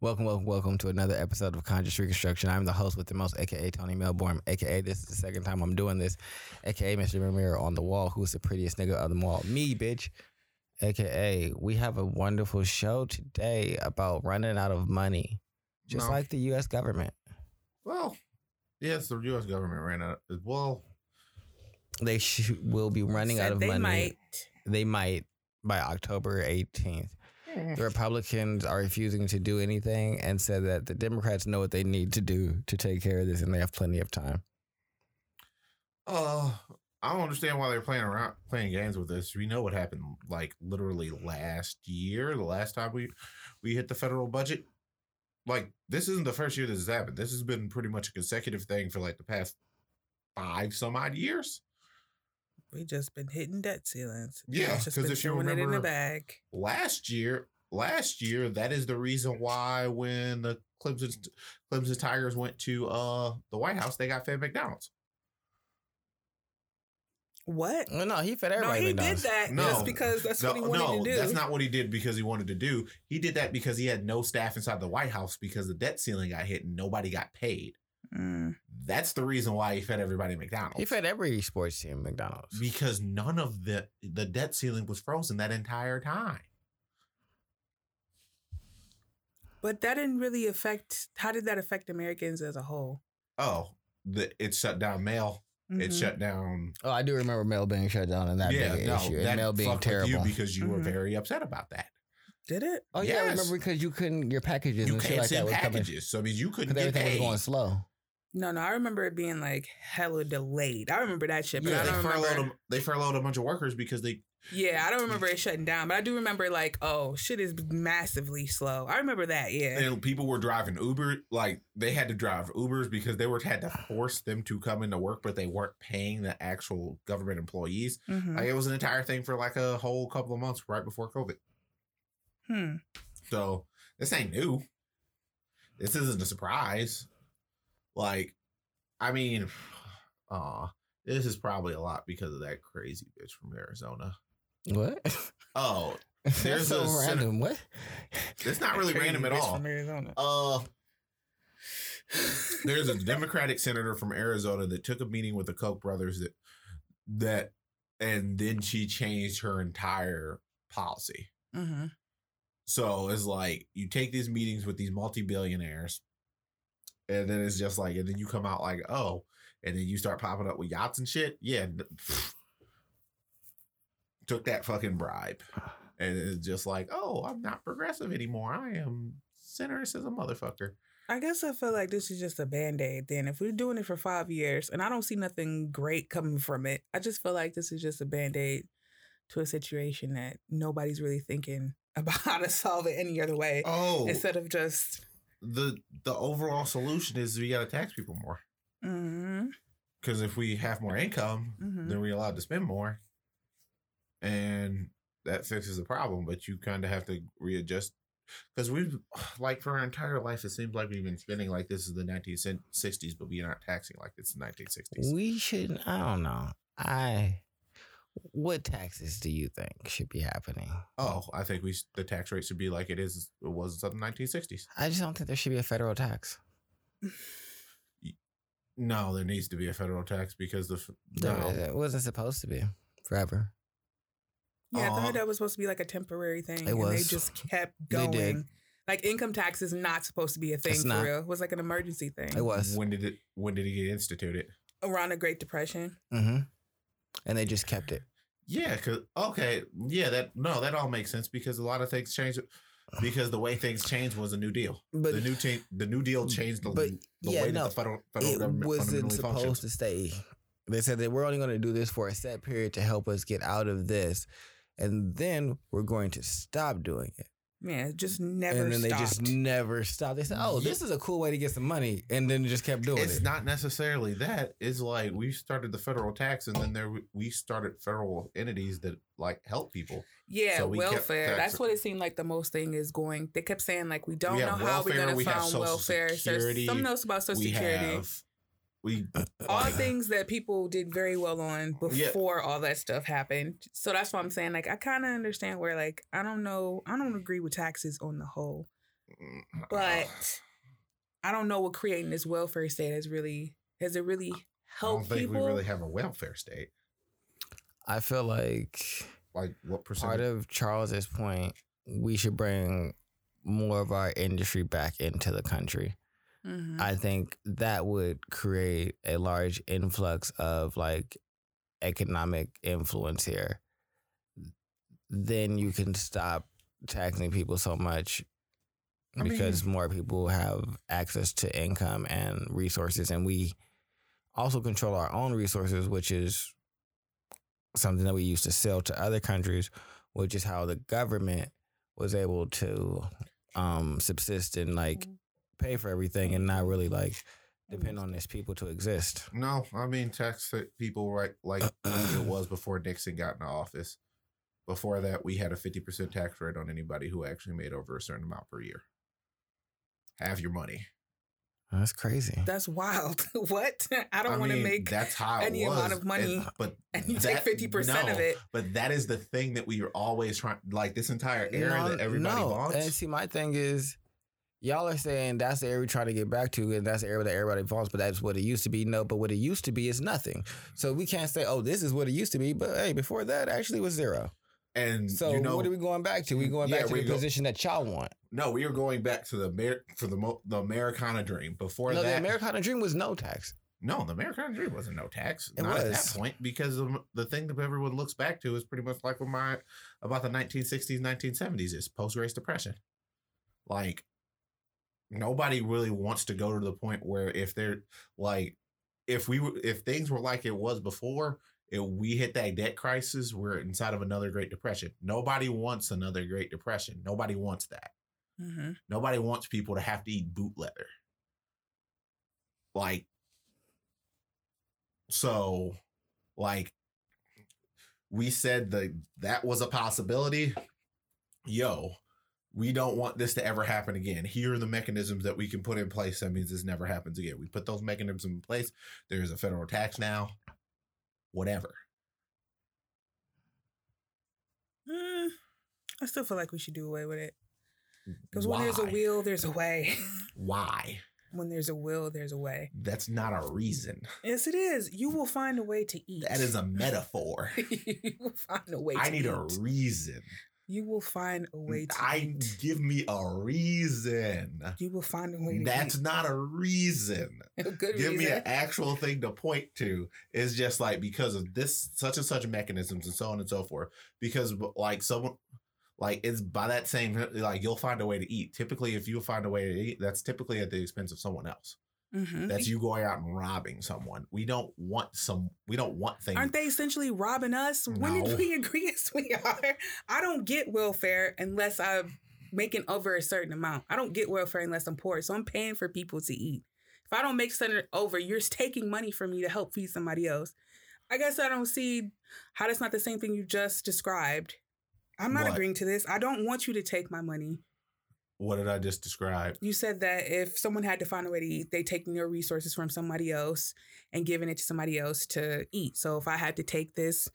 Welcome, welcome, welcome to another episode of Conscious Reconstruction. I'm the host with the most, aka Tony Melbourne, aka this is the second time I'm doing this, aka Mr. Ramiro on the wall, who's the prettiest nigga of them all. Me, bitch. AKA, we have a wonderful show today about running out of money, just No. like the U.S. government. Well, yes, the U.S. government ran out. as Well, They sh- will be running Said out of they money. They might. They might by October 18th. The Republicans are refusing to do anything and said that the Democrats know what they need to do to take care of this and they have plenty of time. uh, I don't understand why they're playing around, playing games with this. We know what happened, like literally last year, the last time we we hit the federal budget. Like this isn't the first year this has happened. This has been pretty much a consecutive thing for like the past five some odd years. We just been hitting debt ceilings. Yeah, It's just 'cause been if you throwing it in the remember- bag. last year last year that is the reason why when the Clemson Clemson Tigers went to uh the White House they got fed McDonald's. What? Well, no, he fed No, everybody. he did that No. just because that's No, what he wanted no, to do. that's not what he did because he wanted to do. He did that because he had no staff inside the White House because the debt ceiling got hit and nobody got paid. Mm. That's the reason why he fed everybody McDonald's. He fed every sports team McDonald's. because none of the the debt ceiling was frozen that entire time. But that didn't really affect. How did that affect Americans as a whole? Oh, the it shut down mail. It Mhm. shut down Oh, I do remember mail being shut down and that yeah, big no, issue. And that mail being fucked with terrible. you because you were Mhm. very upset about that. Did it? oh, yeah, I remember because you couldn't, your packages You and can't like that send was coming. packages, so I mean you couldn't get everything was going slow. No, no. I remember it being like hella delayed. I remember that shit, but yeah, I they don't remember. furloughed them, they furloughed a bunch of workers because they Yeah, I don't remember it shutting down, but I do remember like, oh, shit is massively slow. I remember that. Yeah. and people were driving Uber like they had to drive Ubers because they were had to force them to come into work, but they weren't paying the actual government employees. Mhm. Like it was an entire thing for like a whole couple of months right before COVID. Hmm. So this ain't new. This isn't a surprise. Like, I mean, uh, this is probably a lot because of that crazy bitch from Arizona. What? Oh, There's so a random. What? it's not really random at all. From Arizona. Uh, there's a Democratic senator from Arizona that took a meeting with the Koch brothers that that, and then she changed her entire policy. hmm So it's like you take these meetings with these multi-billionaires, and then it's just like, and then you come out like, oh, and then you start popping up with yachts and shit. Yeah. Took that fucking bribe. And it's just like, oh, I'm not progressive anymore. I am centrist as a motherfucker. I guess I feel like this is just a band aid. Then, if we're doing it for five years and I don't see nothing great coming from it, I just feel like this is just a band aid to a situation that nobody's really thinking about how to solve it any other way Oh, instead of just. The the overall solution is we got to tax people more. Mm-hmm, Because if we have more income, Mhm. then we're allowed to spend more, and that fixes the problem. But you kind of have to readjust because we've like for our entire life, it seems like we've been spending like this is the 1960s, but we aren't taxing like it's the 1960s. We shouldn't. I don't know. I. What taxes do you think should be happening? Oh, I think we the tax rate should be like it is it was in the 1960s. I just don't think there should be a federal tax. No, there needs to be a federal tax because the no. It wasn't supposed to be forever. Yeah, I thought that was supposed to be like a temporary thing. It and they was. just kept They going. did. Like income tax is not supposed to be a thing It's for not. real. It was like an emergency thing It was. when did it when did it get instituted? around the Great Depression. Mm-hmm. And they just kept it. Yeah, cause okay, yeah, that no, that all makes sense because a lot of things changed because the way things changed was a new deal. But the new cha- the new deal changed the, but the yeah, way no, that the federal federal it government wasn't supposed functions. to stay. They said that we're only going to do this for a set period to help us get out of this, and then we're going to stop doing it. Yeah, just never and then stopped. they just never stopped. They said, "Oh, this is a cool way to get some money," and then just kept doing It's it. not necessarily that. It's like we started the federal tax, and then there we started federal entities that like help people. yeah, so we welfare. That's what it seemed like the most thing is going. They kept saying like we don't We know have how we're gonna we fund welfare. So Security, There's something else about Social we Security. have we uh, uh, all uh, things that people did very well on Yeah. before all that stuff happened. So that's why I'm saying like I kind of understand where like I don't know I don't agree with taxes on the whole, mm, but I don't know what creating this welfare state has really has it really I don't helped think people. we really have a welfare state. I feel like Like what part percent? of Charles's point, we should bring more of our industry back into the country. Mhm. I think that would create a large influx of like economic influence here. Then you can stop taxing people so much I mean- because more people have access to income and resources, and we also control our own resources, which is something that we used to sell to other countries, which is how the government was able to um, subsist and like pay for everything and not really like depend on these people to exist. No, I mean tax people right like it was before Nixon got into office. Before that, we had a fifty percent tax rate on anybody who actually made over a certain amount per year. Have your money. That's crazy. That's wild. what? I don't want to make that's how it any amount of money and- but and you take fifty percent of it. But that is the thing that we are always trying. Like this entire era that everybody no. wants. And see, my thing is, y'all are saying that's the area we're trying to get back to, and that's the area that everybody wants, but that's what it used to be. No, but what it used to be is nothing. So we can't say, oh, this is what it used to be, but hey, before that actually was zero. And So you know, what are we going back to? We going Yeah, back to we the go- position that y'all want. no, we are going back to the Amer- for the mo- the Americana dream. Before no, that, the Americana dream was no tax. No, the Americana Dream wasn't no tax. It not at that point because the, the thing that everyone looks back to is pretty much like what my about the 1960s, 1970s is post race depression. Like nobody really wants to go to the point where if they're like if we if things were like it was before, if we hit that debt crisis, we're inside of another Great Depression. Nobody wants another Great Depression. Nobody wants that. Mm-hmm. Nobody wants people to have to eat boot leather. Like, so, like, we said that that was a possibility. Yo, we don't want this to ever happen again. Here are the mechanisms that we can put in place. That means this never happens again. We put those mechanisms in place. There's a federal tax now. Whatever. Mm, I still feel like we should do away with it. Because when there's a will, there's a way. Why? when there's a will, there's a way. That's not a reason. Yes, it is. You will find a way to eat. That is a metaphor. you will find a way. I need eat. a reason. You will find a way to I eat. give me a reason. You will find a way to That's eat. not a reason. a good Give me an actual thing to point to. It's just like because of this such and such mechanisms and so on and so forth. Because like someone like it's by that same like you'll find a way to eat. Typically, if you find a way to eat, that's typically at the expense of someone else. Mhm. That's you going out and robbing someone. We don't want some. We don't want things. Aren't they essentially robbing us? When No. did we agree as we are? I don't get welfare unless I'm making over a certain amount. I don't get welfare unless I'm poor. So I'm paying for people to eat. If I don't make something over, you're taking money from me to help feed somebody else. I guess I don't see how that's not the same thing you just described. I'm not What? agreeing to this. I don't want you to take my money. What did I just describe? You said that if someone had to find a way to eat, they taking your resources from somebody else and giving it to somebody else to eat. So if I had to take this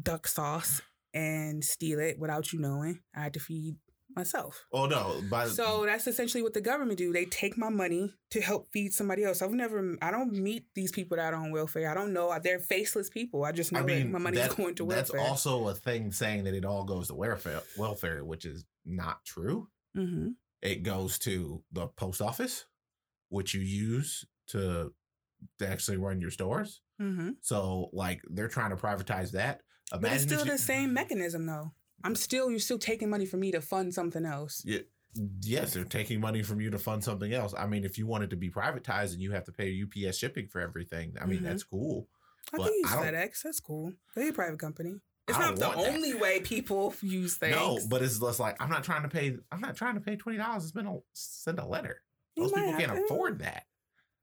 duck sauce and steal it without you knowing, I had to feed myself. Oh no! By So that's essentially what the government do. They take my money to help feed somebody else. I've never, I don't meet these people that are on welfare. I don't know. They're faceless people. I just know I mean, that my money is going to that's also a thing saying that it all goes to welfare, welfare, which is not true. Hmm It goes to the post office, which you use to to actually run your stores. hmm So, like, they're trying to privatize that. But it's still you- the same mechanism, though. I'm still, you're still taking money from me to fund something else. Yeah, yes, they're taking money from you to fund something else. I mean, if you want it to be privatized and you have to pay UPS shipping for everything, I mean, Mhm. that's cool. I But can use FedEx. That's cool. They're a private company. It's not the want that. only way people use things. No, but it's less like I'm not trying to pay. I'm not trying to pay twenty dollars It's been a, send a letter. Most people can't to. afford that.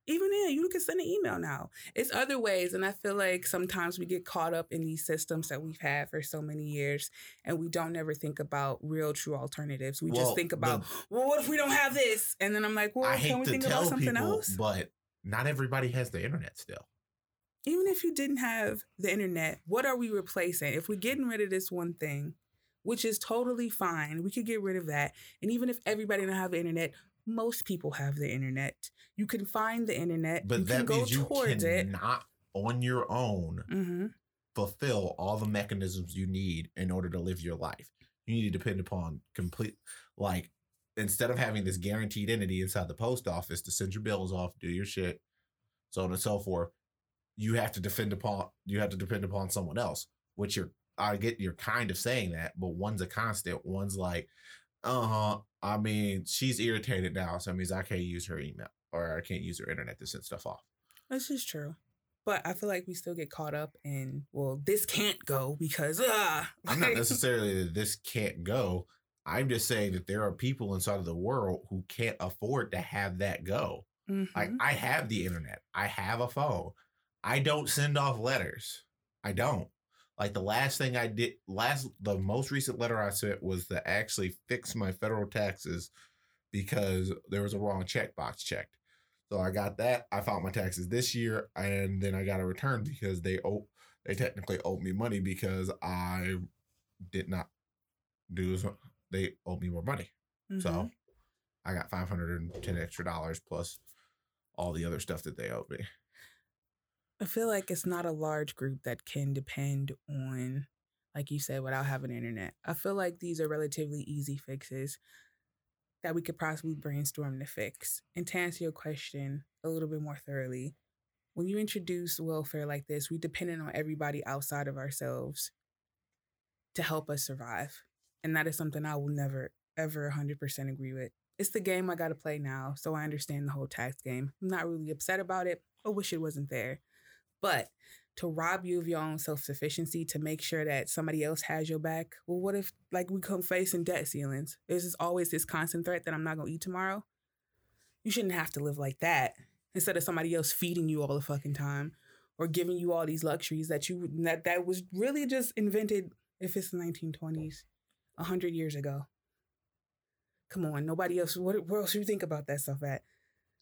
even then, you can send an email now. It's other ways, and I feel like sometimes we get caught up in these systems that we've had for so many years, and we don't ever think about real, true alternatives. We Well, just think the- about, well, what if we don't have this? And then I'm like, well, I can we think about something people, else? but not everybody has the internet still. Even if you didn't have the internet, what are we replacing? If we're getting rid of this one thing, which is totally fine, we could get rid of that. And even if everybody don't have the internet, Most people have the internet. You can find the internet. But you that can go means you towards it. cannot, on your own, hmm fulfill all the mechanisms you need in order to live your life. You need to depend upon complete, like, instead of having this guaranteed entity inside the post office to send your bills off, do your shit, so on and so forth, you have to defend upon, you have to depend upon someone else, which you're, I get you're kind of saying that, but one's a constant, one's like, uh huh. I mean, she's irritated now, so that means I can't use her email or I can't use her internet to send stuff off. This is true. But I feel like we still get caught up in, well, this can't go because, ah. I'm not necessarily that this can't go. I'm just saying that there are people inside of the world who can't afford to have that go. Like Mhm. I have the internet. I have a phone. I don't send off letters. I don't. Like the last thing I did last the most recent letter I sent was to actually fix my federal taxes because there was a wrong checkbox checked. So I got that. I filed my taxes this year and then I got a return because they owe they technically owed me money because I did not do as they owed me more money. Mhm. So I got 510 extra dollars plus all the other stuff that they owed me. I feel like it's not a large group that can depend on, like you said, without having internet. I feel like these are relatively easy fixes that we could possibly brainstorm to fix. And to answer your question a little bit more thoroughly, when you introduce welfare like this, we dependent on everybody outside of ourselves to help us survive. And that is something I will never, ever 100% agree with. It's the game I got to play now, so I understand the whole tax game. I'm not really upset about it. I wish it wasn't there. But to rob you of your own self sufficiency to make sure that somebody else has your back, well, what if like we come facing debt ceilings? There's just always this constant threat that I'm not gonna eat tomorrow. You shouldn't have to live like that instead of somebody else feeding you all the fucking time or giving you all these luxuries that you that that was really just invented if it's the 1920s, hundred years ago. Come on, nobody else. What, else do you think about that stuff at?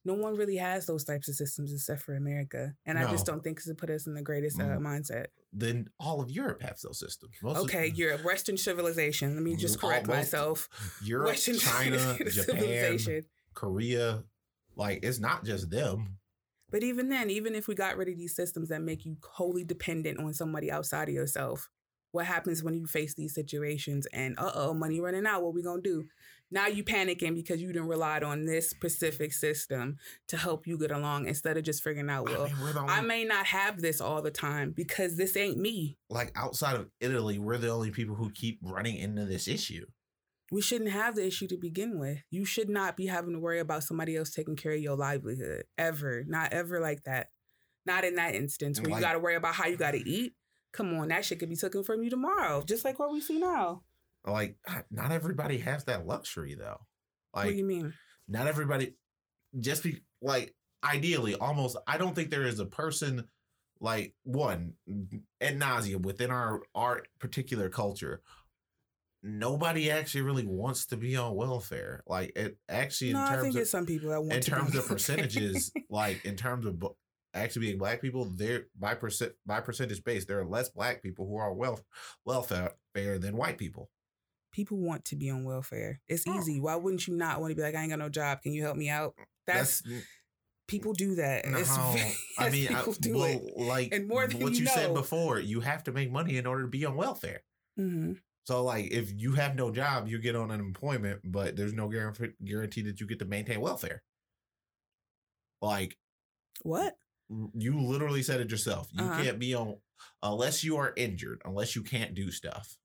No one really has those types of systems except for America, and I just don't think it's to put us in the greatest uh, Mm. mindset. Then all of Europe has those systems. Most Okay, you're a Western civilization. Let me just correct most- myself. Europe, Western China, Japan. Korea, like it's not just them. But even then, even if we got rid of these systems that make you wholly dependent on somebody outside of yourself, what happens when you face these situations and uh oh, money running out? What we gonna do? Now you panicking because you didn't rely on this specific system to help you get along instead of just figuring out, well, I mean, only, I may not have this all the time because this ain't me. like outside of Italy, we're the only people who keep running into this issue. We shouldn't have the issue to begin with. You should not be having to worry about somebody else taking care of your livelihood ever. Not ever like that. Not in that instance where Like- you got to worry about how you got to eat. Come on, that shit could be taken from you tomorrow, just like what we see now. Like not everybody has that luxury though. what do you mean? not everybody just be like ideally almost i don't think there is a person like one at nauseum within our our particular culture nobody actually really wants to be on welfare like it actually in No, I terms think of some people that want in terms of percentages like in terms of actually being black people they're by percent by percentage base there are less black people who are well welfare than white people people want to be on welfare. It's Oh. easy. Why wouldn't you not want to be like, I ain't got no job. Can you help me out? That's, people do that. No, It's I mean, I, people do well, it. like And more than what you you said before, you have to make money in order to be on welfare. hmm So, like, if you have no job, you get on unemployment, but there's no guarantee guarantee that you get to maintain welfare. Like, What? You literally said it yourself. You Uh-huh. can't be on unless you are injured, unless you can't do stuff.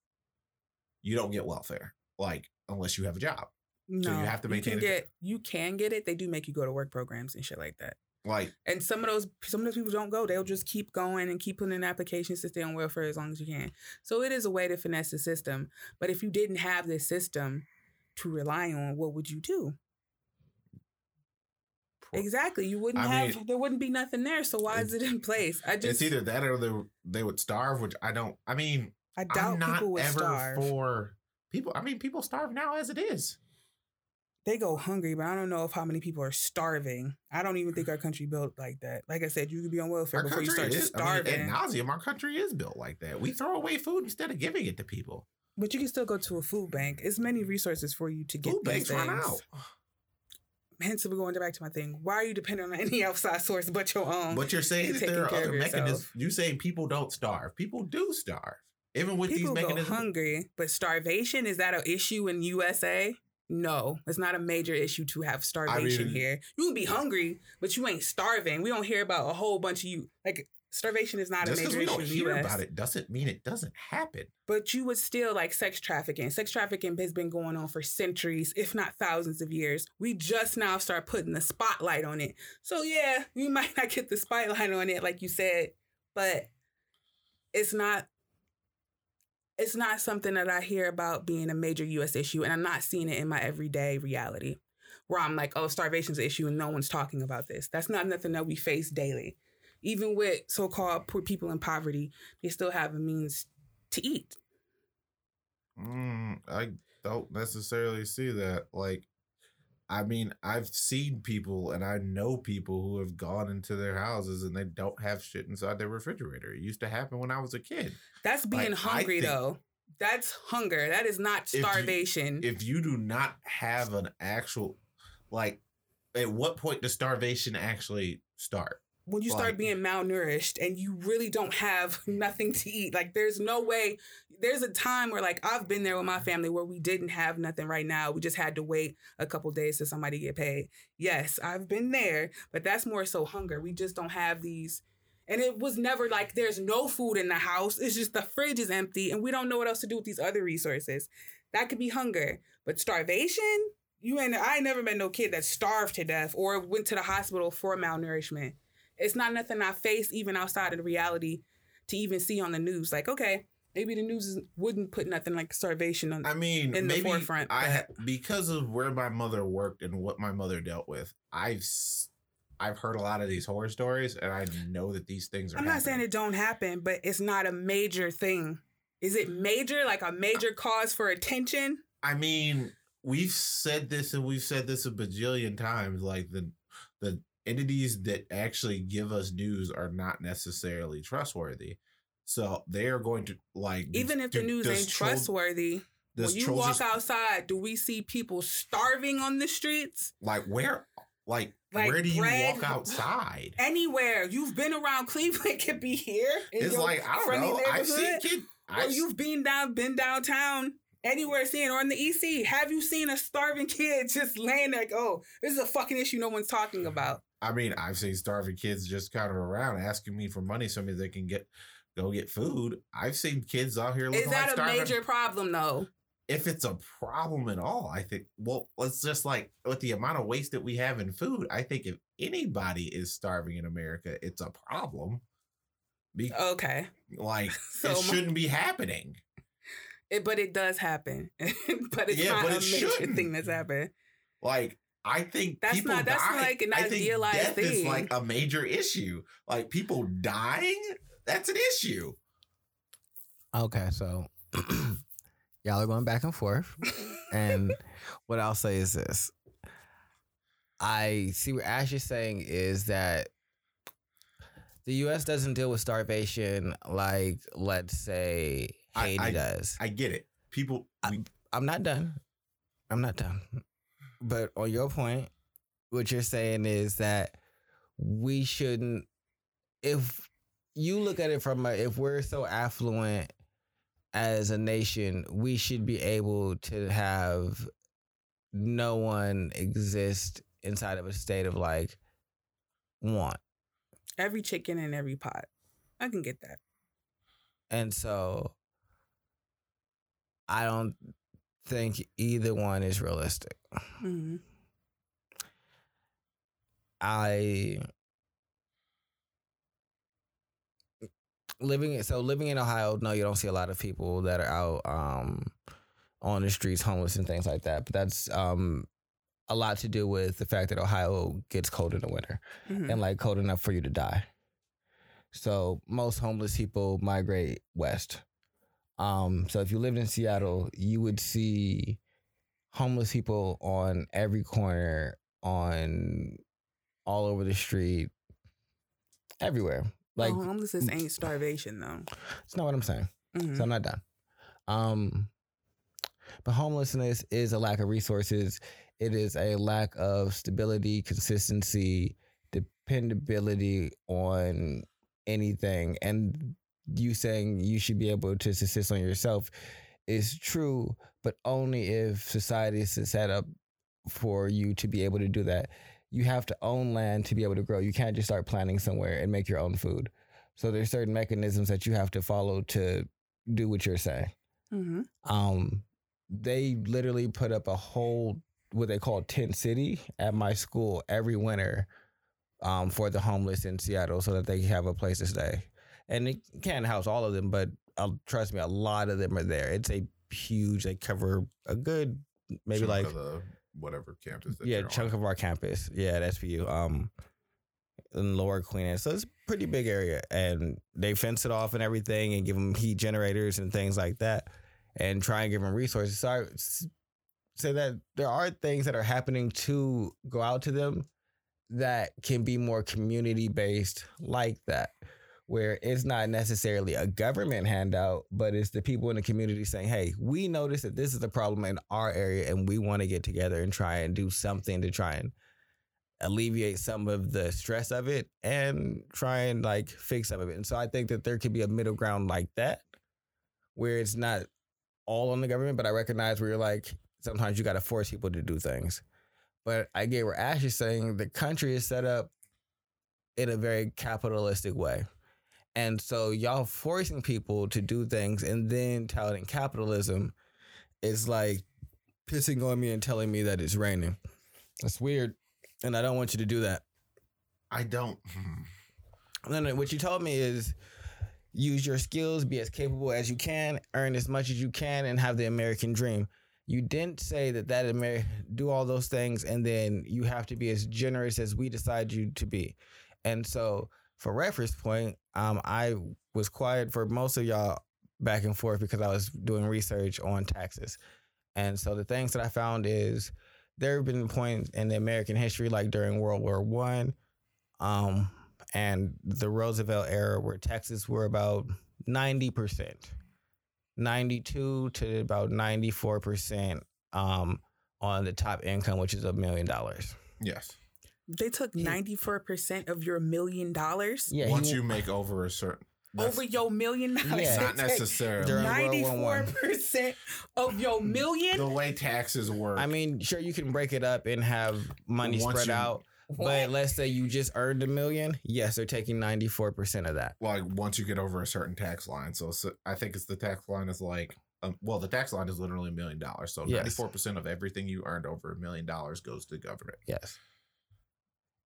You don't get welfare. Like, unless you have a job. No, so you have to You maintain can a- get you can get it. They do make you go to work programs and shit like that. Like, And some of those some of those people don't go. They'll just keep going and keep putting in applications to stay on welfare as long as you can. So it is a way to finesse the system. But if you didn't have this system to rely on, what would you do? Exactly. You wouldn't I have mean, there wouldn't be nothing there. So why is it in place? I just it's either that or they, they would starve, which I don't. I mean, I doubt I'm not people would ever starve. for people. I mean, people starve now as it is. they go hungry, but I don't know if how many people are starving. I don't even think our country built like that. Like I said, you could be on welfare Our before you start is, starving. I mean, nauseum, our country is built like that. We throw away food instead of giving it to people. but you can still go to a food bank. It's many resources for you to get Food banks run things. out. Hence we're going back to my thing. Why are you dependent on any outside source but your own? But you're saying that there are other mechanisms. You saying people don't starve. People do starve. Even with People these go mechanisms. hungry, but starvation is that an issue in USA? No, it's not a major issue to have starvation here. You can be hungry, but you ain't starving. We don't hear about a whole bunch of you like starvation is not Just a major we issue don't in the hear US. about it doesn't mean it doesn't happen. But you would still like sex trafficking. Sex trafficking has been going on for centuries, if not thousands of years. We just now start putting the spotlight on it. So yeah, we might not get the spotlight on it like you said, but it's not it's not something that I hear about being a major US issue and I'm not seeing it in my everyday reality. Where I'm like, oh, starvation's an issue and no one's talking about this. That's not nothing that we face daily. Even with so-called poor people in poverty, they still have a means to eat. Mm, I don't necessarily see that. Like, I mean, I've seen people and I know people who have gone into their houses and they don't have shit inside their refrigerator. It used to happen when I was a kid. That's being Like, hungry think- though. That's hunger. That is not you- starvation. If you do not have an actual, like, at what point does starvation actually start? When you start being malnourished and you really don't have nothing to eat, like there's no way. There's a time where like I've been there with my family where we didn't have nothing right now. We just had to wait a couple days till somebody get paid. Yes, I've been there, but that's more so hunger. We just don't have these. And it was never like there's no food in the house. It's just the fridge is empty and we don't know what else to do with these other resources. That could be hunger. But starvation, you ain't I ain't never met no kid that starved to death or went to the hospital for malnourishment. It's not nothing I face even outside of the reality to even see on the news. Like, okay, maybe the news wouldn't put nothing like starvation on. I mean, in the maybe forefront, I ha- because of where my mother worked and what my mother dealt with. I've I've heard a lot of these horror stories, and I know that these things are. I'm not saying it don't happen, but it's not a major thing. Is it major, like a major cause for attention? I mean, we've said this and we've said this a bajillion times. Like the the entities that actually give us news are not necessarily trustworthy. So they are going to like Even if the news ain't Tro- trustworthy, when you walk outside, do we see people starving on the streets? like where like, Like where do you bread- walk outside? Anywhere you've been around Cleveland could be here. It's like I don't know. I've seen kids. Or I've you've been down, been downtown, anywhere seeing, or in the EC. Have you seen a starving kid just laying there? Like, oh, this is a fucking issue no one's talking about. I mean, I've seen starving kids just kind of around asking me for money so they can get go get food. I've seen kids out here looking Is like that a starving. major problem though? if it's a problem at all, I think well, let's just like with the amount of waste that we have in food, I think if anybody is starving in America, it's a problem. Be- Okay, like so it shouldn't be happening. it, but it does happen. but it's Yeah, not but a it major shouldn't. thing that's happened. Like I think That's people not- that's die. like an I think idealized death is thing. like a major issue. Like people dying, that's an issue. Okay, so y'all are going back and forth. and what I'll say is this. I see what Ash is saying is that the US doesn't deal with starvation like let's say I- Haiti I- does. I get it. People, I- I'm not done. I'm not done. But on your point, what you're saying is that we shouldn't if you look at it from a, if we're so affluent as a nation, we should be able to have no one exist inside of a state of like want. Every chicken in every pot. I can get that. And so I don't think either one is realistic. Mhm. I living in so living in Ohio, no, you don't see a lot of people that are out um on the streets homeless and things like that. But that's um a lot to do with the fact that Ohio gets cold in the winter Mhm. and like cold enough for you to die. So most homeless people migrate west. Um, so if you lived in Seattle, you would see homeless people on every corner, on all over the street, everywhere. Like oh, homelessness ain't starvation though. it's not what I'm saying. Mhm. So I'm not done. Um, but homelessness is a lack of resources. It is a lack of stability, consistency, dependability on anything. And you saying you should be able to subsist on yourself is true, but only if society is set up for you to be able to do that. You have to own land to be able to grow. You can't just start planting somewhere and make your own food. So there's certain mechanisms that you have to follow to do what you're saying. Mm-hmm. Um, they literally put up a whole what they call tent city at my school every winter um, for the homeless in Seattle, so that they have a place to stay. And it can't house all of them, but uh, trust me, a lot of them are there. It's a huge. They cover a good maybe Chunk like of the whatever campus. That yeah chunk on. of our campus. Yeah, that's for you. Um, in Lower Queen, so it's a pretty big area, and they fence it off and everything, and give them heat generators and things like that, and try and give them resources. So I say that there are things that are happening to go out to them that can be more community based, like that, where it's not necessarily a government handout, but it's the people in the community saying, "Hey, we notice that this is a problem in our area, and we want to get together and try and do something to try and." alleviate some of the stress of it and try and like fix some of it. And so I think that there could be a middle ground like that where it's not all on the government, but I recognize where you're like, sometimes you got to force people to do things. But I get where Ash is saying the country is set up in a very capitalistic way. And so y'all forcing people to do things and then touting capitalism is like pissing on me and telling me that it's raining. That's weird. And I don't want you to do that. I don't. hmm. No, no. What you told me is use your skills, be as capable as you can, earn as much as you can, and have the American dream. You didn't say that that Amer- do all those things, and then you have to be as generous as we decide you to be. And so, for reference point, um, I was quiet for most of y'all back and forth because I was doing research on taxes. And so, the things that I found is there have been points in the American history, like during World War One, um, and the Roosevelt era, where taxes were about ninety percent, ninety-two to about ninety-four percent, um, on the top income, which is a million dollars. Yes. They took ninety four percent of your million dollars Yeah, Once you make over a certain. over your million dollars. Yeah. not necessarily. During World Ninety War four One. percent of your million. the way taxes work. I mean, sure, you can break it up and have money Once spread you- out, but let's say you just earned a million. Yes, they're taking ninety-four percent of that. like once you get over a certain tax line. So, so I think it's the tax line is like, um, well, the tax line is literally a million dollars. So ninety four percent of everything you earned over a million dollars goes to the government. Yes.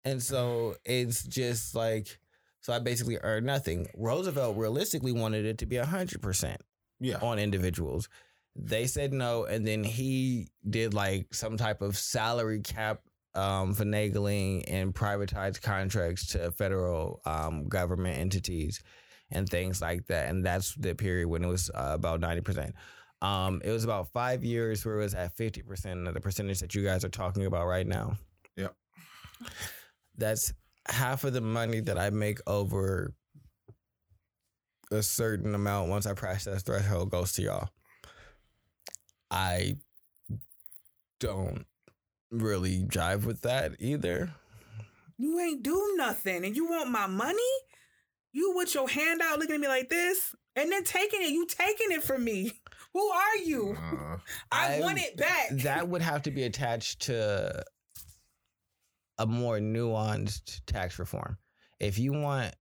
And so it's just like, so I basically earned nothing. Roosevelt realistically wanted it to be 100% Yeah. on individuals. They said no. And then he did like some type of salary cap um, finagling and privatized contracts to federal um, government entities and things like that. And that's the period when it was uh, about 90%. Um, it was about five years where it was at 50% of the percentage that you guys are talking about right now. Yep. That's half of the money that I make over a certain amount once I pass that threshold goes to y'all. I don't really jive with that either. You ain't do nothing, and you want my money. You with your hand out, looking at me like this, and then taking it. You taking it from me. Who are you? Uh, I, I- want it back. That would have to be attached to a more nuanced tax reform. If you want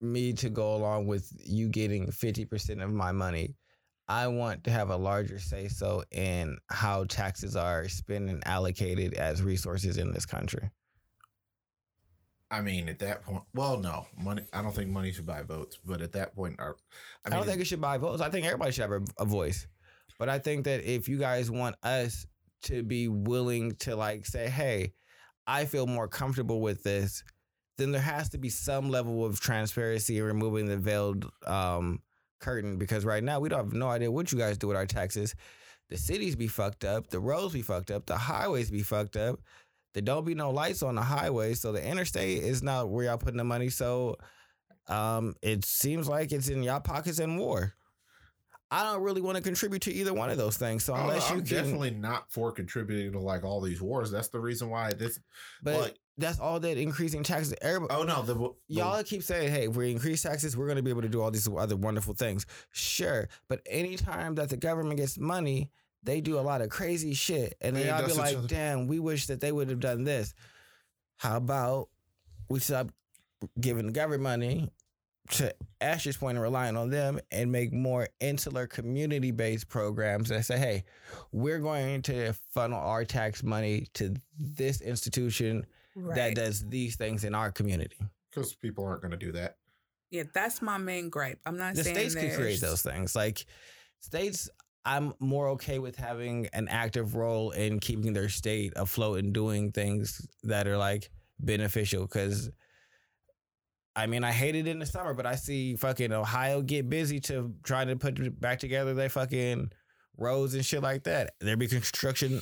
me to go along with you getting 50% of my money, I want to have a larger say so in how taxes are spent and allocated as resources in this country. I mean, at that point, well, no, money. I don't think money should buy votes, but at that point, our, I, I don't think it should buy votes. I think everybody should have a, a voice. But I think that if you guys want us to be willing to like say, hey, I feel more comfortable with this, then there has to be some level of transparency in removing the veiled um, curtain because right now we don't have no idea what you guys do with our taxes. The cities be fucked up, the roads be fucked up, the highways be fucked up. There don't be no lights on the highway, so the interstate is not where y'all putting the money. So um, it seems like it's in y'all pockets and war. I don't really want to contribute to either one of those things. So Oh, unless you I'm can, definitely not for contributing to like all these wars. That's the reason why this. but like, that's all that increasing taxes. Everybody, oh no, the, the Y'all keep saying, "Hey, if we increase taxes, we're going to be able to do all these other wonderful things." Sure, but anytime that the government gets money, they do a lot of crazy shit, and then y'all be like, other. "Damn, we wish that they would have done this." How about we stop giving the government money to Ash's point and relying on them, and make more insular community-based programs that say, "Hey, we're going to funnel our tax money to this institution Right. that does these things in our community." because people aren't going to do that. yeah, that's my main gripe. I'm not the saying states can create those things. Like states, I'm more okay with having an active role in keeping their state afloat and doing things that are like beneficial. Because I mean, I hate it in the summer, but I see fucking Ohio get busy to trying to put back together their fucking roads and shit like that. There be construction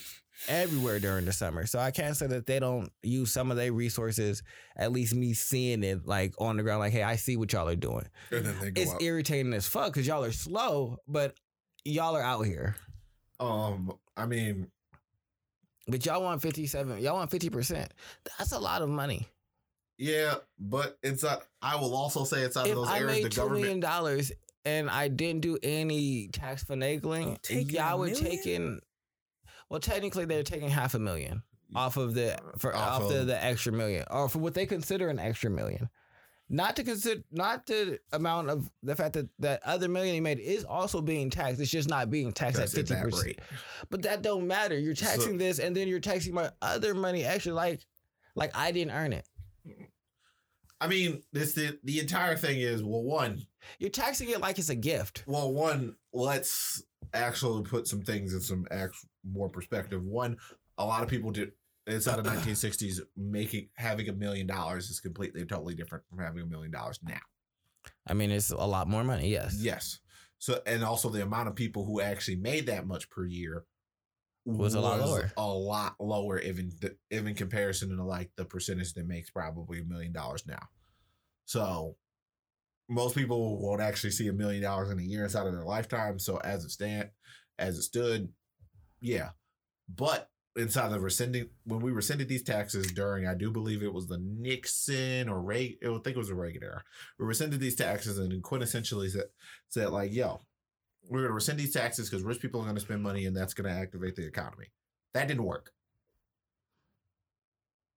everywhere during the summer. So I can't say that they don't use some of their resources, at least me seeing it like on the ground, like, hey, I see what y'all are doing And then they go it's out. irritating as fuck because y'all are slow, but y'all are out here. um, I mean, But y'all want 57, y'all want 50%. That's a lot of money. Yeah, but it's not. I will also say it's out If of those I areas. made The 2 million government. dollars and I didn't do any tax finagling, Taking a y'all would million? take in, well, technically they're taking half a million off of the, uh, for, Off off, the, of- the extra million or for what they consider an extra million. Not to consider, not the amount of the fact that that other million he made is also being taxed. It's just not being taxed at at fifty that percent. But that don't matter. You're So- taxing this, and then you're taxing my other money extra. Like, like I didn't earn it. I mean, this the the entire thing is well, one, You're taxing it like it's a gift. well, one. Let's actually put some things in some actual more perspective. One, a lot of people did. Inside of 1960s, making having a million dollars is completely totally different from having a million dollars now. I mean, it's a lot more money. Yes. Yes. So and also the amount of people who actually made that much per year Was a lot lower. A lot lower, even even comparison to like the percentage that makes probably a million dollars now. So most people won't actually see a million dollars in a year inside of their lifetime. So as it stand, as it stood, yeah. But inside of rescinding when we rescinded these taxes during, I do believe it was the Nixon or Reagan, I think it was a Reagan era. We rescinded these taxes and quintessentially said, said like, yo, we're going to rescind these taxes because rich people are going to spend money and that's going to activate the economy. That didn't work.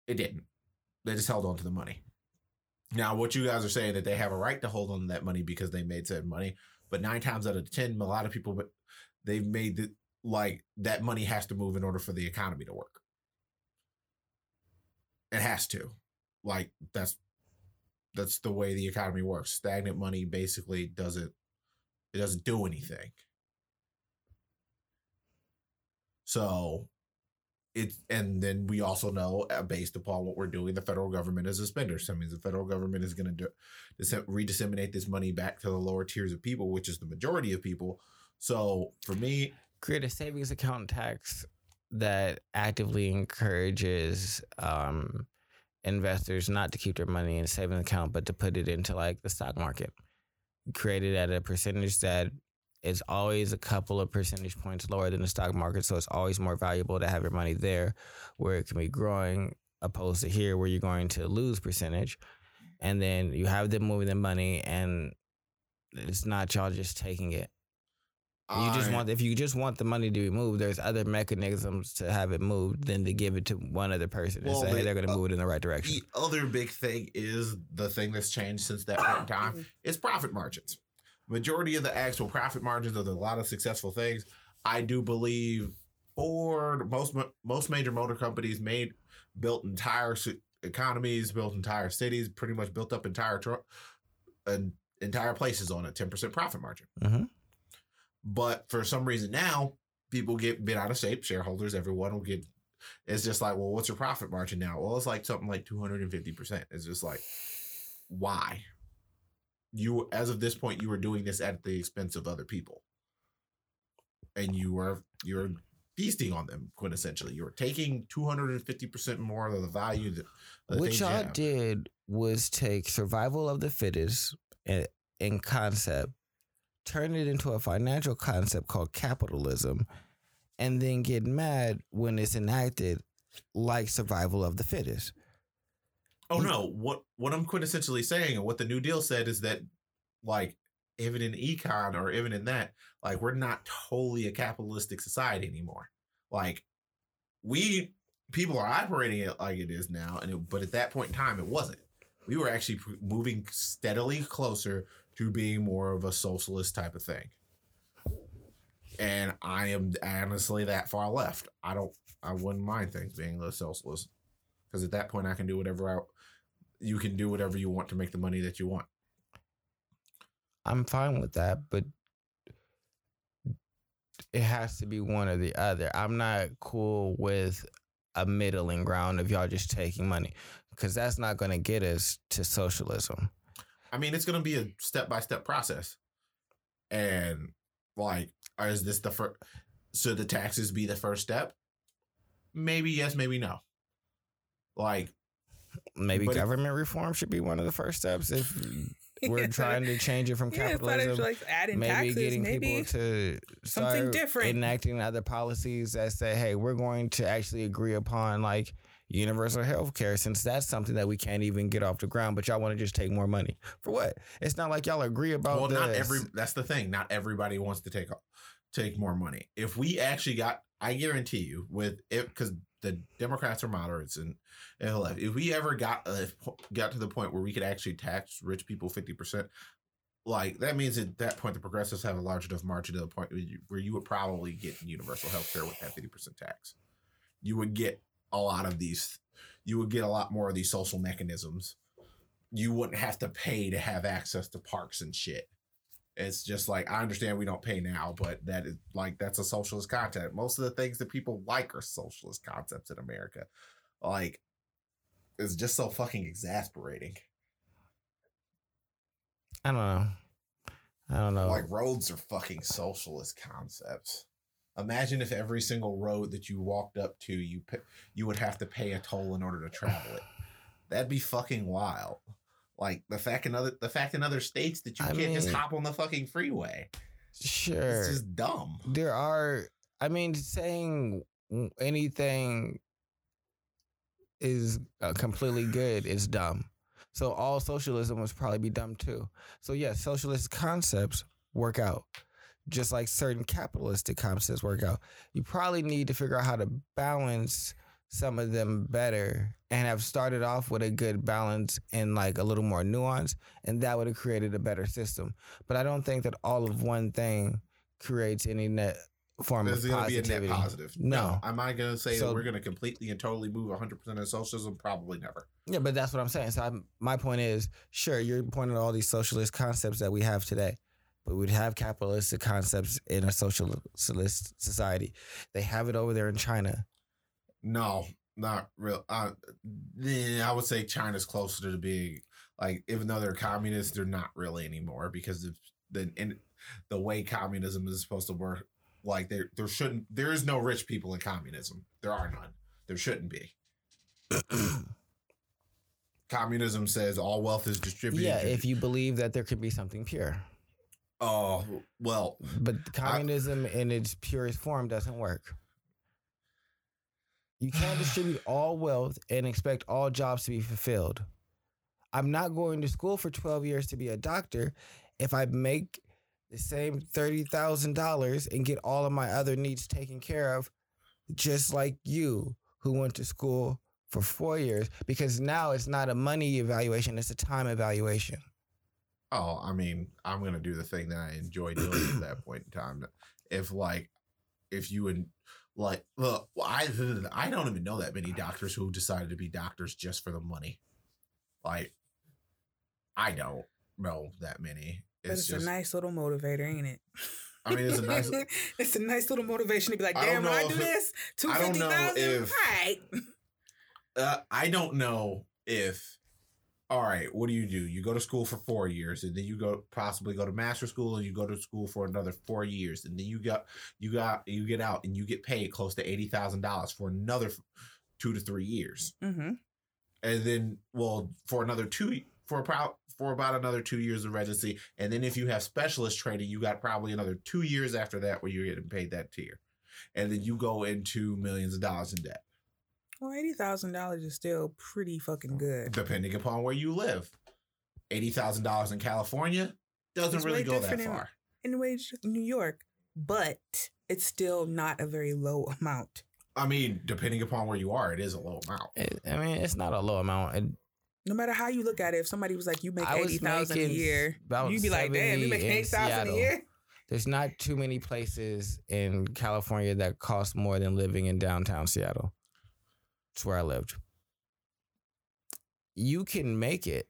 It didn't. They just held on to the money. Now, what you guys are saying that they have a right to hold on to that money because they made said money, but nine times out of ten, a lot of people, they've made it like that money has to move in order for the economy to work. It has to, like that's that's the way the economy works. Stagnant money basically doesn't it doesn't do anything. So it and then we also know uh, based upon what we're doing, the federal government is a spender. So that means the federal government is going to dis- redisseminate this money back to the lower tiers of people, which is the majority of people. So for me, Create a savings account tax that actively encourages um, investors not to keep their money in a savings account, but to put it into like the stock market. Create it at a percentage that is always a couple of percentage points lower than the stock market. So it's always more valuable to have your money there where it can be growing opposed to here where you're going to lose percentage. And then you have them moving the money and it's not y'all just taking it. You just want if you just want the money to be moved, there's other mechanisms to have it moved than to give it to one other person and Well, say, hey, they're gonna uh, move it in the right direction. The other big thing is the thing that's changed since that point in time is profit margins. Majority of the actual profit margins of a lot of successful things, I do believe Ford, most most major motor companies made built entire economies, built entire cities, pretty much built up entire tr- and entire places on a ten percent profit margin. Mhm. But for some reason now, people get bit out of shape. Shareholders, everyone will get. It's just like, well, what's your profit margin now? Well, it's like something like two hundred and fifty percent. It's just like, why? You, as of this point, you were doing this at the expense of other people, and you were you're feasting on them quintessentially. You were taking two hundred and fifty percent more of the value that the What things you y'all did was take survival of the fittest in, in concept turn it into a financial concept called capitalism, and then get mad when it's enacted like survival of the fittest. Oh no, what what I'm quintessentially saying and what the New Deal said is that like even in econ or even in that, like we're not totally a capitalistic society anymore. Like we people are operating it like it is now, and it, but at that point in time, it wasn't. We were actually moving steadily closer to being more of a socialist type of thing. And I am honestly that far left. I don't. I wouldn't mind things being less socialist because at that point I can do whatever I. You can do whatever you want to make the money that you want. I'm fine with that, but it has to be one or the other. I'm not cool with a middling ground of y'all just taking money because that's not going to get us to socialism. I mean, it's going to be a step by step process. And like, is this the first? Should the taxes be the first step? Maybe yes, maybe no. Like, Maybe But it- government reform should be one of the first steps if we're trying to change it from yeah, capitalism. like adding maybe taxes, getting maybe people to something start different. enacting other policies that say, "Hey, we're going to actually agree upon like universal health care," since that's something that we can't even get off the ground. But y'all want to just take more money for what? It's not like y'all agree about. well, not every. That's the thing. Not everybody wants to take take more money. If we actually got, I guarantee you, with it because the Democrats are moderates and left. If we ever got uh, got to the point where we could actually tax rich people fifty percent. Like that means at that point the progressives have a large enough margin to the point where you, where you would probably get universal health care with that fifty percent tax. You would get a lot of these. You would get a lot more of these social mechanisms. You wouldn't have to pay to have access to parks and shit. It's just like I understand we don't pay now, but that is like that's a socialist concept. Most of the things that people like are socialist concepts in America. Like it's just so fucking exasperating. I don't know. I don't know. Like roads are fucking socialist concepts. Imagine if every single road that you walked up to, you you would have to pay a toll in order to travel it. That'd be fucking wild. Like the fact in other the fact in other states that you I can't just hop on the fucking freeway. sure. It's just dumb. there are i mean saying anything is uh, completely good is dumb so all socialism must probably be dumb too so yes socialist concepts work out just like certain capitalistic concepts work out you probably need to figure out how to balance some of them better and have started off with a good balance and like a little more nuance and that would have created a better system but i don't think that all of one thing creates any net form There's of going to be a net positive. No. Am I going to say So- that we're going to completely and totally move 100% of socialism? Probably never. Yeah, but that's what I'm saying. So I'm, my point is, sure, you're pointing to all these socialist concepts that we have today, but we'd have capitalistic concepts in a socialist society. They have it over there in China. No, not real. Uh, I would say China's closer to being like, even though they're communists, they're not really anymore because of the in, the way communism is supposed to work. Like there, there shouldn't, there is no rich people in communism. There are none. There shouldn't be. Communism says all wealth is distributed. yeah, if you believe that there could be something pure, oh well, but communism in its purest form doesn't work. You can't distribute all wealth and expect all jobs to be fulfilled. I'm not going to school for 12 years to be a doctor if I make the same $30,000 and get all of my other needs taken care of, just like you who went to school for four years, because now it's not a money evaluation, it's a time evaluation. Oh, I mean, I'm gonna do the thing that I enjoy doing at that point in time. If like, if you would like, look, I I don't even know that many doctors who decided to be doctors just for the money. Like, I don't know that many. But It's it's, just, a nice little motivator, ain't it? I mean, it's a nice. it's a nice little motivation to be like, I damn, when I do this, two I fifty thousand. Right. Uh, I don't know if. All right, what do you do? You go to school for four years, and then you go possibly go to master school, and you go to school for another four years, and then you got you got you get out, and you get paid close to eighty thousand dollars for another two to three years, Mm-hmm. and then well for another two for about for about another two years of residency, and then if you have specialist training, you got probably another two years after that where you're getting paid that tier, and then you go into millions of dollars in debt, Well, eighty thousand dollars is still pretty fucking good. depending upon where you live. Eighty thousand dollars in California doesn't It's really go that far. in- far. Anyway, New York, but it's still not a very low amount. I mean, depending upon where you are, it is a low amount. It, I mean, it's not a low amount. It, No matter how you look at it, if somebody was like, "You make I was eighty thousand a year," you'd be like, "Damn, you make in eighty thousand a year." There's not too many places in California that cost more than living in downtown Seattle. It's where I lived. You can make it.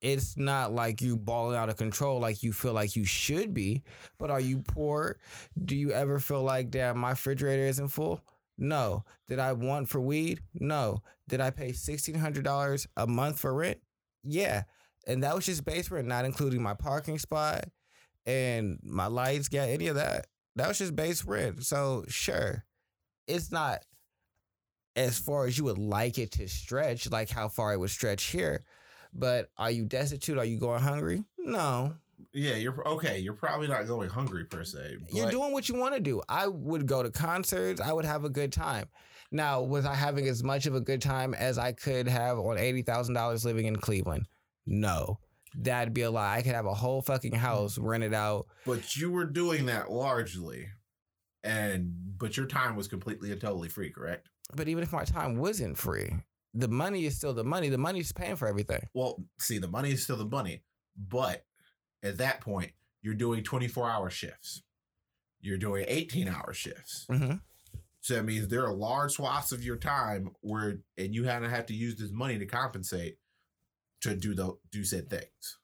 It's not like you balling out of control like you feel like you should be. But are you poor? Do you ever feel like, damn, my refrigerator isn't full? No. Did I want for weed? No. Did I pay $1,600 a month for rent? Yeah. And that was just base rent, not including my parking spot and my lights, got any of that. That was just base rent. So sure, it's not as far as you would like it to stretch, like how far it would stretch here. But are you destitute? Are you going hungry? No. Yeah, you're okay. You're probably not going hungry per se. You're doing what you want to do. I would go to concerts. I would have a good time. Now, was I having as much of a good time as I could have on eighty thousand dollars living in Cleveland? No, that'd be a lie. I could have a whole fucking house rented out. But you were doing that largely, and but your time was completely and totally free, correct? But even if my time wasn't free, the money is still the money. The money's paying for everything. Well, see, the money is still the money, but at that point, you're doing 24 hour shifts. You're doing 18 hour shifts. Mm-hmm. So that means there are large swaths of your time where, and you had to have to use this money to compensate to do the do said things.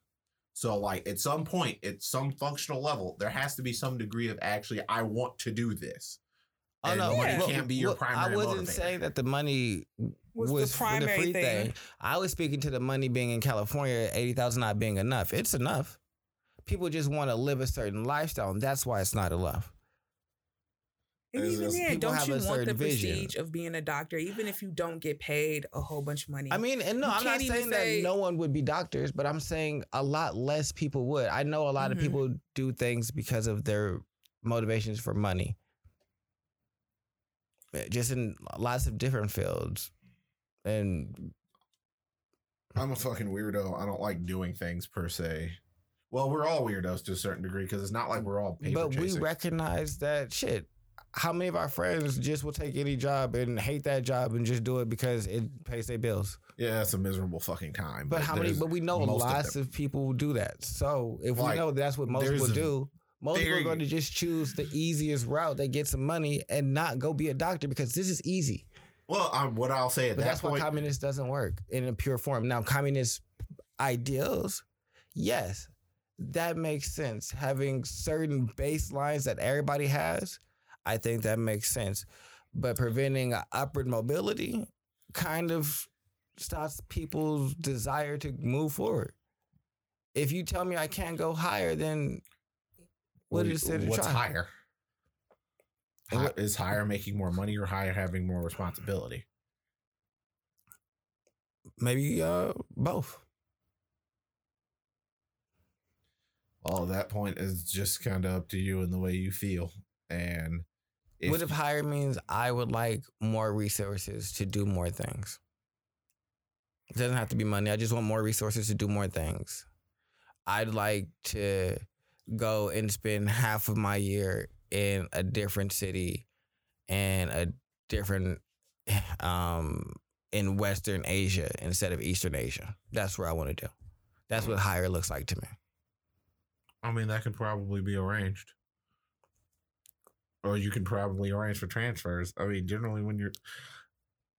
So, like at some point, at some functional level, there has to be some degree of actually, I want to do this. Oh no, money Yeah. can't be your look, primary I wasn't motivator. saying that the money Was, was, the for the primary free thing? thing. I was speaking to the money being in California, eighty thousand not being enough. It's enough. People just want to live a certain lifestyle, and that's why it's not enough. And even then, people don't have you a want the certain vision. prestige of being a doctor, even if you don't get paid a whole bunch of money? I mean, and no, You I'm not saying say- that no one would be doctors, but I'm saying a lot less people would. I know a lot Mhm. of people do things because of their motivations for money. Eh, Just in lots of different fields. And I'm a fucking weirdo. I don't like doing things per se. Well, we're all weirdos to a certain degree because it's not like we're all paper but we chasers. recognize that shit. How many of our friends just will take any job and hate that job and just do it because it pays their bills? yeah, it's a miserable fucking time. But how many? But we know most of lots of, people do that. So if Like, we know that's what most people do, most people are going to just choose the easiest route. They get some money and not go be a doctor because this is easy. Well, um, what I'll say at But that that's why point, communist doesn't work in a pure form. Now, communist ideals, yes, that makes sense. Having certain baselines that everybody has, I think that makes sense. But preventing upward mobility kind of stops people's desire to move forward. If you tell me I can't go higher, then what is it what's try? higher? Hi- what- is higher making more money or higher having more responsibility? Maybe uh, both. Well, that point is just kind of up to you and the way you feel. And if, what if higher means I would like more resources to do more things? It doesn't have to be money. I just want more resources to do more things. I'd like to go and spend half of my year in a different city and a different um in Western Asia instead of Eastern Asia. That's where I want to do. That's what higher looks like to me. I mean, that could probably be arranged. Or you can probably arrange for transfers. I mean, generally when you're,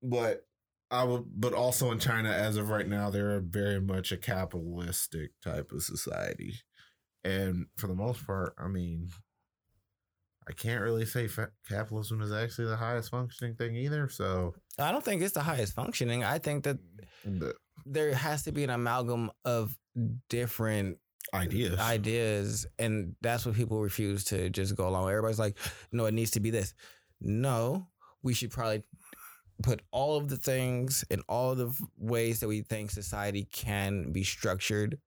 but I would, but also in China, as of right now, they're very much a capitalistic type of society, and for the most part, I mean, I can't really say fa- capitalism is actually the highest functioning thing either. So, I don't think it's the highest functioning. I think that the there has to be an amalgam of different ideas, ideas and that's what people refuse to just go along with. everybody's like no it needs to be this no we should probably put all of the things and all the ways that we think society can be structured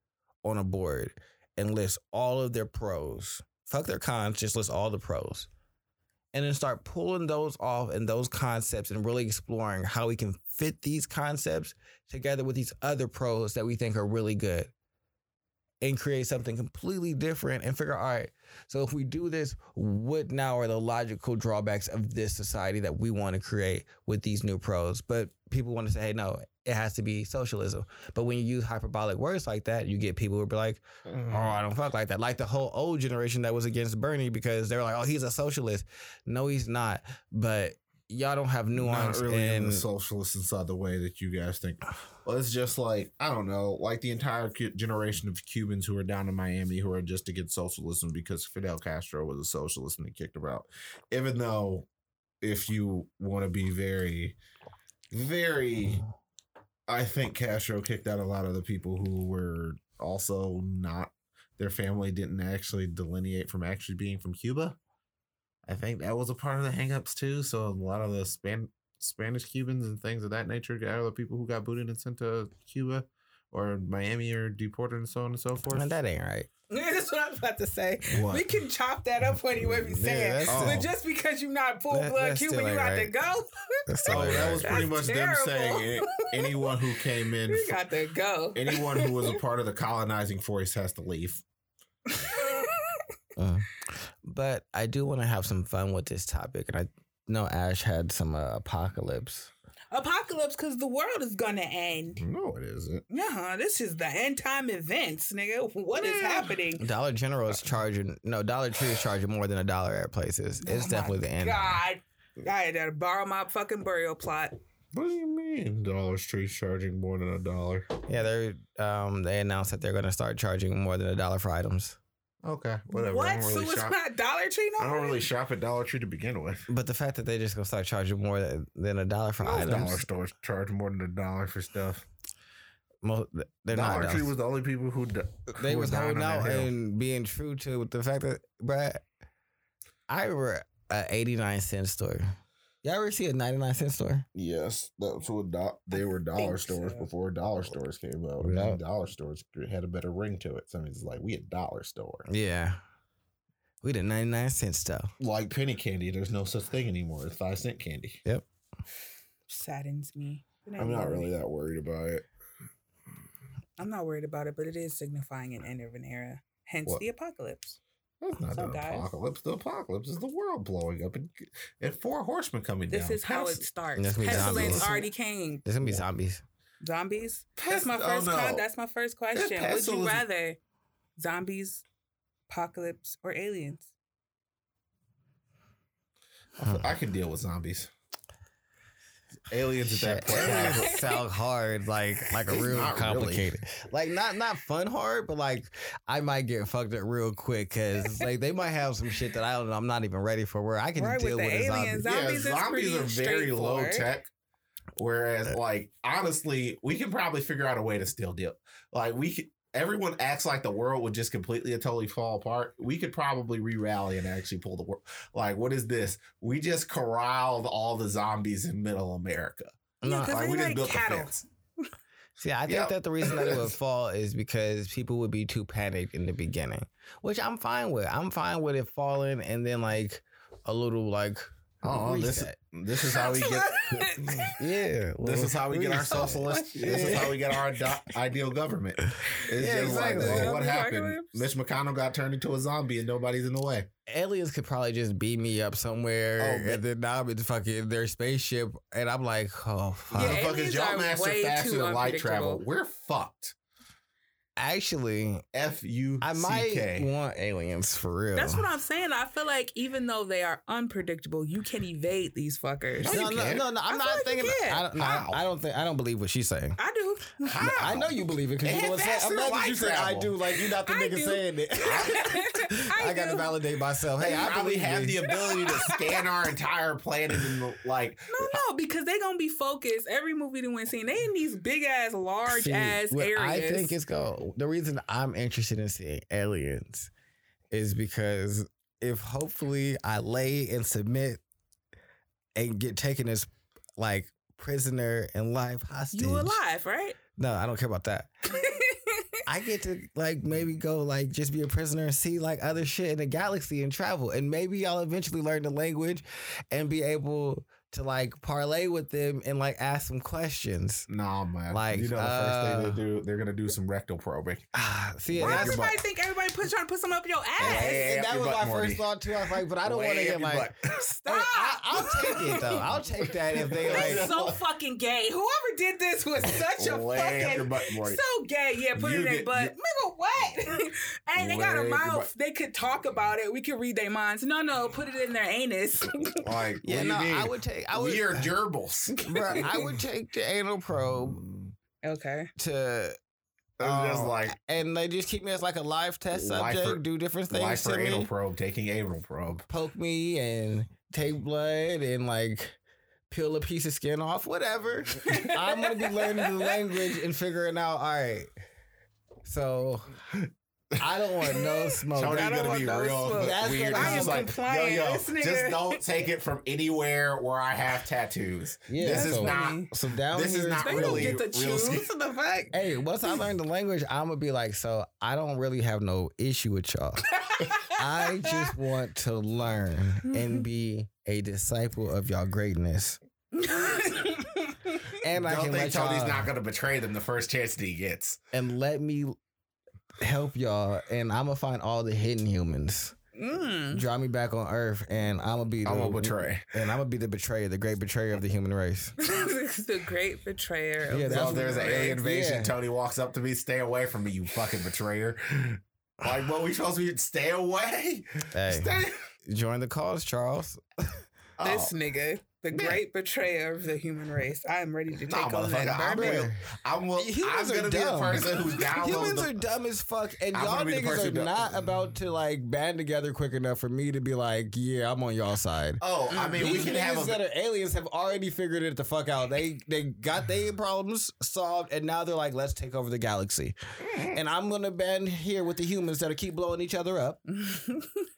on a board and list all of their pros. Fuck their cons, just list all the pros. And then start pulling those off and those concepts and really exploring how we can fit these concepts together with these other pros that we think are really good and create something completely different and figure, all right, so if we do this, what now are the logical drawbacks of this society that we want to create with these new pros? But people want to say, hey, no, it has to be socialism. But when you use hyperbolic words like that, you get people who be like, mm-hmm. oh, I don't fuck like that. Like the whole old generation that was against Bernie because they were like, oh, he's a socialist. No, he's not. But y'all don't have nuance Not really in and the socialist inside the way that you guys think. Well, it's just like I don't know, like the entire generation of Cubans who are down in Miami who are just against socialism because Fidel Castro was a socialist and they kicked him out. Even though, if you want to be very, very, I think Castro kicked out a lot of the people who were also not. Their family didn't actually delineate from actually being from Cuba. I think that was a part of the hangups too. So a lot of the Span- Spanish Cubans and things of that nature are the people who got booted and sent to Cuba or Miami or deported and so on and so forth. Man, that ain't right. Yeah, that's what I was about to say. What? We can chop that up any way we Yeah, say it. But just because you're not full That- blood Cuban, you got ain't to go. That's Oh, ain't that was pretty much That's them saying a- anyone who came in, You got to go. anyone who was a part of the colonizing force has to leave. Uh, but I do want to have some fun with this topic, and I know Ash had some uh, apocalypse. Apocalypse, because the world is gonna end. No, it isn't. Yeah, this is the end time events, nigga. What is Yeah. happening? Dollar General is charging no Dollar Tree is charging more than a dollar at places. It's Oh definitely my the end. God, I had to borrow my fucking burial plot. What do you mean Dollar Tree's charging more than a dollar? Yeah, they're um they announced that they're going to start charging more than a dollar for items. Okay, whatever. I What? don't so really it's shop. not Dollar Tree no I don't really shop at Dollar Tree to begin with. But the fact that they're just going to start charging more than, than a dollar for Most dollar items, stores charge more than a dollar for stuff. mo- they're Dollar not. Tree dollars. was the only people who d- they was were holding out hill. and being true to the fact that, bruh, I remember an 89 cent store. Y'all ever see a 99 cent store? Yes, that's what do- they were dollar stores so. before dollar stores came out. Yeah. And dollar stores had a better ring to it. So it's like we a dollar store. Yeah. We the 99 cent stuff. Like penny candy, there's no such thing anymore. It's five cent candy. Yep. Saddens me. I'm not really that worried about it. I'm not worried about it, but it is signifying an end of an era. Hence What? the apocalypse. That's not So, the guys- apocalypse. The apocalypse is the world blowing up and, and four horsemen coming This down. This is how it Pest- starts. That's me Pestilence zombies. already came. There's gonna be zombies. Zombies. Pest- That's my oh, first. no. con- that's my first question. Would you rather zombies, apocalypse, or aliens? I can deal with zombies. Aliens at that point. Aliens sound hard, like like a real not really. complicated. Like not not fun hard, but like I might get fucked up real quick because like they might have some shit that I don't know. I'm not even ready for. Where I can Right, with deal the with, a zombie. aliens, yeah, Zombies is zombies are very low tech. Whereas, uh, like, honestly, we can probably figure out a way to still deal. Like, we could, everyone acts like the world would just completely and totally fall apart. We could probably re rally and actually pull the world. Like, what is this? We just corralled all the zombies in middle America. No, Like, we just like built cattle. the fence. See, I think Yeah. that the reason that it would fall is because people would be too panicked in the beginning, which I'm fine with. I'm fine with it falling and then like a little like Oh, this, reset. this is how we get. yeah. This is how we get our reset. socialist. This is how we get our ide- ideal government. It's Yeah, just exactly. Oh, like, well, what happened? apocalypse? Mitch McConnell got turned into a zombie and nobody's in the way. aliens could probably just beam me up somewhere, Oh, and then now I'm in fucking their spaceship, and I'm like, oh fuck. Yeah, Motherfuckers, aliens y'all master faster than light travel. We're fucked. Actually, F U I C might K. want aliens for real. That's what I'm saying. I feel like even though they are unpredictable, you can evade these fuckers. No, No, no, no, no, I'm I not feel like you thinking. can. I don't, no, I- How? I don't think. I don't believe what she's saying. I do. How? I know you believe it because you know what I'm saying. I'm faster glad that light you said I do. Like you're not the I nigga do. saying it. I I, got to validate myself. Hey, They I probably have you. the ability to scan our entire planet and like. No, no, because they gonna be focused. Every movie that we're seeing, they in these big ass, large See, ass areas. I think it's go. The reason I'm interested in seeing aliens is because if hopefully I lay and submit and get taken as like prisoner and life hostage. You alive, right? No, I don't care about that. I get to like maybe go like just be a prisoner and see like other shit in the galaxy and travel. And maybe I'll eventually learn the language and be able to like parlay with them and like ask them questions. Nah, man. Like, you know, the first uh, thing they do, they're gonna do some rectal probing. Ah, see, and Why that's, your everybody butt. think everybody put trying to put something up your ass? Hey, and that was butt, my Morty. first thought too. I was like, but I don't want to get up like. butt. I Stop. mean, I, I'll take it though. I'll take that if they That's so fucking gay. Whoever did this was such a Way up your fucking butt, Morty. so gay. Yeah, put You it in their butt. Nigga, what? hey, they got a mouth. They could talk about it. We could read their minds. No, no, put it in their anus. Like, Yeah, what do no, you mean? I would take. I would. we are gerbils. Bruh, I would take the anal probe okay. to It's just um, like and they just keep me as like a live test subject, for- do different things life to for me, anal probe, taking anal probe. poke me and take blood and like peel a piece of skin off, whatever. I'm gonna be learning the language and figuring out. All right, so I don't want no smoke. Tony's I don't gonna be no real smoke. That's weird. what He's I am just like, yo, yo, This just don't take it from anywhere where I have tattoos. Yeah, this is so- not. funny. So down This is here, not They really don't get to real choose skin. the fact. Hey, once I learn the language, I'm gonna be like, so I don't really have no issue with y'all. I just want to learn and be a disciple of y'all greatness. And I Don't can think let Tony's y'all not gonna betray them the first chance that he gets. and let me help y'all, and I'm gonna find all the hidden humans. Mm. Draw me back on Earth, and I'm gonna be the I'm gonna betray. and I'm gonna be the betrayer, the great betrayer of the human race. the great betrayer. Of Yeah, that's So there's an race. alien invasion, Yeah. Tony walks up to me, stay away from me, you fucking betrayer. Like, what we supposed to be? Stay away. Hey, Stay. join the cause, Charles. This Oh, nigga, the Man. great betrayer of the human race. I am ready to take Nah, on that I'm burden. real. I'm, will, I'm gonna be the person who downloads Humans the are dumb as fuck, and I'm y'all gonna be the niggas are that- not about to like band together quick enough for me to be like, yeah, I'm on y'all side. Oh, I mean, we can have a. that are aliens have already figured it the fuck out. They they got their problems solved, and now they're like, let's take over the galaxy. Mm. And I'm gonna band here with the humans that'll keep blowing each other up.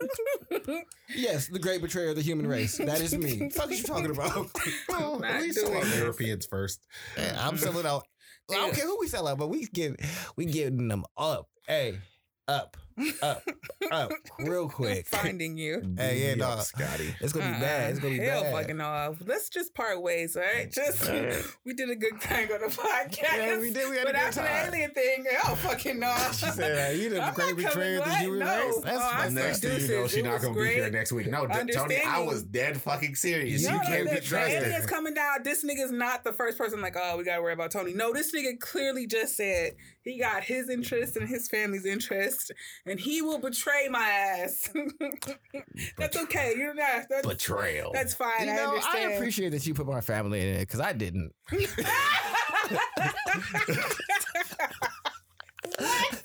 Yes, the great betrayer of the human race. That is me. What the fuck are you talking about? Not we sell out it. Europeans first. Yeah, I'm selling out. I don't care who we sell out, but we get we getting them up. Hey, up, up, up, real quick. Finding you. Hey, yeah, Yup, dog. Scotty. It's gonna be Uh-uh. bad. It's gonna be Hell bad. fucking off. Let's just part ways, all right? Just we did a good thing on the podcast. Yeah, we did. We had but a good after time. the alien thing, hell fucking no. She said, uh, "You the I'm great not betrayer of the coming human back. race." No. That's Oh, I fucked said up. Next thing you know, she's It not gonna be here next week. No, Tony, I was dead fucking serious. You No, can't the, be the trusted. aliens coming down. This nigga's not the first person like, oh, we gotta worry about Tony. No, this nigga clearly just said he got his interest and his family's interest, and he will betray my ass. that's okay. You're not. That's, Betrayal. that's fine. You I know, I appreciate that you put my family in it because I didn't.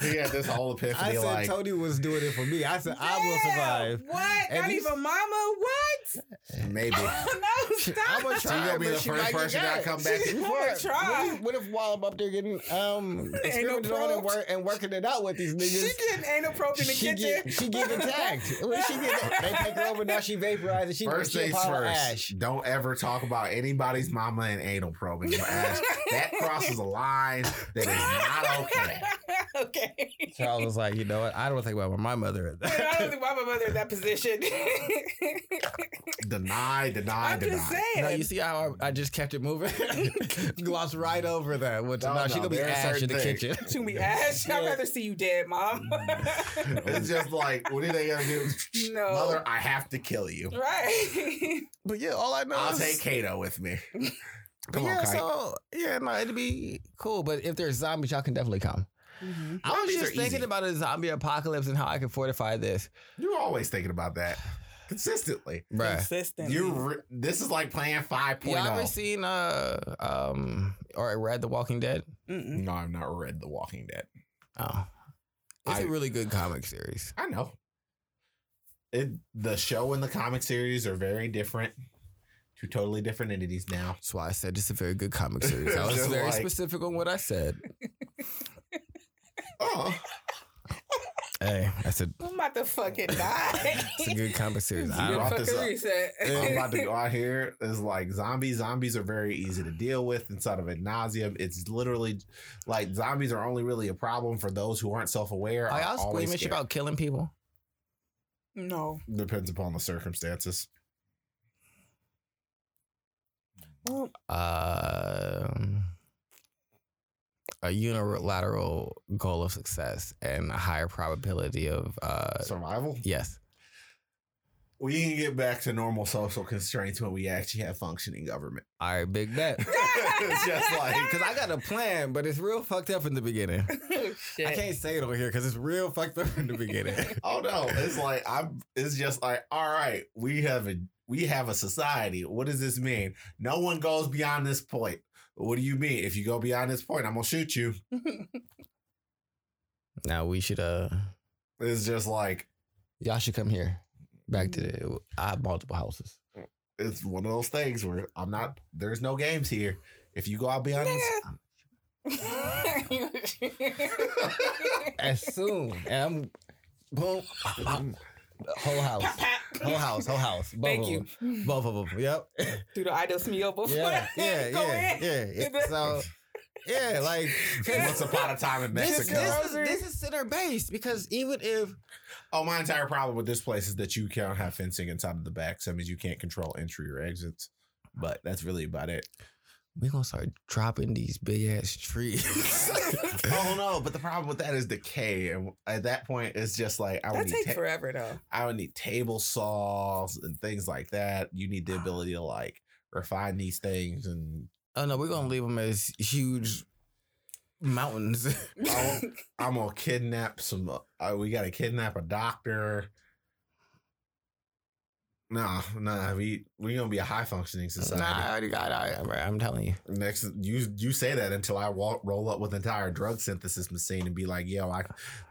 he had this whole I said like, Tony was doing it for me. I said I will survive. What? And Not these- even mama? What? maybe. no, stop. I'm gonna So try. you gonna be the first person that come back She- and- I'm gonna try. What if, what if while I'm up there getting um experimented on and, work, and working it out with these niggas? She getting anal probed in the she kitchen. get she get attacked. When she get they take her over now. She vaporized and she First things first. ash. Don't ever talk about anybody's mama and anal probing your ass. that crosses a line that is not okay. okay. Charles was like, you know what? I don't think about my mother. I don't think why my mother in that position. Deny, deny, I'm deny. just saying. No, you see how I, I just kept it moving? Glossed right over that. Which, No, no, she no, gonna be ash in certain the things. kitchen. to me, Ash. I'd rather see you dead, mom. It's just like, what are they gonna do? no. Mother, I have to kill you. Right. But yeah, all I know I'll is take Kato with me. Come yeah, on, Kite. so yeah, no, it'd be cool. But if there's zombies, y'all can definitely come. I was Zombies just are thinking easy. about a zombie apocalypse and how I can fortify this. You're always thinking about that consistently. Bruh. Consistent. You, re- this is like playing oh. 5.0. Y'all ever seen uh um or read The Walking Dead? Mm-mm. No, I've not read The Walking Dead. Oh. It's a I- really good comic series. I know. It the show and the comic series are very different. Two totally different entities now. That's why I said it's a very good comic series. I was very like- specific on what I said. Oh, Hey, that's a I'm about to fucking die. it's a good comic series. I brought this up. Reset. I'm about to go out here. It's like zombies. Zombies are very easy to deal with inside of a nauseum. It's literally like zombies are only really a problem for those who aren't self aware. are y'all squeamish about killing people? no. Depends upon the circumstances. Well, Um, a unilateral goal of success and a higher probability of uh, Survival. yes. We can get back to normal social constraints when we actually have functioning government. All right, big bet. just like Because I got a plan, but it's real fucked up in the beginning. shit. I can't say it over here because it's real fucked up in the beginning. Oh no, it's like I'm. It's just like all right. We have a we have a society. What does this mean? No one goes beyond this point. What do you mean? If you go beyond this point, I'm gonna shoot you. now we should uh, It's just like y'all should come here. Back to the I have multiple houses. it's one of those things where I'm not. There's no games here. If you go out beyond this, As soon and I'm boom, whole house, whole house, whole house. Both Thank of you. them. Both of them. Yep. Do the idol smell before Yeah, yeah, go yeah, yeah, yeah. So, yeah, like once upon a time in this, Mexico. this, is, this is center based because even if Oh, my entire problem with this place is that you can't have fencing inside of the back. So that means you can't control entry or exits. But that's really about it. We gonna start dropping these big ass trees. oh no! But the problem with that is decay, and at that point, it's just like I would That need takes ta- forever though. I would need table saws and things like that. You need the ability to like refine these things, and oh no, we're gonna leave them as huge mountains. Oh. I'm gonna kidnap some. Uh, we got to kidnap a doctor. Nah, nah, we we gonna be a high functioning society. nah, society. I already got it. I, I'm telling you. Next, you you say that until I walk, roll up with an entire drug synthesis machine and be like, "Yo, I,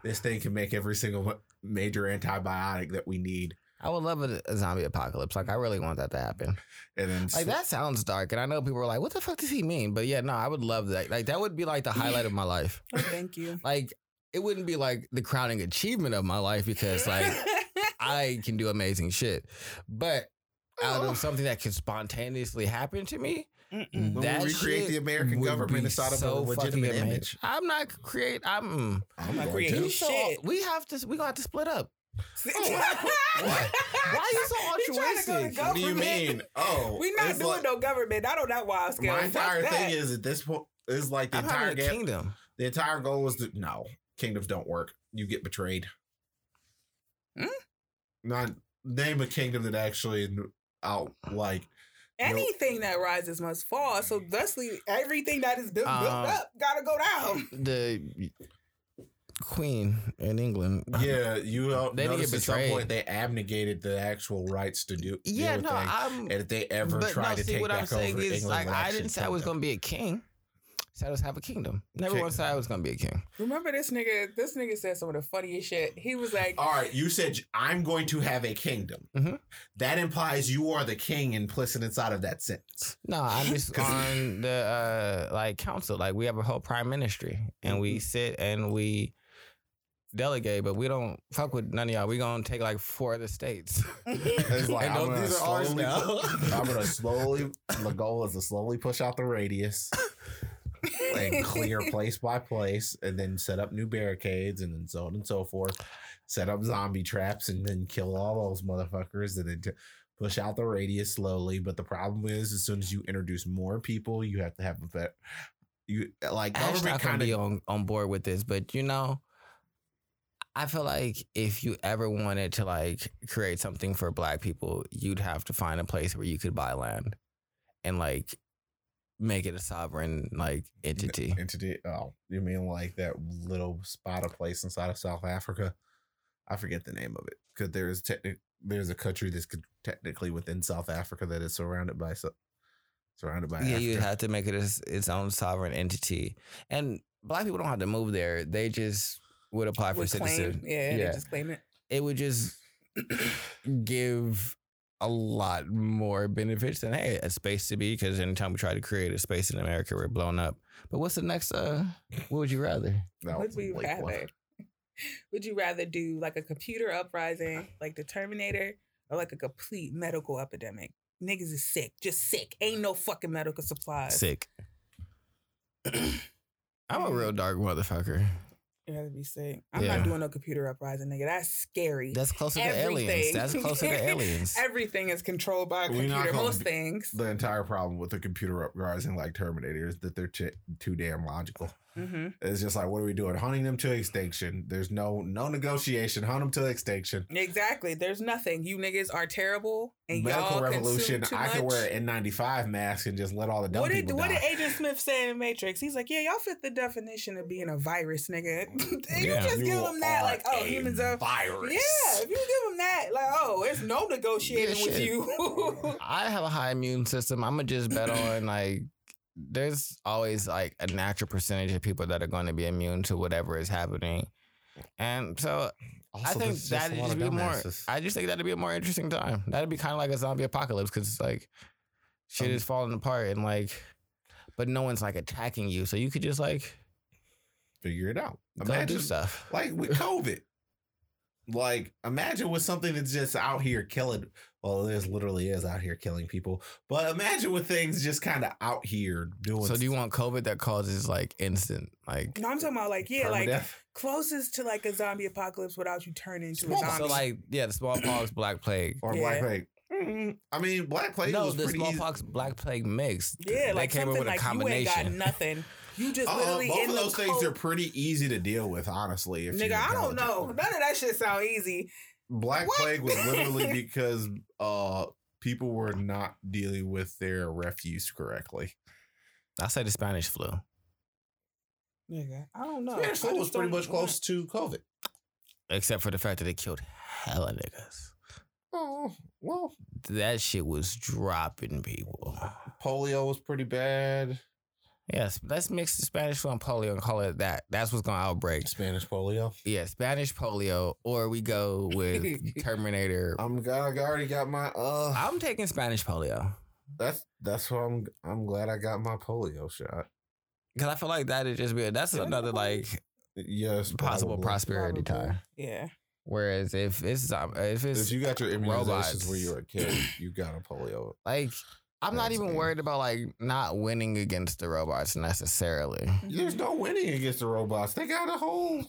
this thing can make every single major antibiotic that we need." I would love a, a zombie apocalypse. Like I really want that to happen. And then Like that sounds dark, and I know people are like, "What the fuck does he mean?" But yeah, no, I would love that. Like that would be like the highlight of my life. Oh, thank you. Like it wouldn't be like the crowning achievement of my life because like I can do amazing shit, but out of something that can spontaneously happen to me, Mm-mm. When we that recreate shit the American would government be inside of a so legitimate fucking image. I'm not create. I'm. I'm not going creating to. You so, Shit. we have to. We gonna have to split up. what? Why you so You trying to go to altruistic? What do you mean? Oh, We not doing like- no government. I don't on that wild scared. My entire that. thing is at this point is like the I'm entire a game. kingdom. The entire goal was to no kingdoms don't work. You get betrayed. Hmm? Not name a kingdom that actually out like anything that rises must fall. So thusly, everything that is built, built Um, up gotta go down. The queen in England. yeah. You uh, They didn't notice get at some betrayed. point they abnegated the actual rights to do. Yeah, no, things. I'm. and if they ever try no, to see take what back I'm saying over is England, like I didn't say I was them. gonna be a king. I said I was have a kingdom. Never once said I was gonna be a king. Remember this nigga? This nigga said some of the funniest shit. He was like, All right, you said I'm going to have a kingdom. Mhm. That implies you are the king implicit inside of that sentence. No, I'm just on the uh like council. Like we have a whole prime ministry, and we sit and we delegate, but we don't fuck with none of y'all. We gonna take like four of the states. It's like And I'm those- these are ours now. I'm gonna slowly. The goal is to slowly push out the radius and clear place by place, and then set up new barricades, and then so on and so forth. Set up zombie traps, and then kill all those motherfuckers, and then t- push out the radius slowly. But the problem is, as soon as you introduce more people, you have to have a vet. You like government kind be on, on board with this, but you know, I feel like if you ever wanted to like create something for black people, you'd have to find a place where you could buy land and like make it a sovereign like entity. entity. Oh, you mean like that little spot of place inside of South Africa? I forget the name of it because there's technic there's a country that's technically within South Africa that is surrounded by so- surrounded by. Yeah, you'd have to make it its, its own sovereign entity. And black people don't have to move there. They just would apply for would claim, citizenship. yeah, they Yeah. just claim it. It would just give a lot more benefits than hey, a space to be. Because anytime we try to create a space in America, we're blown up. But what's the next? uh What would you rather? That Would was we a late one. rather? Would you rather do like a computer uprising, like the Terminator, or like a complete medical epidemic? Niggas is sick, just sick. Ain't no fucking medical supplies. Sick. I'm a real dark motherfucker. You have to be sick. I'm Yeah. not doing no computer uprising, nigga. That's scary. That's closer to aliens. Everything. That's closer to aliens. Everything is controlled by a We not computer. Most things. The entire problem with the computer uprising like Terminator is that they're ch- too damn logical. Hmm It's just like, what are we doing? Hunting them to extinction. There's no no negotiation. Hunt them to extinction. Exactly. There's nothing. You niggas are terrible, and Medical y'all revolution. consume too I can wear an N95 mask and just let all the dumb What did people what die. did Agent Smith say in Matrix? He's like, yeah, y'all fit the definition of being a virus, nigga. and you Yeah. just give them that, like, oh, humans are. virus. Yeah, if you give them that, like, oh, there's no negotiating Yeah, with you. I have a high immune system. I'm gonna just bet on like there's always like a natural percentage of people that are going to be immune to whatever is happening, and so Also, I think there's just a that'd just of be more. I just think that'd be a more interesting time. That'd be kind of like a zombie apocalypse because it's like shit Um, is falling apart and like, but no one's like attacking you, so you could just like Figure it out. go do stuff. like with COVID. Like imagine with something that's just out here killing. Well, it is literally is out here killing people. But imagine with things just kind of out here doing. So do you want COVID that causes like instant like? no, I'm talking about like, yeah, like permadeath? closest to like a zombie apocalypse without you turning into a zombie. So like yeah, the smallpox, black plague. or Yeah. black plague? Mm, I mean, black plague no, was the pretty easy. smallpox, black plague mix. yeah, they like came up something with a like you ain't combination. got nothing. You just Uh, literally both in of the things things are pretty easy to deal with, honestly. If Nigga, I don't intelligent. know. None of that shit sound easy. Black What? plague was literally because uh people were not dealing with their refuse correctly. I say the Spanish flu, Nigga, I don't know. Spanish flu was pretty don't much close to COVID. except for the fact that it killed hella niggas. Oh well, That shit was dropping people. polio was pretty bad. Yes, let's mix the Spanish flu and polio and call it that. That's what's going to outbreak. Spanish polio. Yeah, Spanish polio, or we go with Terminator. I'm glad I already got my uh. I'm taking Spanish polio That's that's what I'm. I'm glad I got my polio shot. because I feel like that is just weird. That's Did I get another like Yes, possible probably. prosperity Probably. time. Yeah. Whereas if it's um, if it's If you got your immunizations robots. when you were a kid, you got a polio. like I'm not even worried about like not winning against the robots necessarily. There's mm-hmm. no winning against the robots. They got a whole.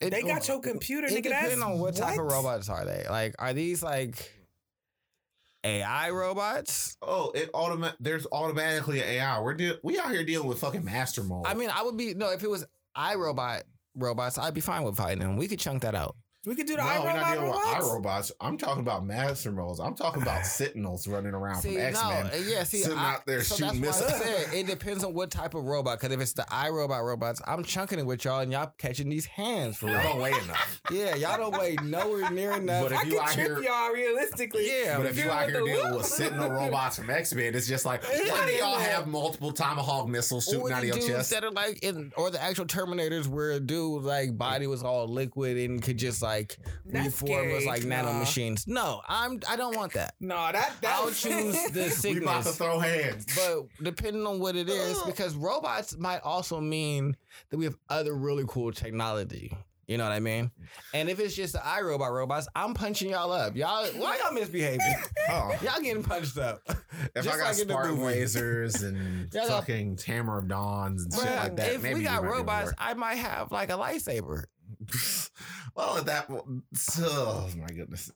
It- They got your computer, It nigga. That's depends on what type of robots are they. Like, are these like AI robots? Oh, it automa- There's automatically an AI. We're deal- we out here dealing with fucking master mode. I mean, I would be no if it was iRobot robots, I'd be fine with fighting them. We could chunk that out. We could do the no, we're not iRobot dealing with robots. iRobots. I'm talking about master modes. I'm talking about Sentinels running around See, from X Men. no, yeah, see, sitting I, out there so shooting that's why I missiles. said it depends on what type of robot. Because if it's the iRobot robots, I'm chunking it with y'all, and y'all catching these hands for Y'all real. don't weigh enough. yeah, y'all don't weigh nowhere near enough. But if I you can out trip here- y'all realistically. Yeah, but if you Dealing out with here the dealing whoop. with Sentinel robots from X Men, it's just like It's do y'all have multiple Tomahawk missiles Or shooting out of the your chest. that are like in, or the actual Terminators where a dude like body was all liquid and could just like That's reform as scary. like Nah. nano machines. No, I'm I don't want that. No, that that I'll choose the We about to throw hands. But depending on what it is, because robots might also mean that we have other really cool technology. You know what I mean? And if it's just the iRobot robots, I'm punching y'all up. Y'all, why y'all misbehaving? Oh, y'all getting punched up. if Just I got like in the spark movie. lasers and Y'all got- fucking hammer of dawns and shit like that, if maybe we got might be able to robots. I might have like a lightsaber. well, at that, oh my goodness,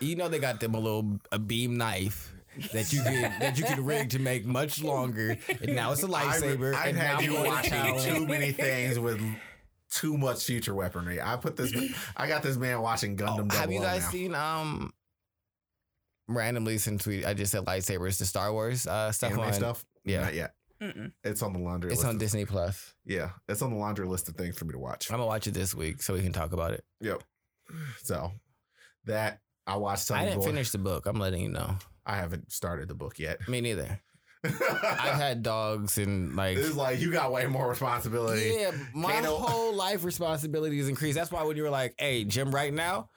You know they got them a little a beam knife that you can that you can rig to make much longer, and now it's a lightsaber. I've, I've and had now you I'm going to watching too many things with too much future weaponry. I put this, I got this man watching Gundam. Oh, have you guys now. seen um randomly since we I just said lightsabers the Star Wars uh stuff anime on stuff? yeah. not yet. Mm-mm. It's on the laundry. it's list on of- Disney Plus. Yeah, it's on the laundry list of things for me to watch. I'm gonna watch it this week so we can talk about it. Yep. So that I watched. I didn't Boy. finish the book. I'm letting you know. I haven't started the book yet. Me neither. I've had dogs and like it's like you got way more responsibility. Yeah, my Kato- whole life responsibilities increased. That's why when you were like, "Hey, Jim, right now,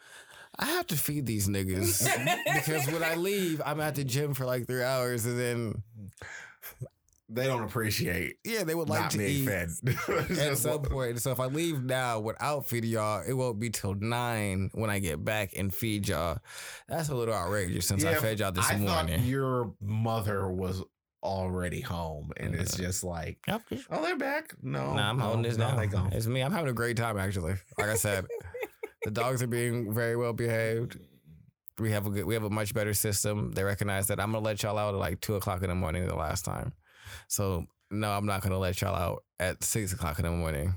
I have to feed these niggas because when I leave, I'm at the gym for like three hours, and then They don't appreciate Yeah, they would like not to being eat fed. At some point. So if I leave now without feeding y'all, it won't be till nine when I get back and feed y'all. That's a little outrageous since I fed y'all this I thought morning. your mother was already home, and it's uh-huh. just like, oh, Yep. oh, they're back. No, Nah, I'm no, holding this no, down. They. It's me. I'm having a great time actually. Like I said, the dogs are being very well behaved. We have a good, we have a much better system. They recognize that I'm gonna let y'all out at like two o'clock in the morning the last time. So no, I'm not gonna let y'all out at six o'clock in the morning.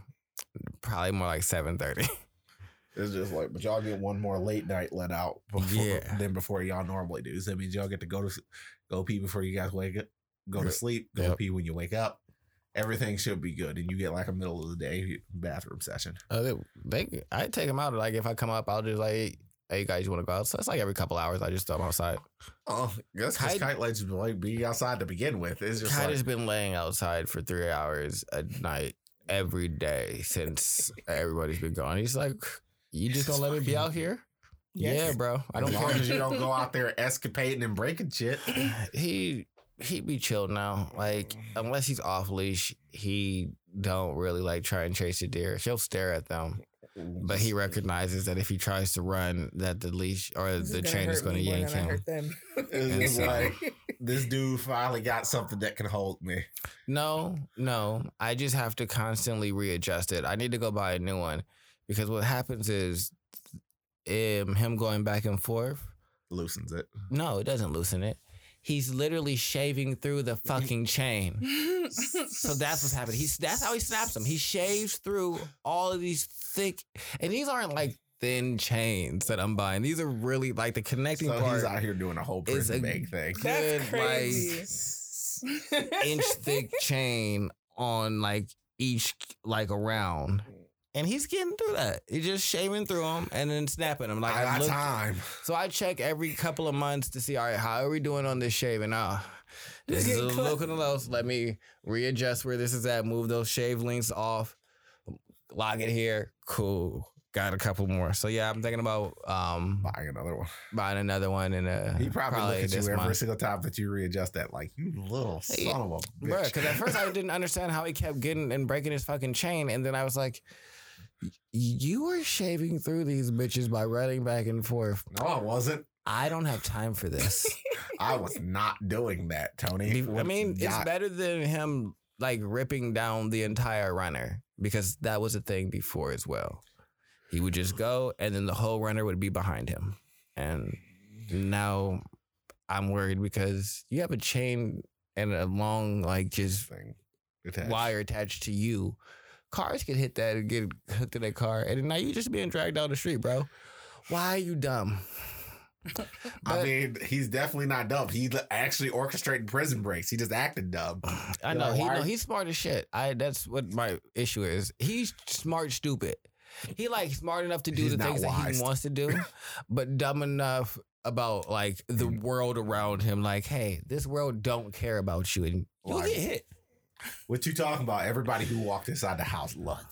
Probably more like seven thirty. It's just like, but y'all get one more late night let out before, Yeah. than before y'all normally do. So that means y'all get to go to go pee before you guys wake up, go to sleep, go Yep. pee when you wake up. Everything should be good, and you get like a middle of the day bathroom session. Uh, they, they, I take them out. Like if I come up, I'll just like, hey, guys, you want to go out? So it's like every couple hours, I just throw them outside. Oh, that's because Kite- kite lights like be outside to begin with. It's just Kite like, has been laying outside for three hours a night every day since everybody's been gone. He's like, you just gonna let me be out here? Yes. Yeah, bro. I don't as long care. as you don't go out there escapading and breaking shit. he he be chilled now. Like unless he's off leash, he don't really like try and chase a deer. He'll stare at them, but he recognizes that if he tries to run, that the leash or This the gonna chain is going to yank him. hurt them. It's so- like this dude finally got something that can hold me. No, no. I just have to constantly readjust it. I need to go buy a new one because what happens is um, him going back and forth. Loosens it. No, it doesn't loosen it. He's literally shaving through the fucking chain. So that's what's happening. He's that's how he snaps them. He shaves through all of these thick, and these aren't like thin chains that I'm buying. These are really like the connecting So part, he's out here doing a whole is prison a- bag thing. That's good, like, crazy. inch thick chain on like each like around. And he's getting through that. He's just shaving through them and then snapping them. Like I got look, time. so I check every couple of months to see, all right, how are we doing on this shaving? Ah, this is a little cut. low. So let me readjust where this is at. Move those shave links off. Lock it here. Cool. Got a couple more. So yeah, I'm thinking about um Buying another one. buying another one and a He probably, look at you every month. single time that you readjust that. Like you little Yeah. son of a bitch. because at first I didn't understand how he kept getting and breaking his fucking chain, and then I was like, "Y- "You were shaving through these bitches by running back and forth. no, I wasn't. I don't have time for this." I was not doing that, Tony. I mean, it's better than him like ripping down the entire runner because that was a thing before as well. He would just go, and then the whole runner would be behind him, and now I'm worried because you have a chain and a long like just attached. wire attached to you. Cars can hit that and get hooked in that car, and now you just being dragged down the street, bro. Why are you dumb? I mean, he's definitely not dumb. He's actually orchestrating prison breaks. He just acted dumb. I know like, he know he's smart as shit. I that's what my issue is. He's smart, stupid. He like smart enough to do He's the things that he wants to do, but dumb enough about like the world around him. Like, hey, this world don't care about you, and you'll get hit. What you talking about? Everybody who walked inside the house loved.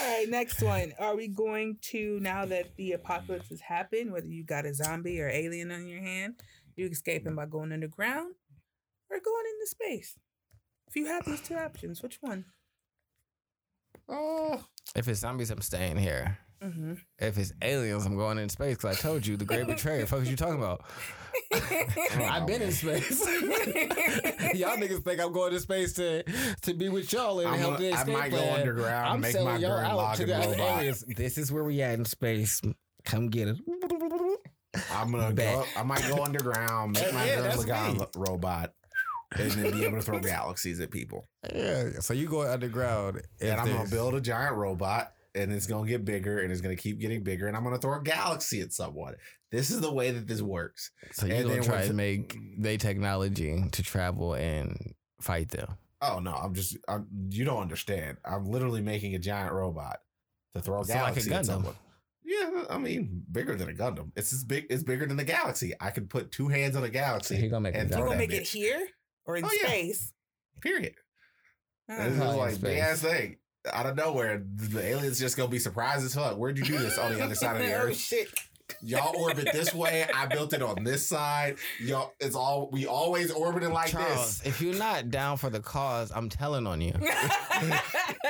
All right, next one. Are we going to now that the apocalypse has happened, whether you got a zombie or alien on your hand, you escaping by going underground or going into space? If you have these two options, which one? Oh, If it's zombies, I'm staying here. Mm-hmm. If it's aliens, I'm going in space. Cause I told you the great betrayer. Fuck is you talking about? I've been in space. y'all niggas think I'm going to space to to be with y'all and I'm help the I escape might go plan. underground, I'm make my y'all out to the other. This is where we at in space. Come get it. I'm gonna go. I might go underground, make my yeah, Gurren that's Lagann me. lo- robot, and then be able to throw galaxies at people. Yeah. So you go underground? and I'm gonna build a giant robot, and it's gonna get bigger, and it's gonna keep getting bigger, and I'm gonna throw a galaxy at someone. This is the way that this works. So you're gonna try to make they technology to travel and fight them? Oh no, I'm just. I'm, you don't understand. I'm literally making a giant robot to throw a So like a galaxy at someone. Yeah, I mean, bigger than a Gundam. It's as big. It's bigger than the galaxy. I could put two hands on a So galaxy. he gonna make a and You throw gonna that make it here or in Oh, yeah. space? Period. Oh. And this is like big ass space. thing. Out of nowhere, the aliens just gonna be surprised as fuck. Where'd you do this on the other side of the oh earth? shit! Y'all orbit this way. I built it on this side. Y'all, it's all we always orbiting like Charles, this. if you're not down for the cause, I'm telling on you.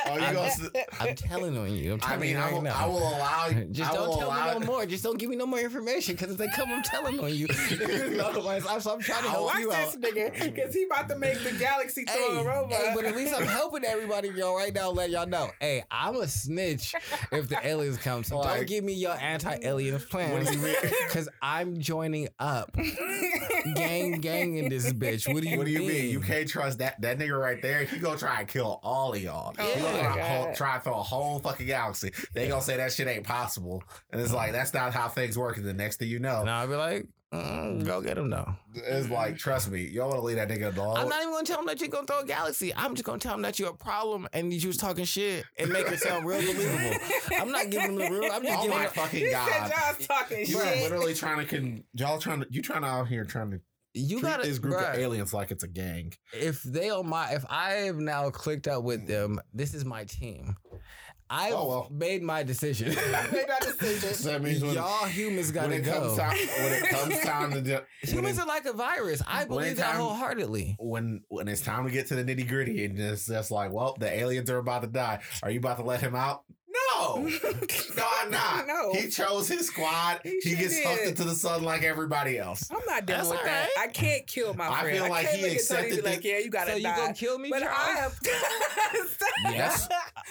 Oh, you I'm- gonna s- I'm telling on you. I'm I mean, you I will, now. I will allow you. Just I don't tell allow, me no more. Just don't give me no more information because if they come, I'm telling on you. Otherwise, I'm, so I'm trying to help Watch you this out. nigga, because he about to make the galaxy throw Hey, a robot. hey, but at least I'm helping everybody, y'all, right now, let y'all know. Hey, I'm a snitch if the aliens come. So don't give me your anti-aliens plans. What do you mean? Because I'm joining up. gang, gang in this bitch. What do you What do you mean? mean? You can't trust that that nigga right there. He gonna try and kill all of y'all. Oh he gonna try, God. to try to throw a whole fucking galaxy. They gonna say that shit ain't possible, and it's like that's not how things work. And the next thing you know, And I'll be like, mm, go get him, though. it's like trust me, you don't want to leave that nigga alone. I'm not even gonna tell him that you're gonna throw a galaxy. I'm just gonna tell him that you're a problem and you was talking shit and make it sound real believable. I'm not giving him the real. I'm just oh giving my him. fucking He god! said y'all's talking You are shit. literally trying to con- y'all trying to you trying to out here trying to You treat gotta this group bruh, of aliens like it's a gang. if they on my if I have now clicked up with them, this is my team. I've Oh, well. made my decision. Made that decision. So that means when, Y'all humans gotta it go. comes time when it comes time to do, humans it- are like a virus. I believe it that time- wholeheartedly. when when it's time to get to the nitty gritty and it's just like, well, the aliens are about to die. Are you about to let him out? No, no, I'm not. No. He chose his squad. He He, sure gets did. hooked into the sun like everybody else. I'm not dealing That's with that. right. I can't kill my friend. I friend. feel like can't he look at Tony and accepted like, the- yeah, you gotta So you gonna kill me, but Charles? I have. Yes.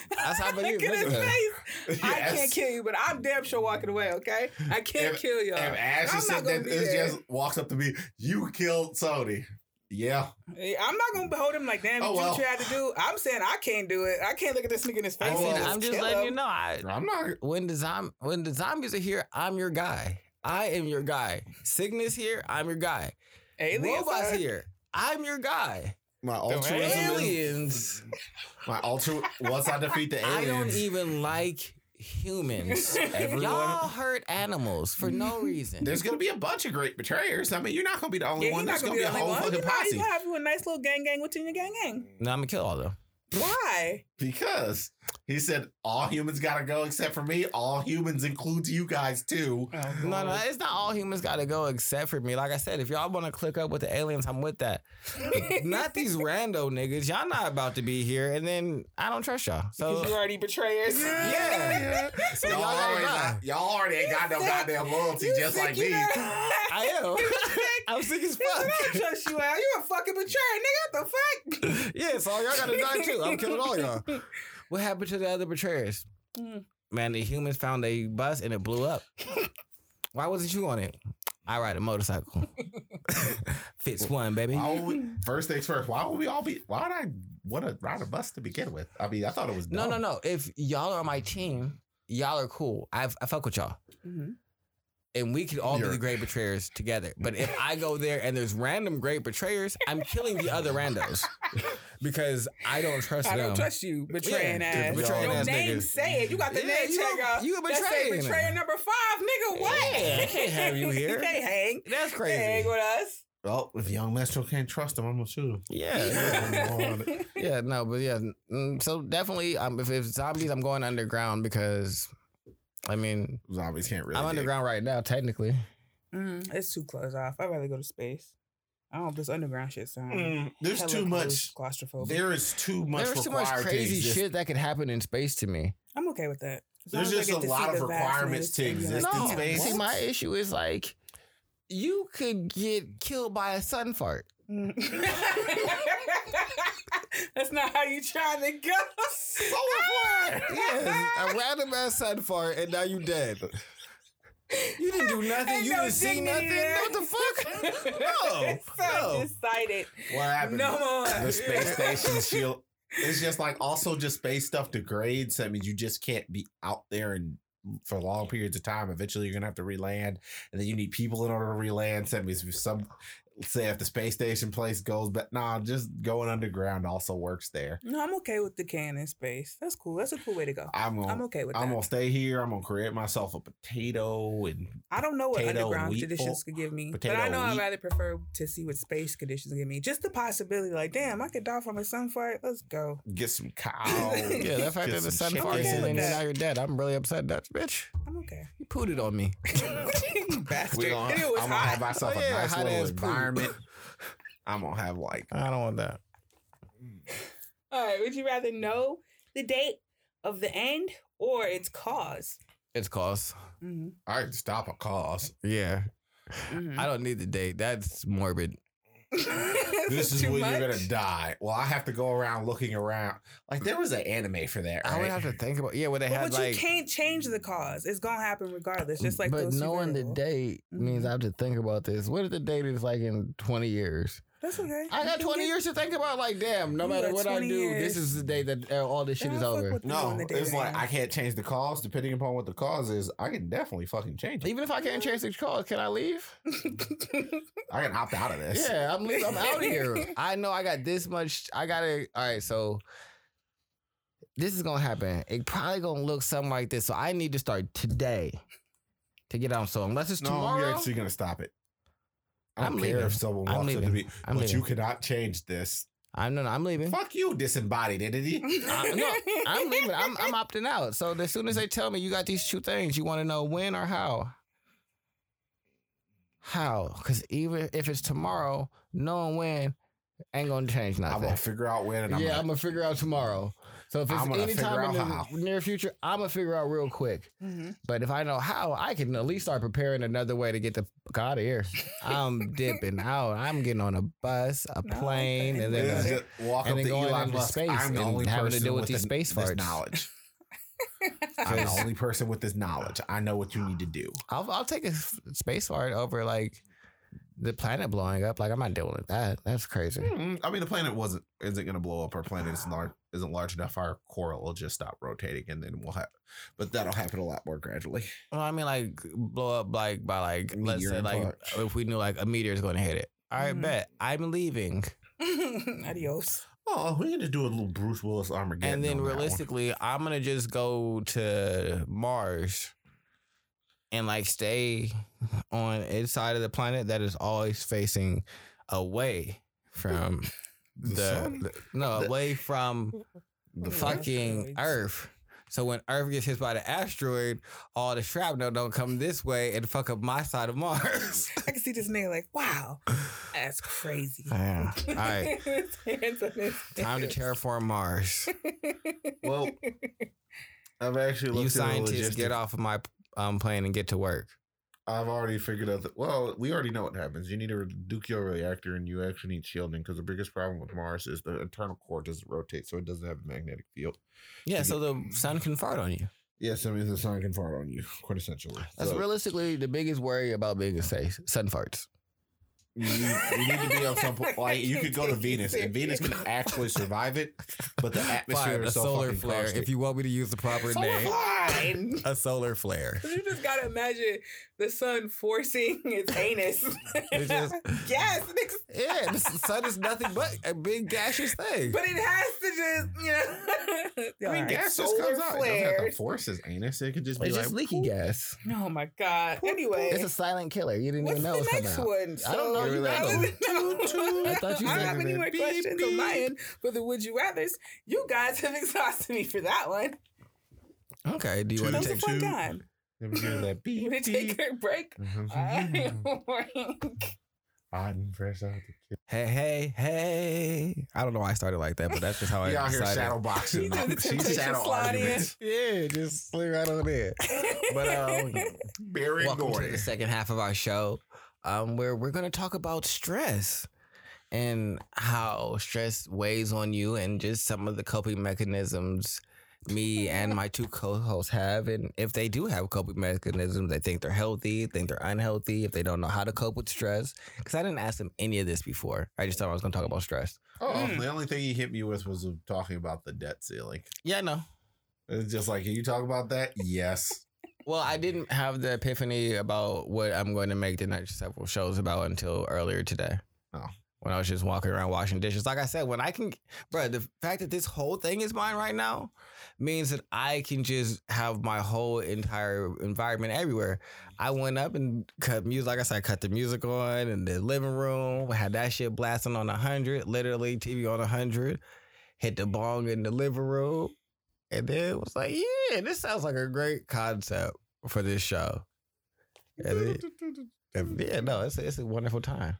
That's how I Look believe. at his Look at face. I can't kill you, but I'm damn sure walking away. Okay, I can't If- kill y'all. If Ash I'm is not sitting gonna there, be it's there. just walks up to me. You killed Sony. Yeah. I'm not gonna hold him like, damn, Oh, you well. tried to do. I'm saying I can't do it. I can't look at this nigga in his face. I Oh, mean, and I'm just kill letting you know. I, I'm not. when the zom- when the zombies are here, I'm your guy. I am your guy. Cygnus here, I'm your guy. Aliens Robots are- here, I'm your guy. My altruism is Aliens, my ultra. Once I defeat the aliens, I don't even like humans. everyone. Y'all hurt animals for no reason. There's gonna be a bunch of great betrayers. I mean, you're not gonna be the only Yeah, one. you're There's not gonna, gonna be a be the only whole one. You fucking know, you posse. gonna have you a nice little gang gang within your gang gang. No, I'm gonna kill all of them. Why? Because he said all humans gotta go except for me. All humans includes you guys too. Oh, no, no, it's not all humans got to go except for me. Like I said, if y'all want to click up with the aliens, I'm with that. not these rando niggas. Y'all not about to be here, and then I don't trust y'all. So you already betrayers. Yeah. So y'all, y'all already die. not, y'all already ain't got no goddamn loyalty, You just like me. I am. Sick? I'm sick as He said, I fuck. don't trust you out. You a fucking betrayer, nigga. What the fuck? yeah, so y'all gotta die too. I'm killing all y'all. What happened to the other betrayers? Mm. Man, the humans found a bus and it blew up. Why wasn't you on it? I ride a motorcycle. Fits one, baby. We, first things first. Why would we all be? Why would I want to ride a bus to begin with? I mean, I thought it was No, no, no. If y'all are on my team, y'all are cool. I I fuck with y'all. Mhm. And we could all be You're- the great betrayers together. But if I go there and there's random great betrayers, I'm killing the other randos because I don't trust I them. don't trust you, betraying Yeah, ass. betraying Your ass name niggas. say it. You got the Yeah, name you tag you a That say betraying. betrayer number five, nigga. What? Yeah, I can't have you here. you can't hang. That's You can't hang with us. Well, if young Metro can't trust him, I'm gonna shoot him. Yeah, yeah, yeah. No, but yeah. mm, So definitely, um, if it's zombies, I'm going underground because, I mean, Zombies can't really. I'm dig. underground right now, technically. Mm, it's too closed off. I'd rather go to space. I don't know if this underground shit sound. Mm, there's hella too much. claustrophobic. There is too much. There's too much required to crazy shit that could happen in space to me. I'm okay with that. As There's just a lot of requirements to and be like, exist in No, space. see, my issue is like, you could get killed by a sun fart. Mm. That's not how you trying to go. Yes, a random ass sun fart, and now you dead. You didn't do nothing. You no didn't see nothing. there. What the fuck? No, so no. decided. What happened? No more. The space station shield. It's just like also just space stuff degrades. That means you just can't be out there and for long periods of time. Eventually, you're gonna have to reland, and then you need people in order to reland. So that means if some say if the space station place goes, but nah, just going underground also works there. No, I'm okay with the can in space. That's cool. That's a cool way to go. I'm gonna, I'm okay with I'm that. gonna stay here. I'm gonna create myself a potato and I don't know what underground conditions could give me, but I know and I'd rather prefer to see what space conditions give me. Just the possibility, like, damn, I could die from a sunfight. Let's go. get some cow. Yeah, that fact get that the some sun farts and then now you're dead. I'm really upset, Dutch bitch. I'm okay. You pooted on me. Bastard. We gonna, it was I'm gonna have myself Oh, a yeah, nice little ass poop. environment. I'm gonna have like I don't want that. All right. Would you rather know the date of the end or its cause? It's cause. Mm-hmm. I can stop a cause. Yeah. Mm-hmm. I don't need the date. That's morbid. This is too when you're gonna die. Well, I have to go around looking around. Like there was an anime for that, I would have to think about yeah, where they But, had but like you can't change the cause. It's gonna happen regardless. Just like but those knowing the date means. I mm-hmm. have to think about this. What if the date is like in 20 years? That's okay. I got 20 get- years to think about. Like, damn, no You matter what I do, years. this is the day that uh, all this shit Yeah, is over. no, on the day it's like. I can't change the cause depending upon what the cause is. I can definitely fucking change it. Even if I can't change the cause, can I leave? I can opt out of this. Yeah, I'm leaving. I'm out of here. I know I got this much. I gotta. All right, so this is gonna happen. It probably gonna look something like this. So I need to start today to get on. So unless it's No, tomorrow, you're actually gonna stop it. I don't I'm care leaving. if someone I'm walks up to leaving. me, I'm but you cannot change this. I'm no, no, I'm leaving. Fuck you, disembodied entity. I, no, I'm leaving. I'm, I'm opting out. So as soon as they tell me you got these two things, you want to know when or how? How? Because even if it's tomorrow, knowing when ain't gonna change nothing. I'm gonna figure out when, and I'm yeah, gonna, I'm gonna figure out tomorrow. So if it's any time in the how. near future, I'm gonna figure out real quick. Mhm. But if I know how, I can at least start preparing another way to get the fuck out of here. I'm dipping out. I'm getting on a bus, a No, plane, and then is a- just walk and up then to going Elon into Musk. space I'm the and only having to person deal with with these space this farts. knowledge. I'm the only person with this knowledge. I know what you need to do. I'll I'll take a space fart over like the planet blowing up. Like I'm not dealing with that. That's crazy. Mm, I mean, the planet wasn't isn't going to blow up. Our planet is large, isn't large enough. Our core will just stop rotating, and then we'll have. But that'll happen a lot more gradually. Well, I mean, like blow up like by like let's Meteor say like impact. if we knew like a meteor is going to hit it. All right, Mhm. bet I'm leaving, Adios. Oh, we're gonna do a little Bruce Willis Armageddon. and then on that one. realistically, I'm gonna just go to Mars and like stay on its side of the planet that is always facing away from The the, no The- away from the fucking Asteroids. Earth. So when Earth gets hit by the asteroid, all the shrapnel don't come this way and fuck up my side of Mars. I can see this nigga like, wow, that's crazy. Yeah. All right. His hands on his Time to terraform Mars. Well, I've actually You looked at the scientists get off of my um, plane and get to work. I've already figured out that. Well, we already know what happens. You need a nuclear reactor, and you actually need shielding because the biggest problem with Mars is the internal core doesn't rotate, so it doesn't have a magnetic field. Yeah, so the sun can fart on you. Yes, I mean the sun can fart on you, quintessentially. That's So realistically the biggest worry about being in space. Sun farts. You, need, you need to be on some point. Like you could go to Venus, and Venus can actually survive it, but the atmosphere Fine, a is so solar flare. caustic. If you want me to use the proper Solar name, flare. a solar flare. You just gotta imagine the sun forcing its anus. It just- yes, niggas- Yeah, the sun is nothing but a big gaseous thing. but it has to just, you know. I mean, Alright, gas just solar comes out. It doesn't have to flares. force his anus. It could just be It's like just leaky gas. Oh my god. Anyway, It's a silent killer. You didn't what's even know the it was next coming out. one? I don't know. So- You I got don't know. I thought you I don't have any more Beep, questions on my end for the would you rather's. You guys have exhausted me for that one. Okay. Do you want to was a take? fun two. time. Let me hear that beep, You want to take beep. a break? Hot and fresh out the Hey, hey, hey! I don't know why I started like that, but that's just how I He out here decided. shadow boxing. He did the She's temptation shadow slide in. arguments. Yeah, just slid right on in. But um, Barry welcome to the second half of our show, um, where we're going to talk about stress and how stress weighs on you, and just some of the coping mechanisms me and my two co-hosts have, and if they do have coping mechanisms, they think they're healthy, think they're unhealthy, if they don't know how to cope with stress. Because I didn't ask them any of this before. I just thought I was going to talk about stress. Oh, Mm. the only thing he hit me with was talking about the debt ceiling. Yeah, no. It's just like, can you talk about that? Yes. Well, I didn't have the epiphany about what I'm going to make the next several shows about until earlier today. Oh. When I was just walking around washing dishes. Like I said, when I can, bro, the fact that this whole thing is mine right now means that I can just have my whole entire environment everywhere. I went up and cut music. Like I said, I cut the music on in the living room. Had that shit blasting on 100, literally TV on 100. Hit the bong in the living room. And then it was like, yeah, this sounds like a great concept for this show. And yeah, no, it's it's a wonderful time.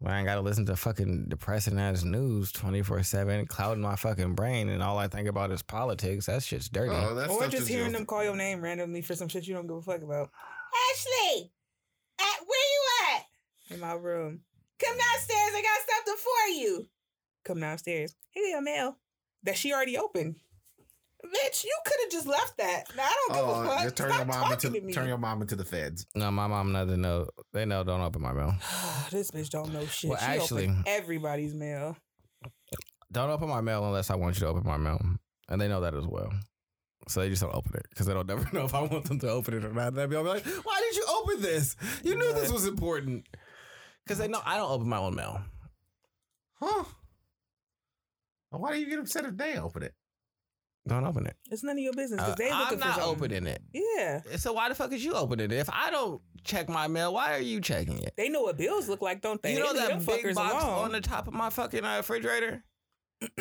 When I ain't gotta listen to fucking depressing ass news twenty four seven, clouding my fucking brain, and all I think about is politics. That shit's dirty. Oh, that or just hearing them call your name randomly for some shit you don't give a fuck about. Ashley, at, where you at? In my room. Come downstairs. I got something for you. Come downstairs. Hey, your mail. That she already opened. Bitch, you could have just left that. Now, I don't give Oh, a fuck. just turn Stop your mom talking into to me. turn your mom into the feds. no, my mom doesn't know. They know don't open my mail. this bitch don't know shit. Well, she actually- opened everybody's mail. Don't open my mail unless I want you to open my mail, and they know that as well. So they just don't open it because they don't never know if I want them to open it or not. They'll be like, "Why did you open this? You knew this was important." Because they know I don't open my own mail. Huh? Why do you get upset if they open it? Don't open it. It's none of your business because Uh, they looking I'm for not opening it. Yeah. So why the fuck is you opening it? If I don't check my mail, why are you checking it? They know what bills look like, don't they? you know They that them big box alone. on the top of my fucking uh, refrigerator?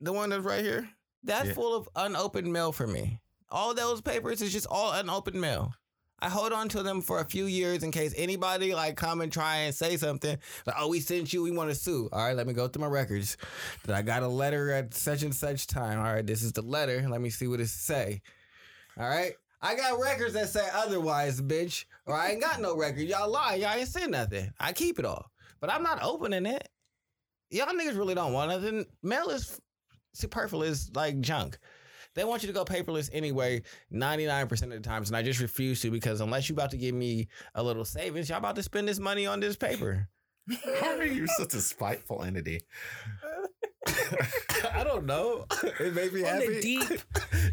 the one that's right here? That's Yeah. full of unopened mail for me. All those papers is just all unopened mail. I hold on to them for a few years in case anybody like come and try and say something. Like, oh, we sent you, we want to sue. All right, let me go through my records. That I got a letter at such and such time. All right, this is the letter. Let me see what it say. All right. I got records that say otherwise, bitch. Or I ain't got no record. Y'all lie. Y'all ain't said nothing. I keep it all. But I'm not opening it. Y'all niggas really don't want nothing. Mail is superfluous like junk. They want you to go paperless anyway, 99% of the times. And I just refuse to because unless you're about to give me a little savings, y'all about to spend this money on this paper. How are you such a spiteful entity? I don't know. It makes me On the happy. deep,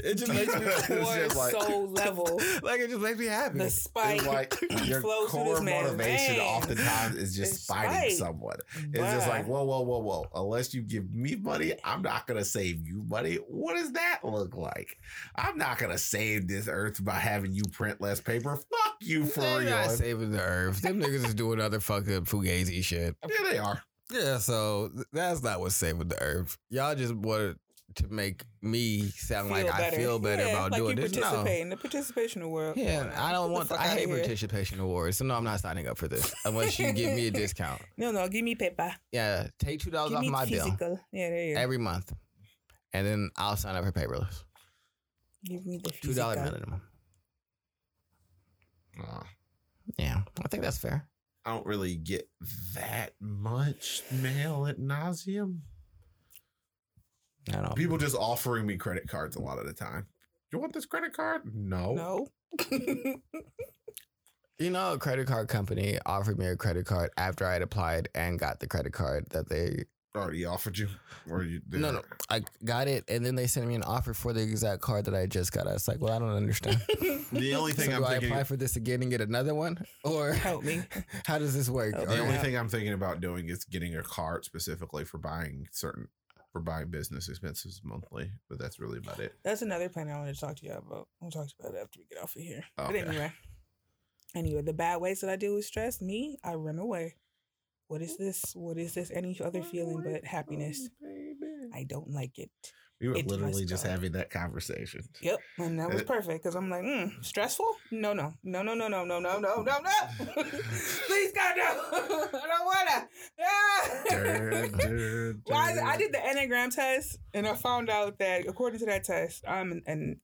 it just makes me It's core just like- soul level, like it just makes me happy. the spite It's like your flows through core this motivation veins. oftentimes is just It's spiting spite. someone. It's just like, whoa, whoa, whoa, whoa. Unless you give me money, I'm not gonna save you money. What does that look like? I'm not gonna save this earth by having you print less paper. Fuck you for They're real. not saving the earth. Them niggas is doing other fucking fugazi shit. Yeah, they are. Yeah, so that's not what's saving the earth. Y'all just wanted to make me sound like I feel better Yeah, about like doing you this. No. in the participational world. Yeah, I don't want. the I outta hate here. participation awards, so no, I'm not signing up for this unless you give me a discount. No, no, give me paper. Yeah, take two dollars off me my bill. Yeah, there you go. every month, and then I'll sign up for paperless. Give me the Two dollar minimum. Uh, Yeah, I think that's fair. I don't really get that much mail ad nauseam. I don't. People just offering me credit cards a lot of the time. You want this credit card? No. No. You know, a credit card company offered me a credit card after I had applied and got the credit card that they Already offered you? Or you No, no. I got it, and then they sent me an offer for the exact card that I just got. I was like, well, I don't understand. The only thing do I'm I thinking apply for this again and get another one, or Help me. how does this work? Help The only out. thing I'm thinking about doing is getting a card specifically for buying certain for buying business expenses monthly, but that's really about it. That's another plan I wanted to talk to you about. We'll talk about it after we get off of here. But anyway. Anyway, the bad ways that I deal with stress, me, I run away. What is this? What is this? Any other feeling but happiness? I don't like it. We were It literally just go. having that conversation. Yep, and that was perfect because I'm like, mm, stressful? No, no, no, no, no, no, no, no, no, no, no. Please God, no. I don't wanna. Ah. Well, I, I did the Enneagram test, and I found out that according to that test, I'm an, an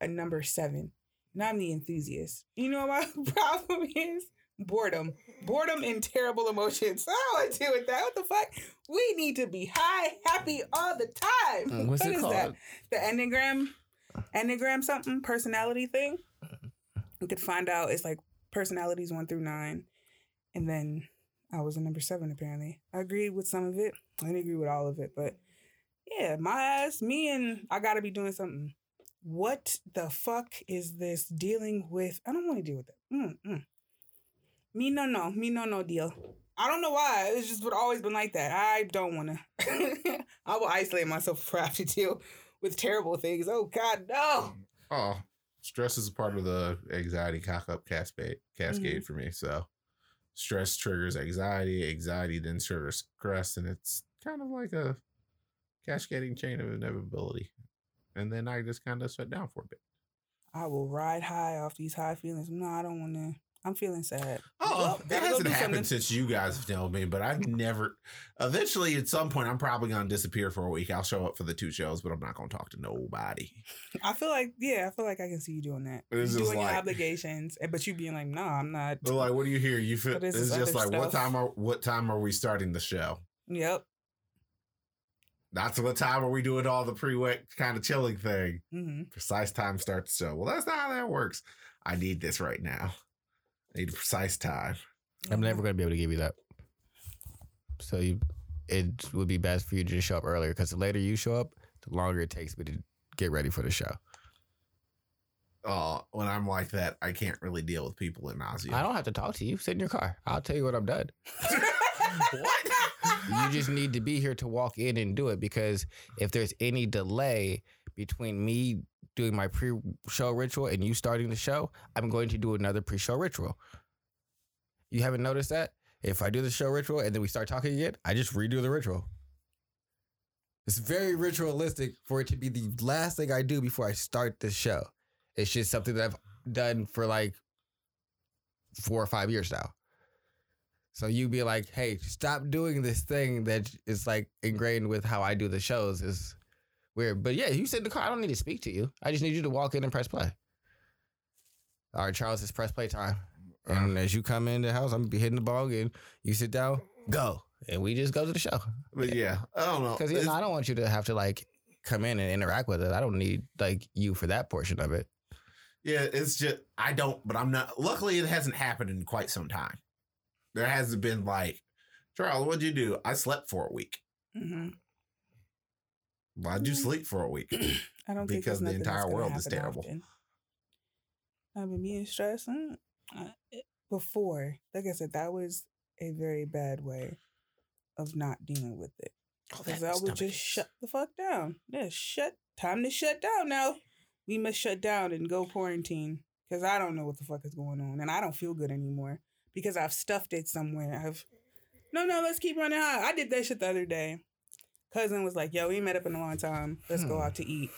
a number seven, and I'm the enthusiast. You know what my problem is? Boredom, boredom, and terrible emotions. I don't want to deal with that. What the fuck? We need to be high, happy all the time. Mm, What's What it is called? that? The Enneagram, Enneagram something personality thing. We could find out it's like personalities one through nine, and then I was a number seven apparently. I agreed with some of it. I didn't agree with all of it, but yeah, my ass, me and I gotta be doing something. What the fuck is this dealing with? I don't want to deal with it. Mm, mm. Me no no. Me no no deal. I don't know why. It's just would always been like that. I don't want to. I will isolate myself if I have to deal with terrible things. Oh God, no. Mm. Oh, stress is a part of the anxiety cock up cascade cascade for me. So stress triggers anxiety, anxiety then triggers stress, and it's kind of like a cascading chain of inevitability. And then I just kind of shut down for a bit. I will ride high off these high feelings. No, I don't want to. I'm feeling sad. Oh, Well, that hasn't happened something. since you guys have told me, but I've never. Eventually, at some point, I'm probably going to disappear for a week. I'll show up for the two shows, but I'm not going to talk to nobody. I feel like, yeah, I feel like I can see you doing that. It's doing your obligations, eh, but you being like, no, I'm not. Like, "What do you hear? You feel?" It's is just like, "What time are what time are we starting the show?" Yep. That's what time are we doing all the pre-wet kind of chilling thing? hmm Precise time starts the show. Well, that's not how that works. I need this right now. I need a precise time. I'm never mm-hmm. going to be able to give you that. So you, it would be best for you to just show up earlier because the later you show up, the longer it takes me to get ready for the show. Oh, when I'm like that, I can't really deal with people in nausea. I don't have to talk to you. Sit in your car. I'll tell you when I'm done. what? You just need to be here to walk in and do it because if there's any delay between me doing my pre-show ritual and you starting the show, I'm going to do another pre-show ritual. You haven't noticed that? If I do the show ritual and then we start talking again, I just redo the ritual. It's very ritualistic for it to be the last thing I do before I start the show. It's just something that I've done for like four or five years now. So you'd be like, hey, stop doing this thing that is like ingrained with how I do the shows is weird. But yeah, you sit in the car. I don't need to speak to you. I just need you to walk in and press play. All right, Charles, it's press play time. And as you come in the house, I'm gonna be hitting the ball and you sit down, go. And we just go to the show. But yeah, I don't know. Because you know, I don't want you to have to like come in and interact with it. I don't need like you for that portion of it. Yeah, it's just I don't, but I'm not. Luckily, it hasn't happened in quite some time. There hasn't been like, Charles, what'd you do? I slept for a week. hmm Why'd you sleep for a week? I don't think Because the entire world is terrible. often. I've been being stressed mm, before. Like I said, that was a very bad way of not dealing with it. Oh, Because that I would just shut the fuck down. Yeah, shut. Time to shut down now. We must shut down and go quarantine. Because I don't know what the fuck is going on. And I don't feel good anymore. Because I've stuffed it somewhere. I've. No, no, let's keep running high. I did that shit the other day. Cousin was like, yo, we met up in a long time. Let's go Hmm. out to eat.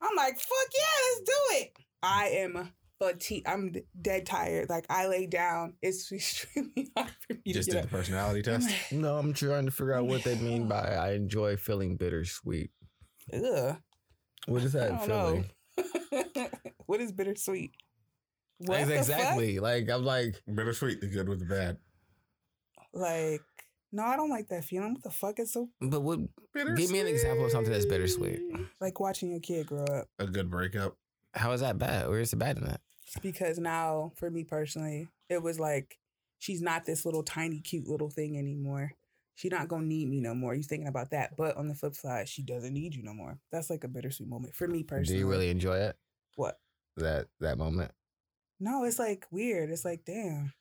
I'm like, fuck yeah, let's do it. I am fatigued. I'm d- dead tired. Like, I lay down. It's extremely hard for me Just to did get the up. personality test. No, I'm trying to figure out what they mean by I enjoy feeling bittersweet. Ugh. What is I that don't feeling? know. what is bittersweet? What Ex- the exactly. Like I'm like, Bittersweet, the good with the bad. Like, no, I don't like that feeling. What the fuck is so but what? Give me an example of something that's bittersweet. like watching your kid grow up? A good breakup. How is that bad? Where is it bad in that? Because now, for me personally, it was like she's not this little tiny cute little thing anymore. She's not gonna need me no more. You thinking about that? But on the flip side, she doesn't need you no more. That's like a bittersweet moment for me personally. Do you really enjoy it? What? That that moment? No, it's like weird. It's like damn.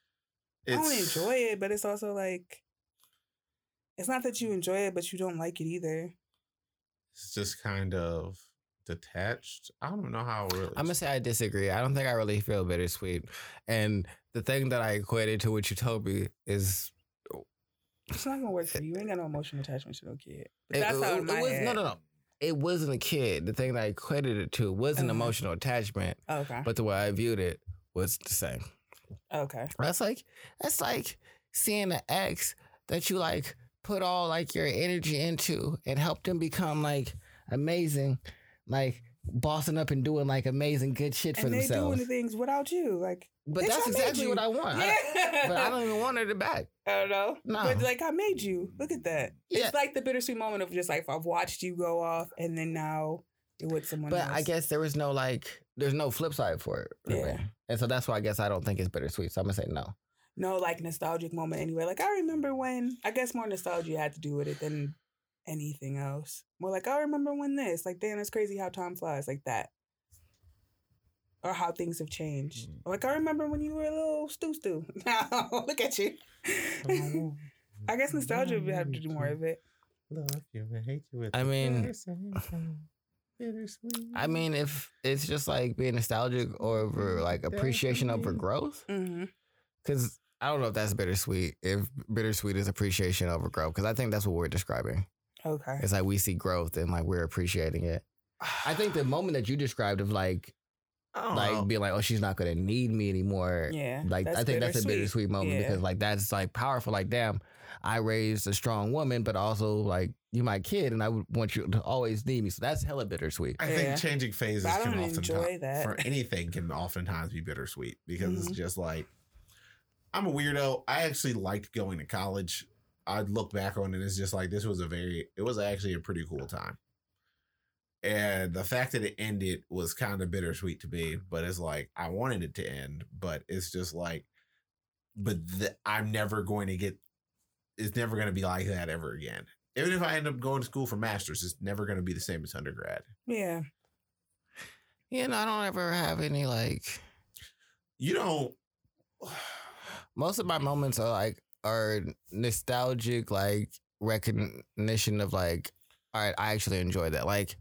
I don't enjoy it, but it's also like it's not that you enjoy it, but you don't like it either. It's just kind of detached. I don't know how really. I'm gonna say I disagree. I don't think I really feel bittersweet. And the thing that I equated to what you told me is It's not gonna work for you. You ain't got no emotional attachment to no kid. But it, that's how it- in my it was head. no no no. It wasn't a kid. The thing that I equated it to was an Uh-huh. emotional attachment, Okay. but the way I viewed it was the same. Okay. That's like that's like seeing an ex that you like put all like your energy into and help them become like amazing, like bossing up and doing like amazing good shit for And they themselves. doing things without you, like. but that's exactly what I want. I- Yeah. but I don't even want her back. I don't know. No. But like I made you. Look at that. Yeah. It's like the bittersweet moment of just like I've watched you go off and then now you're with someone else. But else. I guess there was no like, there's no flip side for it. Yeah. And so that's why I guess I don't think it's bittersweet. So I'm gonna say no. No like nostalgic moment anyway. Like I remember when I guess more nostalgia had to do with it than anything else. More like I remember when this. Like damn, it's crazy how time flies like that. or how things have changed. Mm. Like I remember when you were a little stew stew. Now look at you. I guess nostalgia would have to do more of it. Love you and hate you at I mean- very same time. Bittersweet. I mean, if it's just like being nostalgic or over like appreciation over growth, Mm-hmm. Because I don't know if that's bittersweet. If bittersweet is appreciation over growth, because I think that's what we're describing. Okay. It's like we see growth and like we're appreciating it. I think the moment that you described of like like know. being like, oh, she's not gonna need me anymore. Yeah. Like I think that's a bittersweet moment Yeah. because like that's like powerful. Like damn, I raised a strong woman, but also like you my kid, and I would want you to always need me. So that's hella bittersweet. I Yeah. think changing phases can don't often for anything can oftentimes be bittersweet because Mhm. it's just like I'm a weirdo. I actually liked going to college. I'd look back on it and it's just like this was a very it was actually a pretty cool time. And the fact that it ended was kind of bittersweet to me, but it's like I wanted it to end, but it's just like but the, I'm never going to get it's never going to be like that ever again. Even if I end up going to school for masters, it's never going to be the same as undergrad. Yeah. You know, I don't ever have any like. You don't Most of my moments are like are nostalgic, like recognition of like, all right, I actually enjoyed that. Like,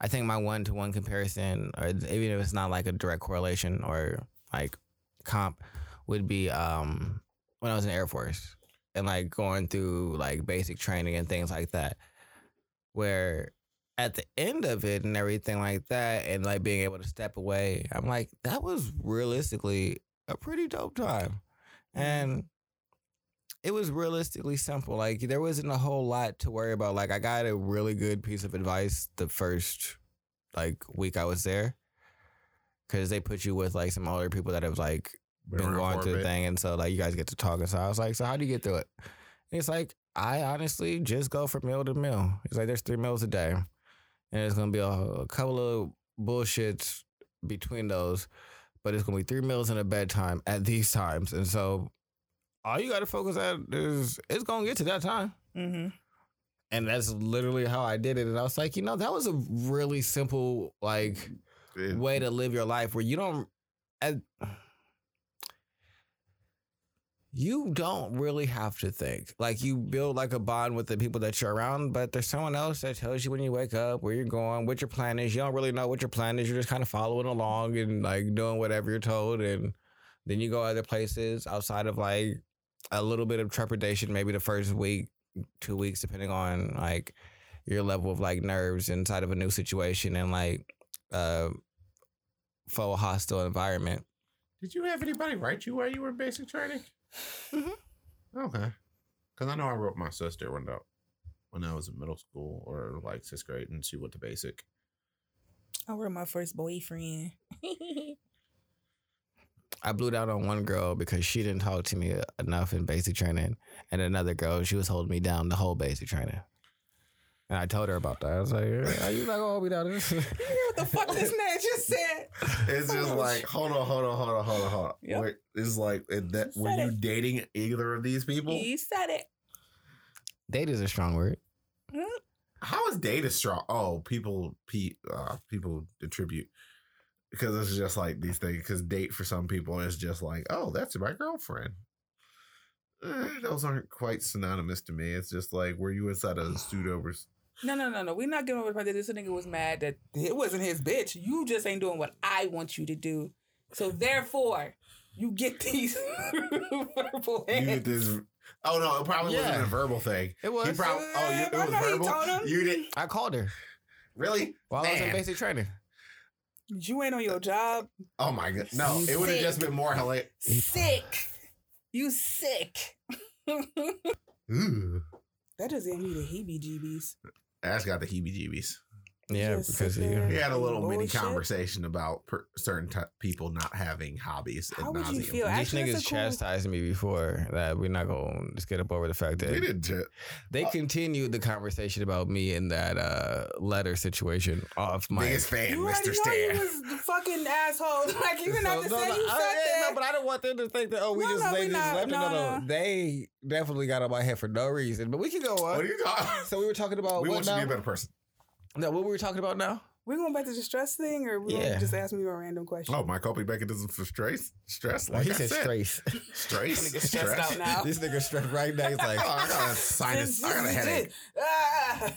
I think my one to one comparison, or even if it's not like a direct correlation or like comp, would be um when I was in Air Force and like going through like basic training and things like that, where at the end of it and everything like that, and like being able to step away, I'm like, that was realistically a pretty dope time. And it was realistically simple. Like there wasn't a whole lot to worry about. Like I got a really good piece of advice the first like week I was there. Cause they put you with like some older people that have like been going through the thing, and so like you guys get to talk. And so I was like, so how do you get through it? And it's like I honestly just go from meal to meal. It's like there's three meals a day, and it's gonna be a, a couple of bullshits between those, but it's gonna be three meals and a bedtime at these times. And so all you got to focus at is it's gonna get to that time. Mm-hmm. And that's literally how I did it. And I was like, you know, that was a really simple like It- way to live your life where you don't at, you don't really have to think like you build like a bond with the people that you're around but there's someone else that tells you when you wake up where you're going what your plan is you don't really know what your plan is you're just kind of following along and like doing whatever you're told and then you go other places outside of like a little bit of trepidation maybe the first week two weeks depending on like your level of like nerves inside of a new situation and like uh faux hostile environment. Did you have anybody write you while you were in basic training? Mhm. Okay. Because I know I wrote my sister when, I- when I was in middle school or like sixth grade and she went to basic. I wrote my first boyfriend. I blew down on one girl because she didn't talk to me enough in basic training, and another girl she was holding me down the whole basic training. And I told her about that. I was like, "Are you not gonna hold me down?" you hear what the fuck this man just said? It's just like, hold on, hold on, hold on, hold on, hold on. Yep. Wait, it's like, that, were you it. dating either of these people? He said it. Date is a strong word. How is data strong? Oh, people, pe- uh, people attribute because it's just like these things. Because date for some people is just like, oh, that's my girlfriend. Eh, those aren't quite synonymous to me. It's just like, were you inside a pseudo? res- No, no, no, no. We're not getting over the fact that this nigga was mad that it wasn't his bitch. You just ain't doing what I want you to do. So therefore, you get these verbal You get this. Oh no, it probably wasn't a verbal thing. It was. He probably. Oh, you, it I was know he verbal. told him. You did I called her really? while I was in Man. basic training. You ain't on your job. Oh my god! No, You it would have just been more hilarious. Sick. You sick. Ooh, That just gave me the heebie-jeebies. That's got the heebie-jeebies. Yeah, Just because sit you. there. We had a little mini conversation about per- certain t- people not having hobbies. How ad would you nauseam. feel? These Actually, niggas cool- chastised me before that we're not gonna just get up over the fact that We didn't. ch- they Uh, continued the conversation about me in that uh, letter situation off my. Biggest fan, You already Mr. know Stan. you was the fucking asshole. Like you didn't have to So, say no, you no, said I, that. no, but I don't want them to think that oh we No, just no, they we just not. left. No, No, no, no. they definitely got on my head for no reason. But we can go on. What are you talking? so we were talking about we what want you to be a better person. No, what were we talking about now? We're going back to the stress thing, or we Yeah. just ask me a random question? Oh, my coping mechanism for stress. Stress. Well, Like he I said said, straight. Stress. Nigga stressed out now. this nigga stressed right now. He's like, Oh, I got a sinus. I got a headache. Ah!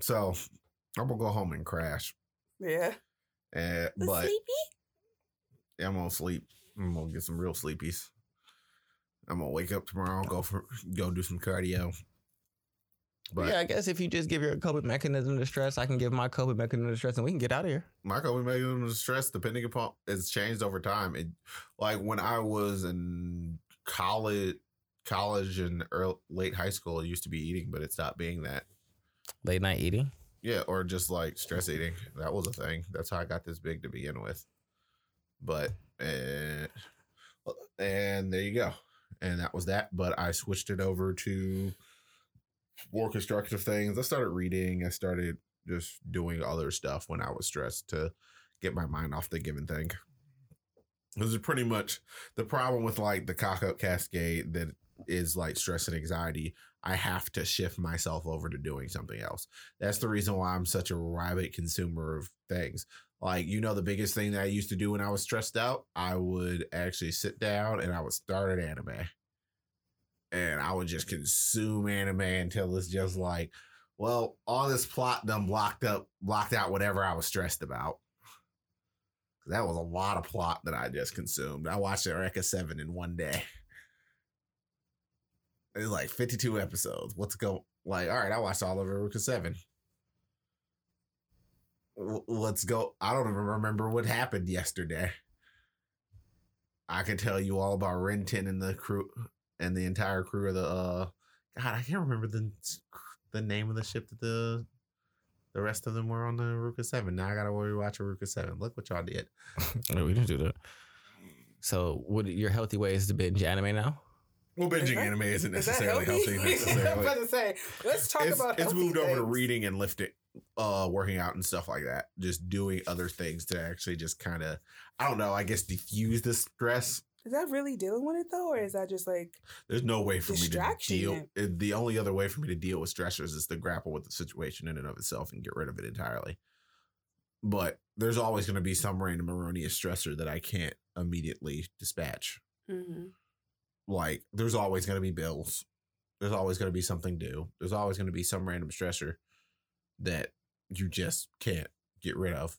So I'm gonna go home and crash. yeah. Uh, but sleepy. Yeah, I'm gonna sleep. I'm gonna get some real sleepies. I'm gonna wake up tomorrow, go for go do some cardio. But yeah, I guess if you just give your coping mechanism to stress, I can give my coping mechanism to stress, and we can get out of here. my coping mechanism of stress, depending upon, it's changed over time. It, like when I was in college, college and early, late high school, it used to be eating, but it stopped being that. Late night eating. Yeah, or just like stress eating. That was a thing. That's how I got this big to begin with. But and there you go. And that was that. But I switched it over to more constructive things. I started reading. I started just doing other stuff when I was stressed to get my mind off the given thing. This is pretty much the problem with like the cock up cascade that is like stress and anxiety. I have to shift myself over to doing something else. That's the reason why I'm such a rabid consumer of things. Like, you know, the biggest thing that I used to do when I was stressed out, I would actually sit down and I would start an anime. And I would just consume anime until it's just like, well, all this plot done blocked up, blocked out whatever I was stressed about. That was a lot of plot that I just consumed. I watched Eureka 7 in one day. It was like 52 episodes. What's going like, all right, I watched all of Eureka 7 w- let's go. I don't even remember what happened yesterday. I can tell you all about Renton and the crew and the entire crew of the. uh God, I can't remember the the name of the ship that the the rest of them were on the Eureka Seven. Now I gotta rewatch Eureka Seven. Look what y'all did. No, we didn't do that. So, would your healthy way is to binge anime now? Well, Is binging that- anime isn't Is that necessarily healthy? healthy. I was about to say, let's talk it's, about it's healthy moved over to reading and lifting uh working out and stuff like that just doing other things to actually just kind of i don't know i guess diffuse the stress Is that really dealing with it though, or is that just like there's no way for me to deal it- the only other way for me to deal with stressors is to grapple with the situation in and of itself and get rid of it entirely. But there's always going to be some random erroneous stressor that i can't immediately dispatch. Mm-hmm. Like there's always going to be bills. There's always going to be something due. There's always going to be some random stressor that you just can't get rid of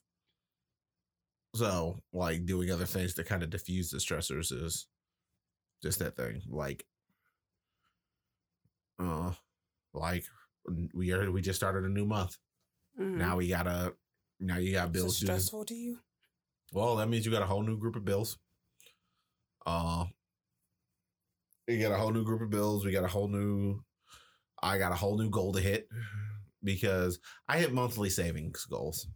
so like doing other things to kind of diffuse the stressors is just that thing like uh like we are we just started a new month Mm-hmm. now we gotta now you got bills to- stressful to you? well, that means you got a whole new group of bills. Uh, you got a whole new group of bills. We got a whole new. I got a whole new goal to hit because I hit monthly savings goals.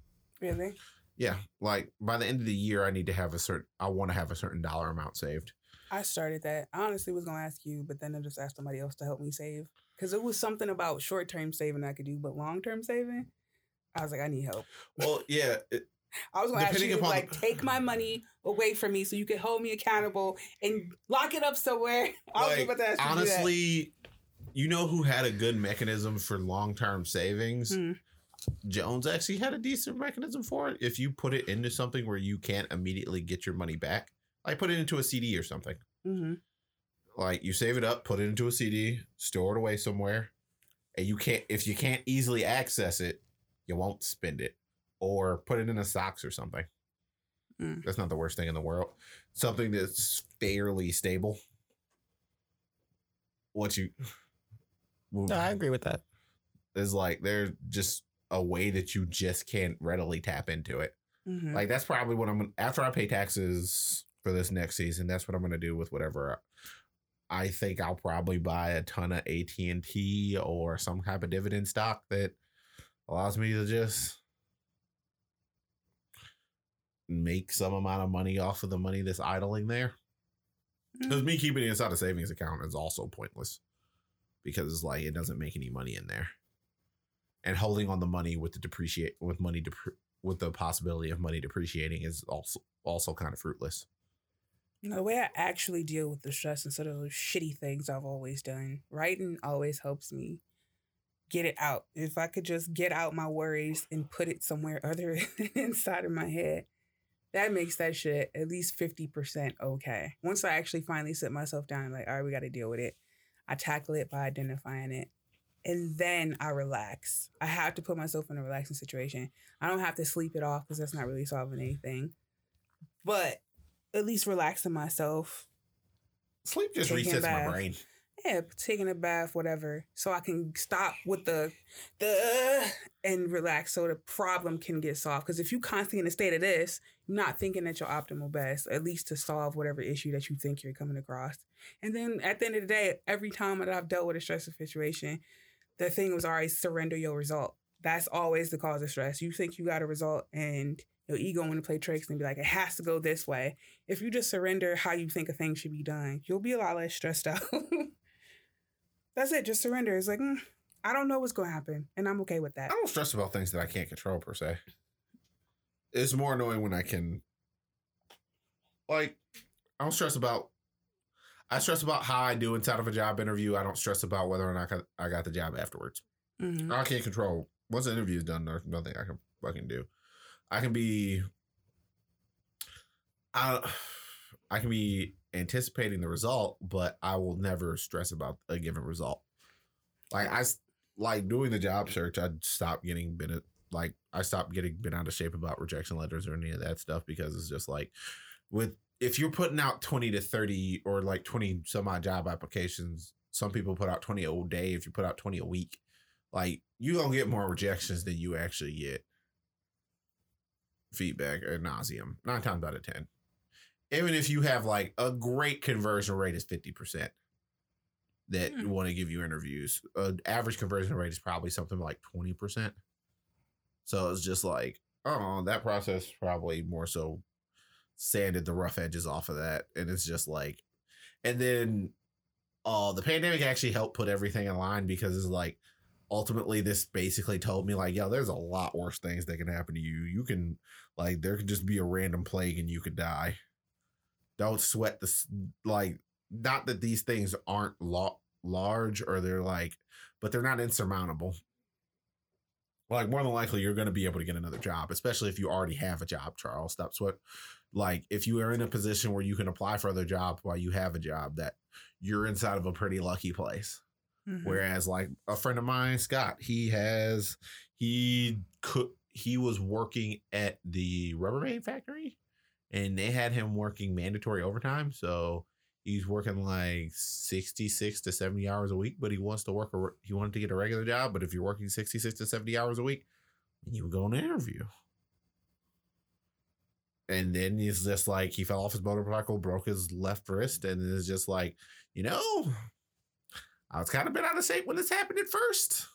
Really? Yeah, like by the end of the year, I need to have a certain. I want to have a certain dollar amount saved. I started that. I honestly was gonna ask you, but then I just asked somebody else to help me save because it was something about short term saving I could do, but long term saving, I was like, I need help. Well, yeah, it, I was gonna ask you to like the- take my money away from me so you could hold me accountable and lock it up somewhere. I was Like, about to ask you that. honestly, you know who had a good mechanism for long term savings? Hmm. Jones actually had a decent mechanism for it. If you put it into something where you can't immediately get your money back, like put it into a CD or something. Mm-hmm. Like you save it up, put it into a CD, store it away somewhere, and you can't. If you can't easily access it, you won't spend it, or put it in a socks or something. Mm. That's not the worst thing in the world. Something that's fairly stable. What you No, I agree with that. is like there's just a way that you just can't readily tap into it. Mm-hmm. Like that's probably what I'm gonna after I pay taxes for this next season. That's what I'm gonna do with whatever. I think I'll probably buy a ton of AT and T or some type of dividend stock that allows me to just make some amount of money off of the money that's idling there. Because me keeping it inside a savings account is also pointless because it's like it doesn't make any money in there. And holding on the money with the depreciate with money depre- with the possibility of money depreciating is also also kind of fruitless. The way I actually deal with the stress instead of those shitty things I've always done, writing always helps me get it out. If I could just get out my worries and put it somewhere other inside of my head, that makes that shit at least 50% okay. Once I actually finally sit myself down and like, all right, we got to deal with it. I tackle it by identifying it. And then I relax. I have to put myself in a relaxing situation. I don't have to sleep it off because that's not really solving anything. But at least relaxing myself, Sleep just resets my brain. yeah, taking a bath, whatever, so I can stop with the the and relax, so the problem can get solved. Because if you constantly in a state of this, you're not thinking at your optimal best, at least to solve whatever issue that you think you're coming across. And then at the end of the day, every time that I've dealt with a stressful situation, the thing was always surrender your result. That's always the cause of stress. You think you got a result, and your ego want to play tricks and be like, it has to go this way. If you just surrender how you think a thing should be done, you'll be a lot less stressed out. That's it. Just surrender. It's like, mm, I don't know what's going to happen, and I'm okay with that. I don't stress about things that I can't control per se. It's more annoying when I can. Like, I don't stress about. I stress about how I do inside of a job interview. I don't stress about whether or not I got- the job afterwards. Mhm. I can't control. Once the interview is done, there's nothing I can fucking do. I can be. I, I can be anticipating the result, but I will never stress about a given result. Like I like doing the job search, I stopped getting at- Like I stopped getting bent out of shape about rejection letters or any of that stuff because it's just like, with if you're putting out twenty to thirty or like twenty some odd job applications, some people put out twenty a day. If you put out twenty a week, like you gonna get more rejections than you actually get feedback ad nauseam nine times out of ten even if you have like a great conversion rate is 50% that Hmm. want to give you interviews uh, average conversion rate is probably something like 20% so it's just like oh that process probably more so sanded the rough edges off of that and it's just like and then uh the pandemic actually helped put everything in line because it's like ultimately this basically told me like yo there's a lot worse things that can happen to you. You can like there could just be a random plague and you could die. Don't sweat this like not that these things aren't lo- large or they're like but they're not insurmountable. Like more than likely you're going to be able to get another job especially if you already have a job charles. Stop sweat like if you are in a position where you can apply for other job while you have a job that you're inside of a pretty lucky place Mhm. Whereas like a friend of mine, Scott, he has he could he was working at the Rubbermaid factory and they had him working mandatory overtime. So he's working like 66 to 70 hours a week, but he wants to work a, he wanted to get a regular job, but if you're working 66 to 70 hours a week, you would go on an interview. And then he's just like he fell off his motorcycle, broke his left wrist, and is just like, you know, I was kind of been out of shape when this happened at first,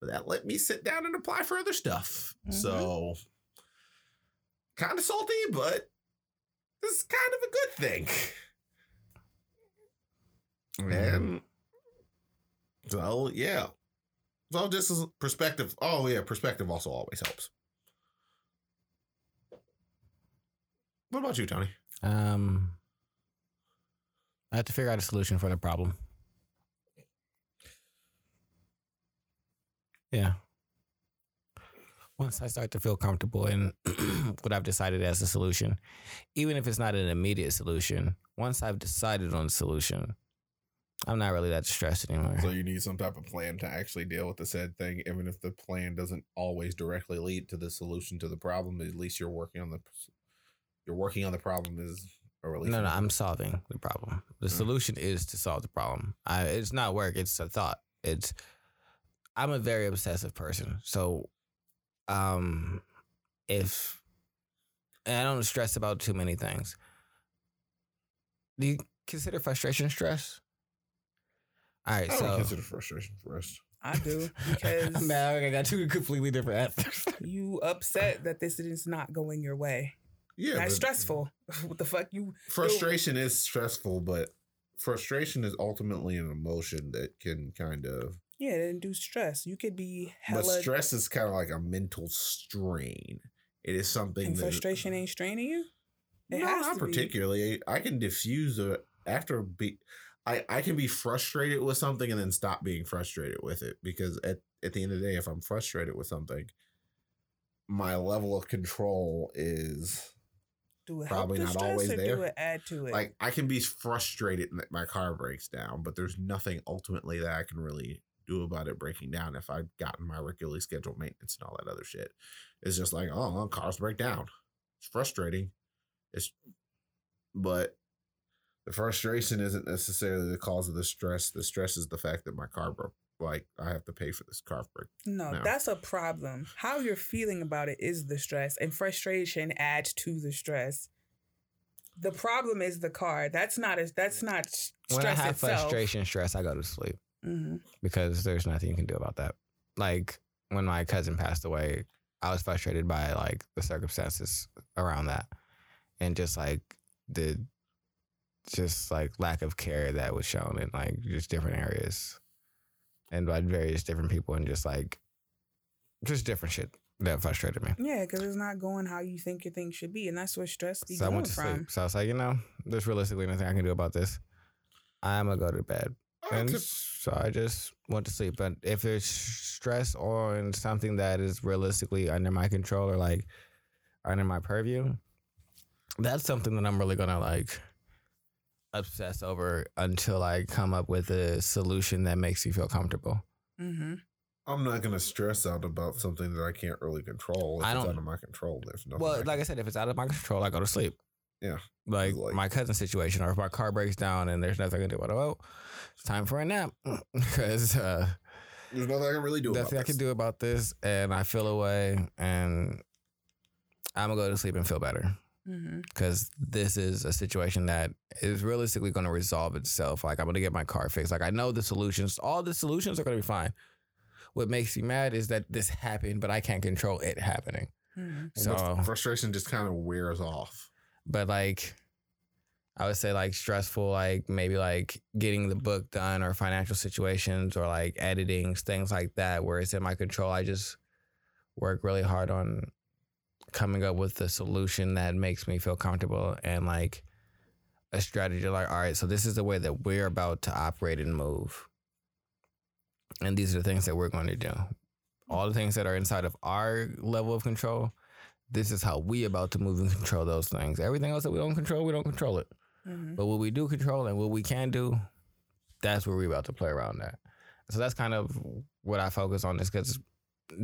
but that let me sit down and apply for other stuff. Mhm. So, kind of salty, but this is kind of a good thing. And so, yeah. So, this is perspective. Oh, yeah, perspective also always helps. What about you, Tony? Um, I have to figure out a solution for the problem. Yeah. Once I start to feel comfortable in what I've decided as a solution, even if it's not an immediate solution, once I've decided on a solution, I'm not really that stressed anymore. So you need some type of plan to actually deal with the said thing, even if the plan doesn't always directly lead to the solution to the problem. At least you're working on the you're working on the problem is a relief. No, no, I'm solving the problem. The Mm. solution is to solve the problem. I, it's not work. It's a thought. It's. I'm a very obsessive person, so, um, if, and I don't stress about too many things. Do you consider frustration stress? All right, I don't so consider frustration first. I do because man, I got two completely different answers. you upset that this is not going your way. Yeah, That's stressful. what the fuck you? Frustration is stressful, but frustration is ultimately an emotion that can kind of. Yeah, it induce stress. You could be But stress is kind of like a mental strain. It is something and that frustration ain't straining you. It no, not to be. particularly. I can diffuse a after be. I I can be frustrated with something and then stop being frustrated with it because at at the end of the day, if I'm frustrated with something, my level of control is Do it Probably not always there. do it add to it? like I can be frustrated that my car breaks down, but there's nothing ultimately that I can really do about it breaking down if I've gotten my regularly scheduled maintenance and all that other shit. It's just like, oh, cars break down. It's frustrating. It's but the frustration isn't necessarily the cause of the stress. The stress is the fact that my car broke. Like I have to pay for this car break. no, no. that's a problem. How you're feeling about it is the stress, and frustration adds to the stress. The problem is the car. That's not as that's not s- stress when I have itself. frustration, stress, I go to sleep Mhm. because there's nothing you can do about that. Like when my cousin passed away, I was frustrated by like the circumstances around that, and just like the just like lack of care that was shown in like just different areas, and by various different people, and just like just different shit that frustrated me. Yeah, because it's not going how you think your thing should be, and that's where stress be So I went to from. sleep. So I was like, you know, there's realistically nothing I can do about this. I'm gonna go to bed. And Okay. so I just went to sleep. But if there's stress on something that is realistically under my control or like under my purview, that's something that I'm really gonna like obsess over until I come up with a solution that makes me feel comfortable. Mm-hmm. I'm not gonna stress out about something that I can't really control. If I it's don't- out of my control, there's nothing. Well, I can- like I said, if it's out of my control, I go to sleep. Yeah. Like, Like- my cousin's situation, or if my car breaks down and there's nothing I can do about it, well, it's time for a nap because uh, there's nothing I can really do. about nothing I can do about this, and I feel away, and I'm gonna go to sleep and feel better Mm-hmm. because this is a situation that is realistically going to resolve itself. Like I'm gonna get my car fixed. Like I know the solutions. All the solutions are gonna be fine. What makes me mad is that this happened, but I can't control it happening. Mm-hmm. So But frustration just kind of wears off. but like I would say like stressful, like maybe like getting the book done or financial situations or like editing, things like that, where it's in my control. I just work really hard on coming up with a solution that makes me feel comfortable and like a strategy like, all right, so this is the way that we're about to operate and move. And these are the things that we're going to do. All the things that are inside of our level of control, this is how we about to move and control those things. Everything else that we don't control, we don't control it. Mm-hmm. But what we do control and what we can do, that's where we're about to play around at. So that's kind of what I focus on is because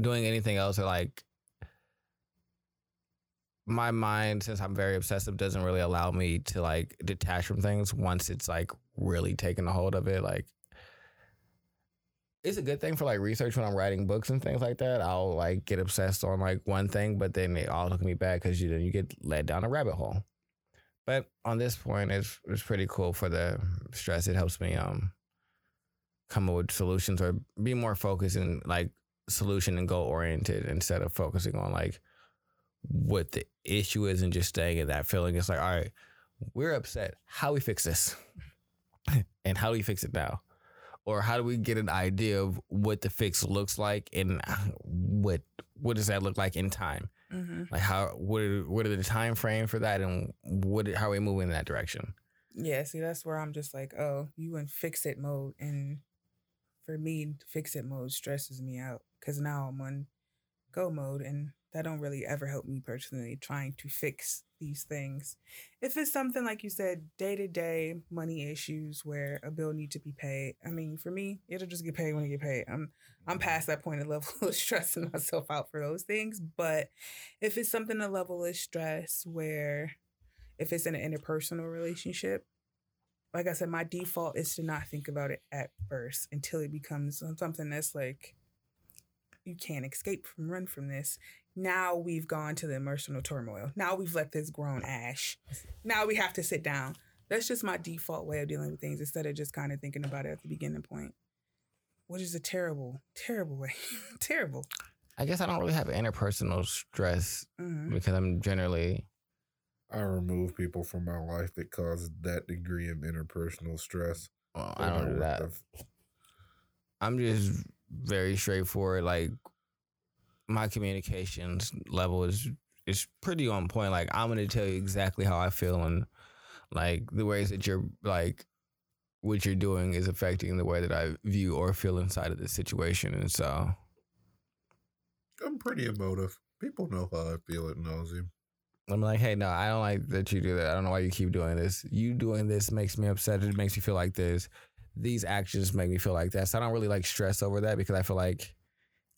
doing anything else or like my mind, since I'm very obsessive, doesn't really allow me to like detach from things once it's like really taken a hold of it. Like it's a good thing for like research when I'm writing books and things like that. I'll like get obsessed on like one thing, but then it all took me back because you then you get led down a rabbit hole. But on this point, it's it's pretty cool for the stress. It helps me um come up with solutions or be more focused and like solution and goal oriented instead of focusing on like what the issue is and just staying in that feeling. It's like, all right, we're upset. How we fix this? and how do we fix it now? Or how do we get an idea of what the fix looks like and what what does that look like in time? Mm-hmm. Like how what are, what are the time frame for that and what how are we moving in that direction? Yeah, see, that's where I'm just like, oh, you in fix it mode. And for me, fix it mode stresses me out because now I'm on go mode and that don't really ever help me personally trying to fix these things. If it's something like you said, day to day money issues where a bill need to be paid, I mean, for me, it'll just get paid when it get paid. I'm I'm past that point of level of stressing myself out for those things. But if it's something a level of stress where if it's in an interpersonal relationship, like I said, my default is to not think about it at first until it becomes something that's like you can't escape from, run from this. Now we've gone to the emotional turmoil. Now we've let this grown ash. Now we have to sit down. That's just my default way of dealing with things instead of just kind of thinking about it at the beginning point. Which is a terrible, terrible way. terrible. I guess I don't really have interpersonal stress hmm because I'm generally I remove people from my life that cause that degree of interpersonal stress. well, I don't not do worth that. the- I'm just very straightforward. Like my communications level is is pretty on point. Like I'm gonna tell you exactly how I feel and like the ways that you're like what you're doing is affecting the way that I view or feel inside of this situation. And so, I'm pretty emotive. People know how I feel ad nauseam. I'm like, hey, no, I don't like that you do that. I don't know why you keep doing this. You doing this makes me upset. It makes me feel like this. These actions make me feel like that. So I don't really like stress over that because I feel like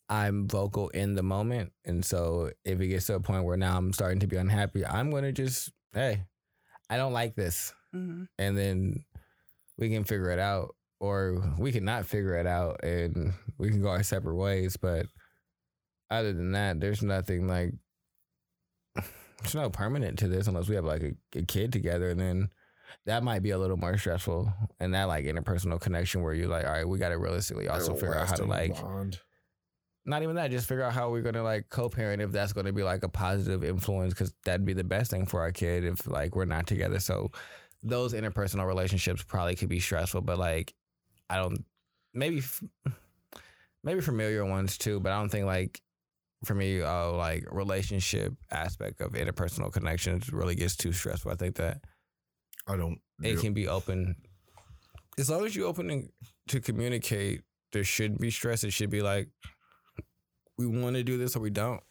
I'm vocal in the moment. And so if it gets to a point where now I'm starting to be unhappy, I'm going to just, hey, I don't like this. Mhm. And then we can figure it out or we can not figure it out and we can go our separate ways. But other than that, there's nothing like there's no permanent to this unless we have like a, a kid together and then that might be a little more stressful and that like interpersonal connection where you're like all right we got to realistically also figure out how to like bond. Not even that just figure out how we're going to like co-parent if that's going to be like a positive influence because that'd be the best thing for our kid if like we're not together. So those interpersonal relationships probably could be stressful but like i don't maybe maybe familiar ones too but i don't think like for me uh like relationship aspect of interpersonal connections really gets too stressful. I think that I don't. it can be open. As long as you're open to- to communicate there shouldn't be stress. It should be like we want to do this or we don't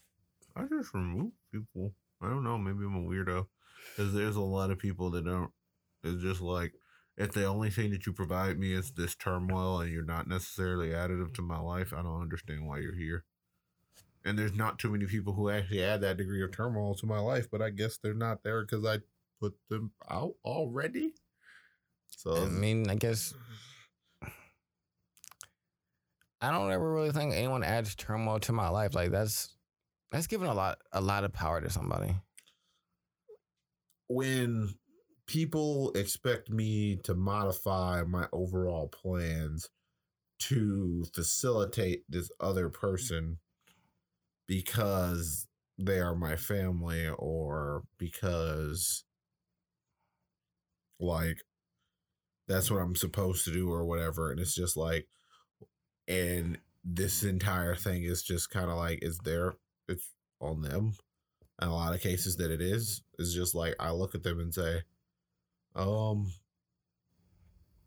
I just remove people. I don't know. Maybe I'm a weirdo. Because there's a lot of people that don't. It's just like, if the only thing that you provide me is this turmoil and you're not necessarily additive to my life, I don't understand why you're here. And there's not too many people who actually add that degree of turmoil to my life, but I guess they're not there because I put them out already. So, i mean i guess i don't ever really think anyone adds turmoil to my life like that's that's giving a lot a lot of power to somebody. When people expect me to modify my overall plans to facilitate this other person because they are my family or because like that's what I'm supposed to do or whatever and it's just like and this entire thing is just kind of like is there it's on them in a lot of cases that it is is just like I look at them and say, um,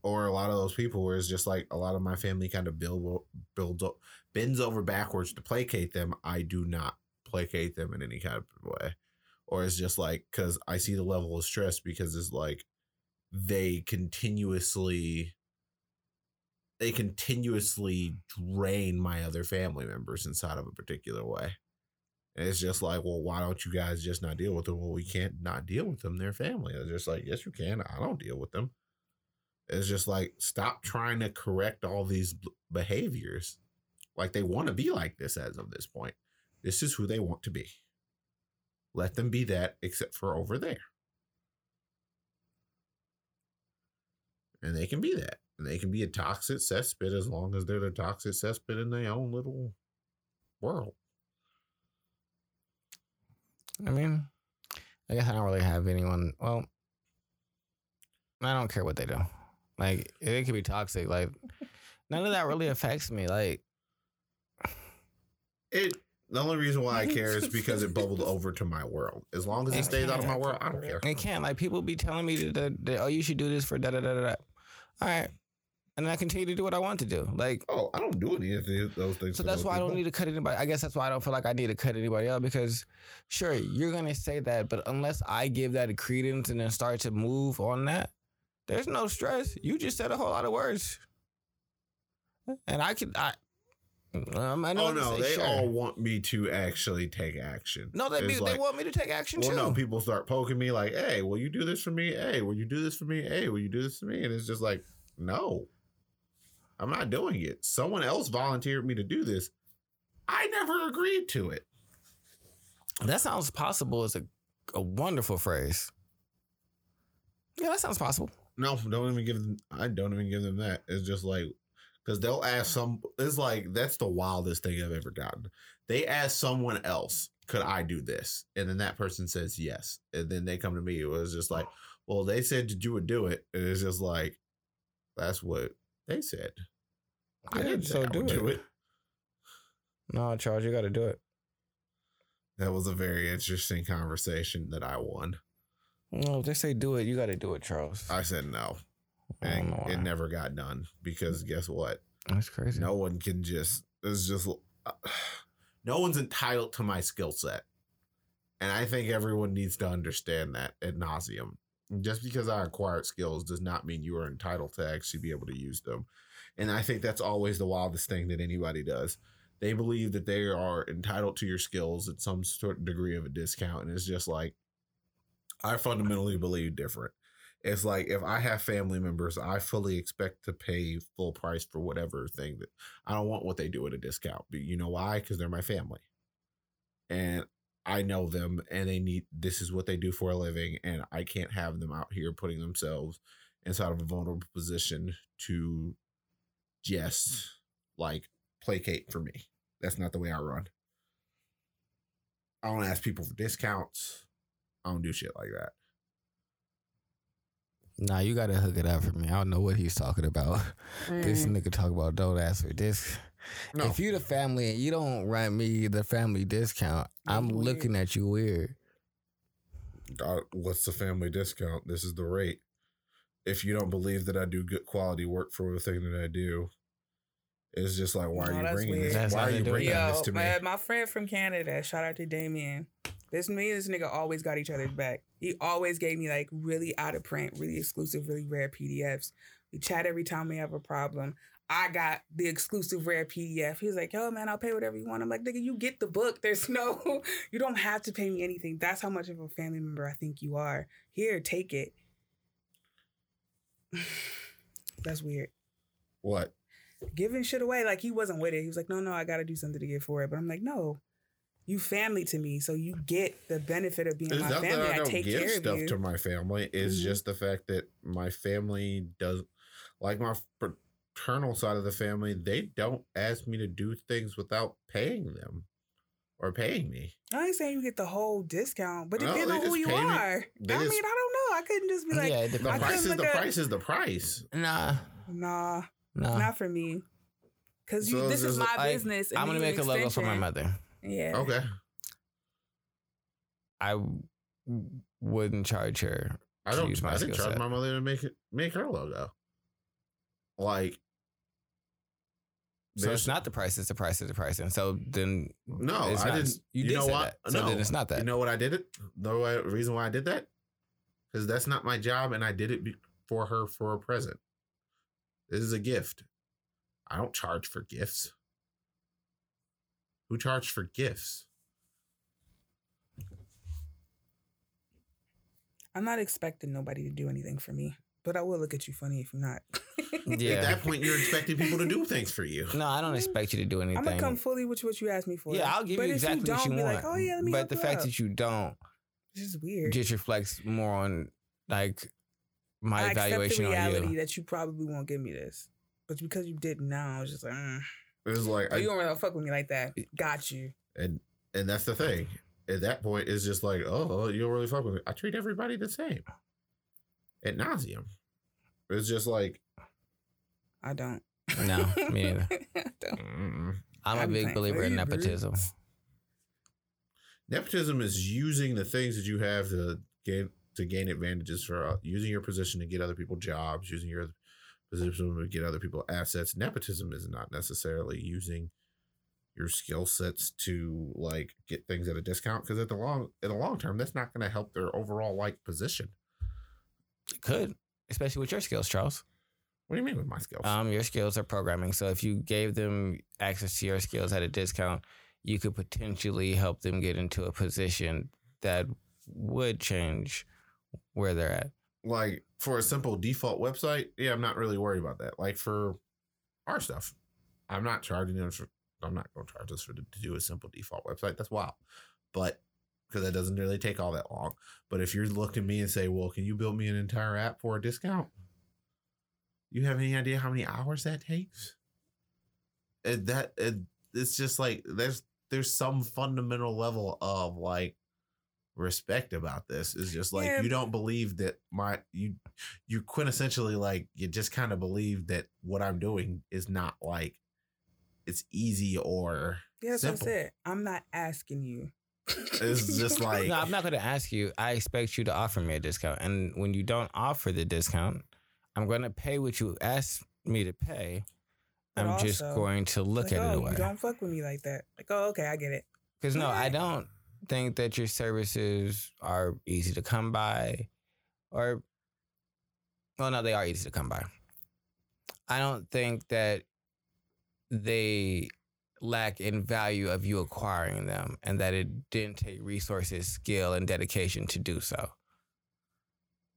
or a lot of those people where it's just like a lot of my family kind of build builds up bends over backwards to placate them. I do not placate them in any kind of way, or it's just like because I see the level of stress because it's like they continuously they continuously drain my other family members inside of a particular way. And it's just like, well, why don't you guys just not deal with them? Well, we can't not deal with them. They're family. It's just like, yes, you can. I don't deal with them. It's just like, stop trying to correct all these behaviors. Like they want to be like this as of this point. This is who they want to be. Let them be that, except for over there. And they can be that. And they can be a toxic cesspit as long as they're the toxic cesspit in their own little world. i mean i guess i don't really have anyone well i don't care what they do like it could be toxic like none of that really affects me like It the only reason why I care is because it bubbled over to my world. As long as it stays out of my world, I don't care. It can't. Like people be telling me that, that, that, oh, you should do this for da da da. da. All right, and I continue to do what I want to do. Like Oh, I don't do any of those things. so, that's why I don't need to cut anybody. I guess that's why I don't feel like I need to cut anybody out because, sure, you're gonna say that, but unless I give that a credence and then start to move on that, there's no stress. You just said a whole lot of words, and I can. I. Um, I know Oh no, say, they sure. all want me to actually take action. No, they, be, like, they want me to take action Well, too. no, people start poking me like, "Hey, will you do this for me? Hey, will you do this for me? Hey, will you do this for me?" And it's just like, no, I'm not doing it. Someone else volunteered me to do this. I never agreed to it. That sounds possible is a, a wonderful phrase. Yeah, that sounds possible. No, don't even give them. I don't even give them that. It's just like because they'll ask some. It's like that's the wildest thing I've ever gotten. They ask someone else, "Could I do this?" And then that person says yes, and then they come to me. It was just like, "Well, they said that you would do it," and it's just like, that's what they said. I didn't so I do do it. it. No, Charles, you got to do it. That was a very interesting conversation that I won. No, if they say do it, you got to do it, Charles. I said no. And it never got done because guess what? That's crazy. No one can just. It's just. uh, no one's entitled to my skill set, and I think everyone needs to understand that ad nauseam. Just because I acquired skills does not mean you are entitled to actually be able to use them, and I think that's always the wildest thing that anybody does. They believe that they are entitled to your skills at some sort of degree of a discount, and it's just like I fundamentally believe different. It's like if I have family members, I fully expect to pay full price for whatever thing that I don't want what they do at a discount. But you know why? Because they're my family. And I know them and they need this is what they do for a living. And I can't have them out here putting themselves inside of a vulnerable position to just like placate for me. That's not the way I run. I don't ask people for discounts. I don't do shit like that. Nah, you gotta hook it up for me. I don't know what he's talking about. This Mm. nigga talk about don't ask for this. No. If you're the family and you don't run me the family discount, I'm Weird. looking at you weird. uh, what's the family discount? This is the rate. If you don't believe that I do good quality work for the thing that I do, it's just like, why No, are you bringing weird. this? That's why are you bringing Yo, this to me? my, my friend from Canada, shout out to Damien. This me and this nigga always got each other's back. He always gave me like really out of print, really exclusive, really rare PDFs. We chat every time we have a problem. I got the exclusive rare PDF. He's like, yo, man, I'll pay whatever you want. I'm like, nigga, you get the book. There's no, you don't have to pay me anything. That's how much of a family member I think you are. Here, take it. That's weird. What? Giving shit away. Like he wasn't with it. He was like, no, no, I got to do something to get for it. But I'm like, no, you family to me. So you get the benefit of being It's my not family. that I I, don't take give care stuff of you. to my family. It's Mhm. just the fact that my family does, like my paternal side of the family, they don't ask me to do things without paying them or paying me. I ain't saying you get the whole discount, but it No, on who you pay me- are. I just- mean, I don't know. I couldn't just be like, yeah, The. I price couldn't is the look price is the price. Nah, nah, nah. not for me. Cause you, So this is my like, business. I'm gonna make a logo for my mother. Yeah. Okay. I w- wouldn't charge her. I don't. I didn't charge set. my mother to make it make her logo. Like, So it's not the price, it's the price, it's the price. And so then No, it's I not- didn't. You, you did know say what? that. So No. then it's not that. You know what I did it? The reason why I did that? Because that's not my job, and I did it be- for her for a present. This is a gift. I don't charge for gifts. Who charged for gifts? I'm not expecting nobody to do anything for me, but I will look at you funny if you're not. At that point, you're expecting people to do things for you. No, I don't expect you to do anything. I'm gonna come fully with what you asked me for. yeah, I'll give but you if exactly you what don't, you want. Like, oh yeah, let me but the fact out." that you don't this is weird. just reflects more on like my I accept evaluation the on reality you. that you probably won't give me this, but because you did now, I was just like, mm. It was like, oh, I, you don't really fuck with me like that. Got you. and and that's the thing. At that point, it's just like, oh, you don't really fuck with me. I treat everybody the same. Ad nauseam. It's just like, I don't. No, me neither. I don't. I'm I a be big believer in nepotism. nepotism is using the things that you have to gain to gain advantages for uh, using your position to get other people jobs, using your position to get other people assets. Nepotism is not necessarily using your skill sets to like get things at a discount because at the long in the long term, that's not going to help their overall like position. It could, especially with your skills, Charles. What do you mean with my skills? Um, your skills are programming. So if you gave them access to your skills at a discount, you could potentially help them get into a position that would change where they're at. like for a simple default website, yeah, I'm not really worried about that. Like for our stuff, I'm not charging them for. I'm not going to charge us for to do a simple default website. That's wild, but because that doesn't really take all that long. But if you're looking at me and say, "Well, can you build me an entire app for a discount?" You have any idea how many hours that takes? And that it, it's just like there's there's some fundamental level of like respect about this. It's just like Yeah. you don't believe that my you you quintessentially like you just kind of believe that what I'm doing is not like it's easy or Yeah, that's what I said. I'm not asking you. It's just like- No, I'm not going to ask you. I expect you to offer me a discount. And when you don't offer the discount, I'm going to pay what you asked me to pay. But I'm just going to look like, at oh, it away. You don't fuck with me like that. Like, oh, okay, I get it. Because no, I don't think that your services are easy to come by, or well, no, they are easy to come by. I don't think that they lack in value of you acquiring them, and that it didn't take resources, skill, and dedication to do so.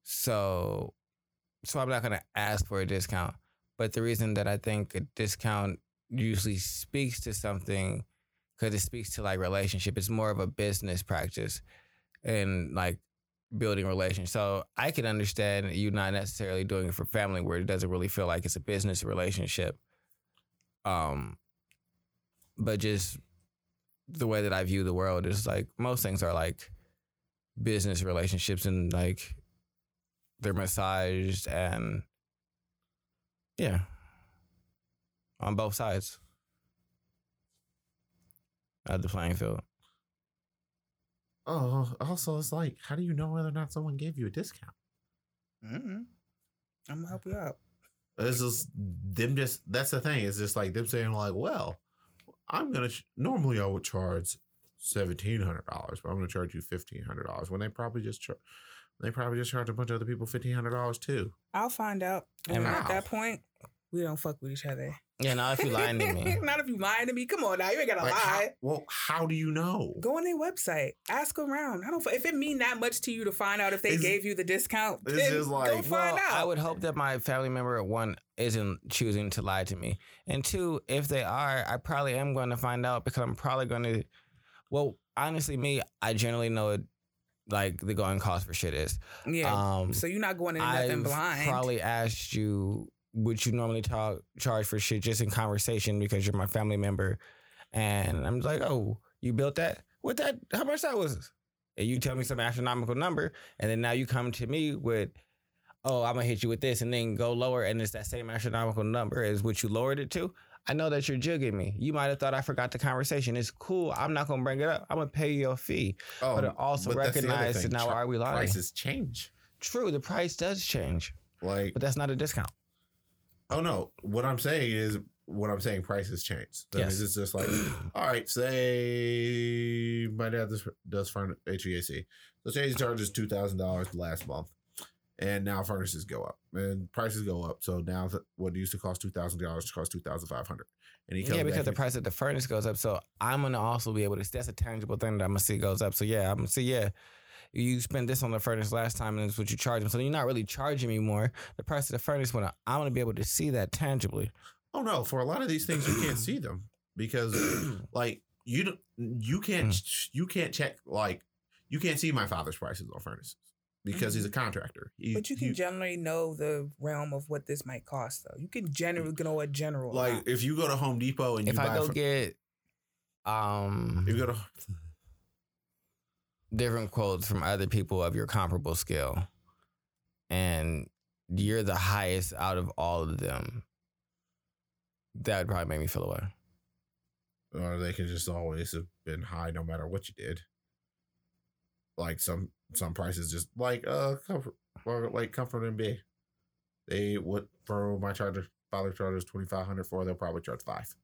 So, so I'm not going to ask for a discount. But the reason that I think a discount usually speaks to something because it speaks to like relationship. It's more of a business practice and like building relations. So I can understand you not necessarily doing it for family where it doesn't really feel like it's a business relationship. Um, but just the way that I view the world is like most things are like business relationships and like they're massaged and yeah, on both sides of the playing field. Oh, also, it's like, how do you know whether or not someone gave you a discount? Mm-hmm. I'm gonna help you out. It's just them. Just that's the thing. It's just like them saying like, well, I'm gonna ch- normally I would charge seventeen hundred dollars, but I'm gonna charge you fifteen hundred dollars when they probably just char- they probably just charge a bunch of other people fifteen hundred dollars too. I'll find out. And And at that point, we don't fuck with each other. Yeah, now if you lying to me, Not if you lying to me. Come on now, you ain't gotta Like, how, lie. well, how do you know? Go on their website. Ask around. I don't. If it mean that much to you to find out if they It's- gave you the discount, it's then just go like- find well, out. I would hope that my family member one isn't choosing to lie to me, and two, if they are, I probably am going to find out because I'm probably going to. Well, honestly, me, I generally know it. Like the going cost for shit is. yeah. Um, so you're not going into nothing I've blind. probably asked you would you normally talk charge for shit just in conversation because you're my family member, and I'm like, oh, you built that? What that? How much that was? And you tell me some astronomical number, and then now you come to me with, oh, I'm gonna hit you with this, and then go lower, and it's that same astronomical number as what you lowered it to. I know that you're jugging me. You might have thought I forgot the conversation. It's cool. I'm not gonna bring it up. I'm gonna pay you a fee, Oh, but also but that's the other recognize that now are we lying? Prices change. True, the price does change, Like, but that's not a discount. Oh no, what I'm saying is, what I'm saying, prices change. That Yes. it's just like, all right, say my dad does, does furnace HVAC. So say he charges two thousand dollars last month, and now furnaces go up and prices go up. So now what used to cost two thousand dollars costs two thousand five hundred. And he comes Yeah, because the price of the furnace goes up. So I'm gonna also be able to. That's a tangible thing that I'm gonna see goes up. So yeah, I'm gonna see. Yeah, you spent this on the furnace last time, and it's what you charge them. So you're not really charging me more. The price of the furnace went up. I'm gonna be able to see that tangibly. Oh no, for a lot of these things you can't see them because like you don't you can't you can't check like you can't see my father's prices on furnaces because he's a contractor. He- but you can he- generally know the realm of what this might cost, though. You can generally know a general. like amount. if you go to Home Depot and you if buy I go fur- get um if you go to different quotes from other people of your comparable skill, and you're the highest out of all of them, that would probably make me feel away. or they could just always have been high no matter what you did. Like some some prices just like uh comfort or like comfort and B. They would for my charger father charges twenty five hundred for they'll probably charge five.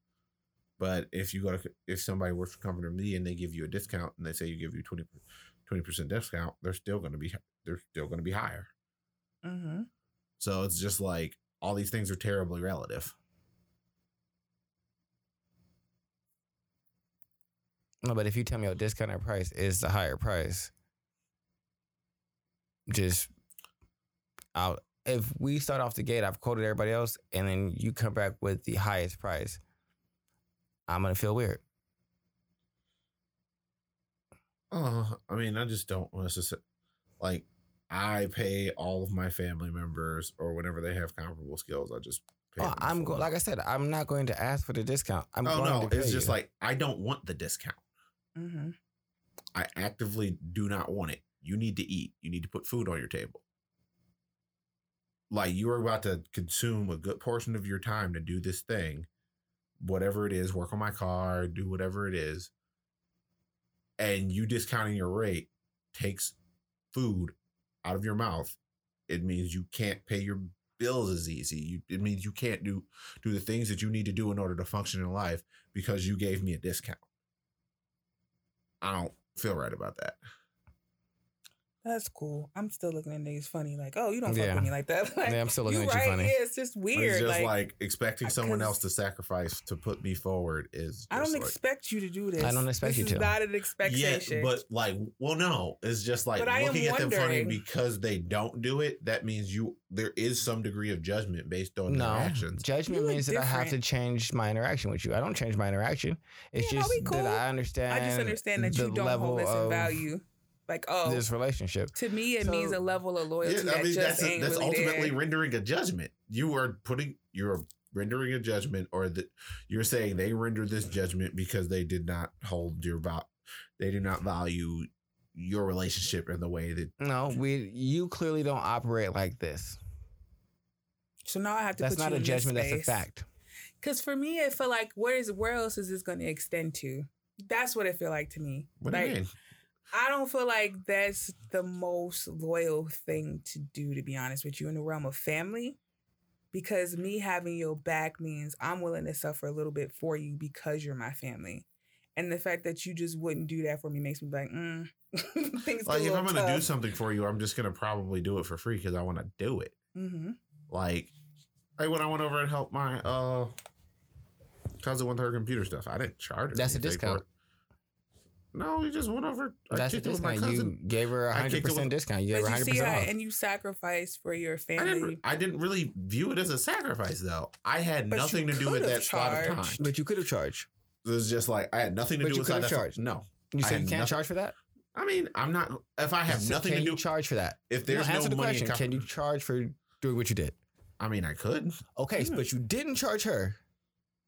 But if you go to if somebody works for Comfort and Me and they give you a discount and they say you give you 20 percent discount, they're still going to be they're still going to be higher. mm-hmm. So it's just like all these things are terribly relative. No, but if you tell me your discounted price is the higher price, just I'll if we start off the gate, I've quoted everybody else, and then you come back with the highest price, I'm gonna feel weird. Oh, I mean, I just don't want to like. I pay all of my family members, or whenever they have comparable skills, I just. pay Oh, them I'm go- like I said, I'm not going to ask for the discount. I'm oh going no, it's just you. like I don't want the discount. Mm-hmm. I actively do not want it. You need to eat. You need to put food on your table. Like you are about to consume a good portion of your time to do this thing, whatever it is, work on my car, do whatever it is, and you discounting your rate takes food out of your mouth. It means you can't pay your bills as easy. You, it means you can't do do the things that you need to do in order to function in life because you gave me a discount. I don't feel right about that. That's cool. I'm still looking at niggas funny, like, oh, you don't fuck Yeah. with me like that. Like, Yeah, I'm still looking you at you right, funny. Yeah, it's just weird. It's just like, like, expecting someone else to sacrifice to put me forward is. I don't just like- expect you to do this. I don't expect this you is to. Not an expectation. Yeah, but like, well, no, it's just like But looking at them funny because they don't do it. That means you there is some degree of judgment based on No, their actions. judgment You look means that I have to change my interaction with you. I don't change my interaction. It's Yeah, just we cool. that I understand. I just understand that you don't level hold this in value. Like, oh, this relationship. to me, it So- means a level of loyalty Yeah, that I mean just that's ain't that's really ultimately there. rendering a judgment. You are putting you're rendering a judgment, or that you're saying they rendered this judgment because they did not hold your val, they do not value your relationship in the way that No, we. You clearly don't operate like this. So now I have to. That's put not you a in judgment. That's a fact. Because for me, I feel like where is where else is this going to extend to? That's what it feel like to me. what do you mean? I don't feel like that's the most loyal thing to do, to be honest with you, in the realm of family. Because me having your back means I'm willing to suffer a little bit for you because you're my family. And the fact that you just wouldn't do that for me makes me be like, mm. things Like if I'm gonna do something for you, I'm just gonna probably do it for free because I want to do it. Mm-hmm. Like, like when I went over and helped my uh cousin with her computer stuff, I didn't charge her. That's a anything for discount. It. No, we just went over. I That's a kicked it with my discount. You gave her a hundred percent discount. You gave her But a you hundred see how, percent off. and you sacrifice for your I family. didn't. I didn't really view it as a sacrifice, though. I had But nothing to do with could've that spot of time. But you could have charged. It was just like I had nothing to But do you with could've that. charged. No, You I said had you can't nothing- charge for that. I mean I'm not. If I have So nothing can to you do, charge for that? if there's no, no answer the money, question. com- Can you charge for doing what you did? I mean, I could Okay, Yeah. but you didn't charge her.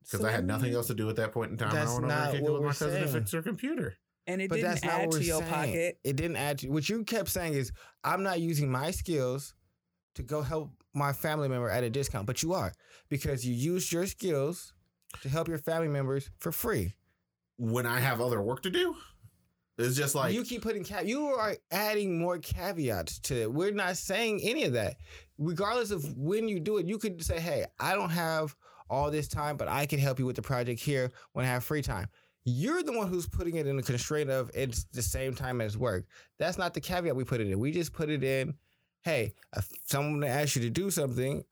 because I had nothing else to do at that point in time. and I That's went over and kicked it with my we're cousin to fix her computer. And it But didn't that's not add what to we're your saying. pocket. It didn't add to what you kept saying is I'm not using my skills to go help my family member at a discount, but you are because you used your skills to help your family members for free. When I have other work to do, it's just like you keep putting ca- you are adding more caveats to it. We're not saying any of that. Regardless of when you do it, you could say, "Hey, I don't have all this time, but I can help you with the project here when I have free time." You're the one who's putting it in the constraint of it's the same time as work. That's not the caveat we put it in. We just put it in, hey, if someone asks you to do something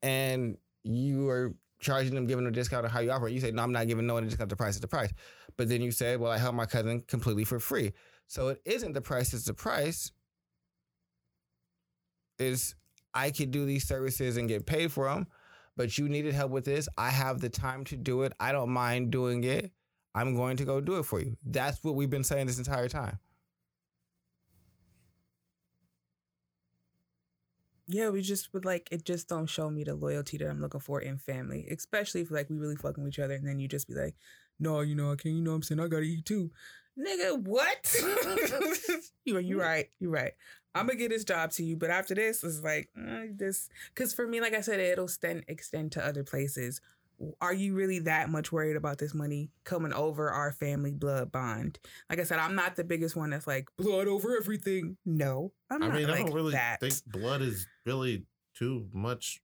and you are charging them, giving them a discount on how you operate, you say, no, I'm not giving no one a discount. The price is the price. But then you say, well, I helped my cousin completely for free. So it isn't the price, it's the price. Is I could do these services and get paid for them, but you needed help with this. I have the time to do it. I don't mind doing it. I'm going to go do it for you. That's what we've been saying this entire time. Yeah, we just would like it. Just don't show me the loyalty that I'm looking for in family, especially if like we really fucking with each other, and then you just be like, "No, you know I can't. You know what I'm saying I gotta eat too, nigga. What? you are you right. You right. I'm gonna get this job to you, but after this, it's like uh, this because for me, like I said, it'll extend extend to other places. Are you really that much worried about this money coming over our family blood bond? Like I said, I'm not the biggest one that's like blood over everything. No, I'm I not mean, I don't really that. think blood is really too much.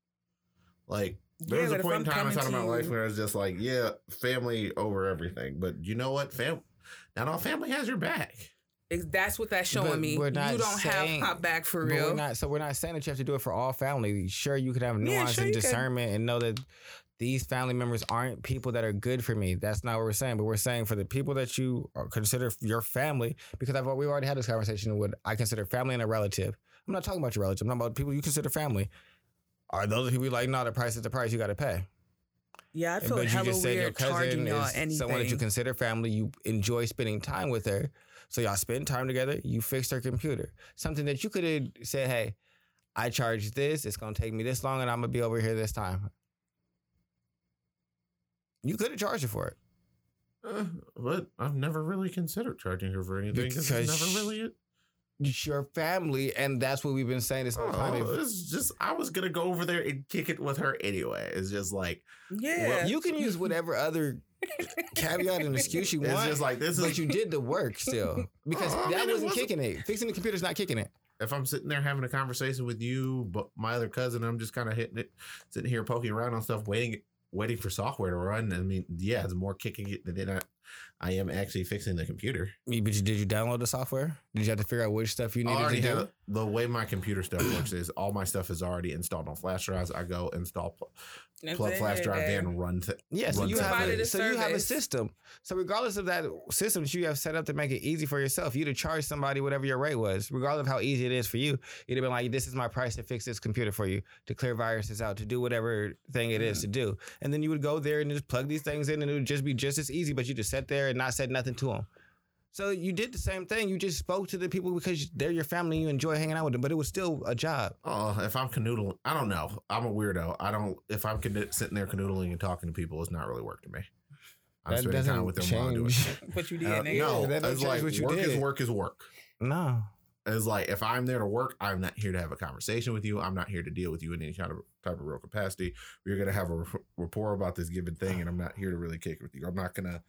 Like Yeah, there was a point in time I coming thought in my life where I was just like, yeah, family over everything. But you know what, fam, not all family has your back. Ex- That's what that's showing But me. we're not You don't saying- have my back for real. we're not, so we're not saying that you have to do it for all family. Sure, you could have Yeah, nuance sure and you could. discernment and know that these family members aren't people that are good for me. That's not what we're saying. But we're saying for the people that you uh, consider your family, because I've we already had this conversation with I consider family and a relative. I'm not talking about your relative. I'm talking about people you consider family. Are those people you like? No, the price is the price. You got to pay. yeah, I feel but you just said your weird charging cousin y'all is anything. someone that you consider family. You enjoy spending time with her, so y'all spend time together. You fixed her computer, something that you could have said, "Hey, I charge this. It's gonna take me this long, and I'm gonna be over here this time." You could have charged her for it. Uh, but I've never really considered charging her for anything because Because it's never really it. Your family, and that's what we've been saying this whole time. Oh, it's just I was gonna go over there and kick it with her anyway. It's just like yeah, you can use whatever other caveat and excuse you it's want, just like this but is you did the work still because Oh, I that mean, wasn't wasn't- kicking it. Fixing the computer's not kicking it. if I'm sitting there having a conversation with you, but my other cousin, I'm just kind of hitting it, sitting here poking around on stuff, waiting, waiting for software to run. I mean, yeah, it's more kicking it than I, I am actually fixing the computer. You- But you, did you download the software? Did you have to figure out which stuff you I needed to do? have the way my computer stuff works is all my stuff is already installed on flash drives. I go install, pl- plug flash it, drive then. in, run. Th- Yeah, so run you stuff have Provided a, a so you have a service. system. So regardless of that system that you have set up to make it easy for yourself, you'd have charged somebody whatever your rate was, regardless of how easy it is for you. You'd have been like, "This is my price to fix this computer for you, to clear viruses out, to do whatever thing it is mm. to do." And then you would go there and just plug these things in, and it would just be just as easy. But you just sat there and not said nothing to them. So you did the same thing. You just spoke to the people because they're your family. You enjoy hanging out with them, but it was still a job. Oh, if I'm canoodling, I don't know. I'm a weirdo. I don't. If I'm sitting there canoodling and talking to people, it's not really work to me. I'm That spending time with them while I'm doing change. shit. But you did, Uh, no, that it's like what you work is work is work. No, It's like if I'm there to work, I'm not here to have a conversation with you. I'm not here to deal with you in any kind of type of real capacity. We're gonna have a rapport about this given thing, and I'm not here to really kick it with you. I'm not gonna.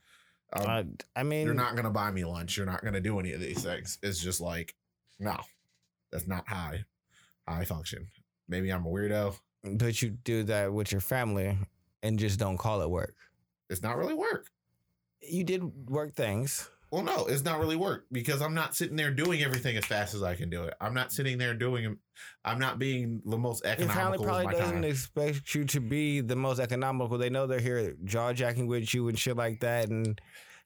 Um, uh, I mean, you're not gonna buy me lunch. You're not gonna do any of these things. It's just like, no, that's not how I, how I function. Maybe I'm a weirdo. but you do that with your family and just don't call it work. It's not really work. You did work things. Well, no, it's not really work because I'm not sitting there doing everything as fast as I can do it. I'm not sitting there doing. I'm not being the most economical with probably doesn't time. expect you to be the most economical. They know they're here jaw jacking with you and shit like that. And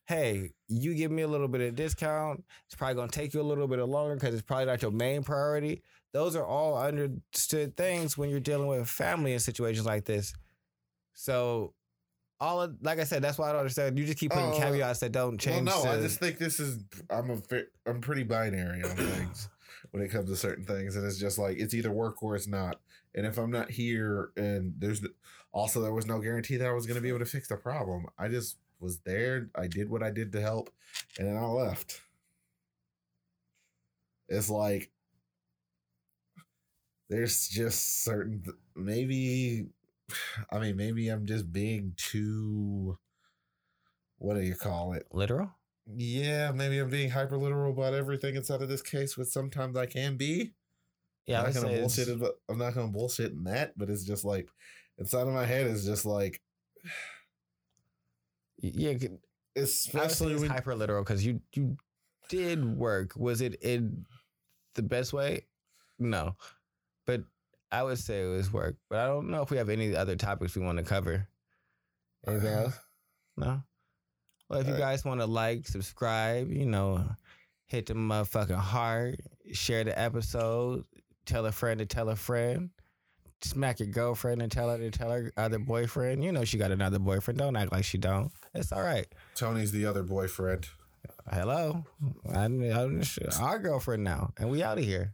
hey, you give me a little bit of discount. It's probably gonna take you a little bit longer because it's probably not your main priority. Those are all understood things when you're dealing with family in situations like this. So, all of like I said, that's why I don't understand. You just keep putting Oh, caveats that don't Well, change. no, I just think this is. I'm a. I'm pretty binary on things when it comes to certain things, and it's just like it's either work or it's not. And if I'm not here, and there's also there was no guarantee that I was going to be able to fix the problem. I just was there. I did what I did to help, and then I left. It's like there's just certain maybe I mean maybe I'm just being too what do you call it? literal. Yeah, maybe I'm being hyper literal about everything inside of this case, which sometimes I can be. Yeah, I'm not gonna bullshit. About, I'm not gonna bullshit in that, but it's just like inside of my head is just like, yeah. Especially when hyper literal because you you did work. Was it in the best way? No, but I would say it was work. But I don't know if we have any other topics we want to cover. Anything else? No. Well, if you Uh, guys want to like, subscribe, you know, hit the motherfucking heart, share the episode, tell a friend to tell a friend. Smack your girlfriend and tell her to tell her other boyfriend. You know she got another boyfriend. Don't act like she don't. It's all right. Tony's the other boyfriend. Hello, I'm, I'm our girlfriend now, and we out of here.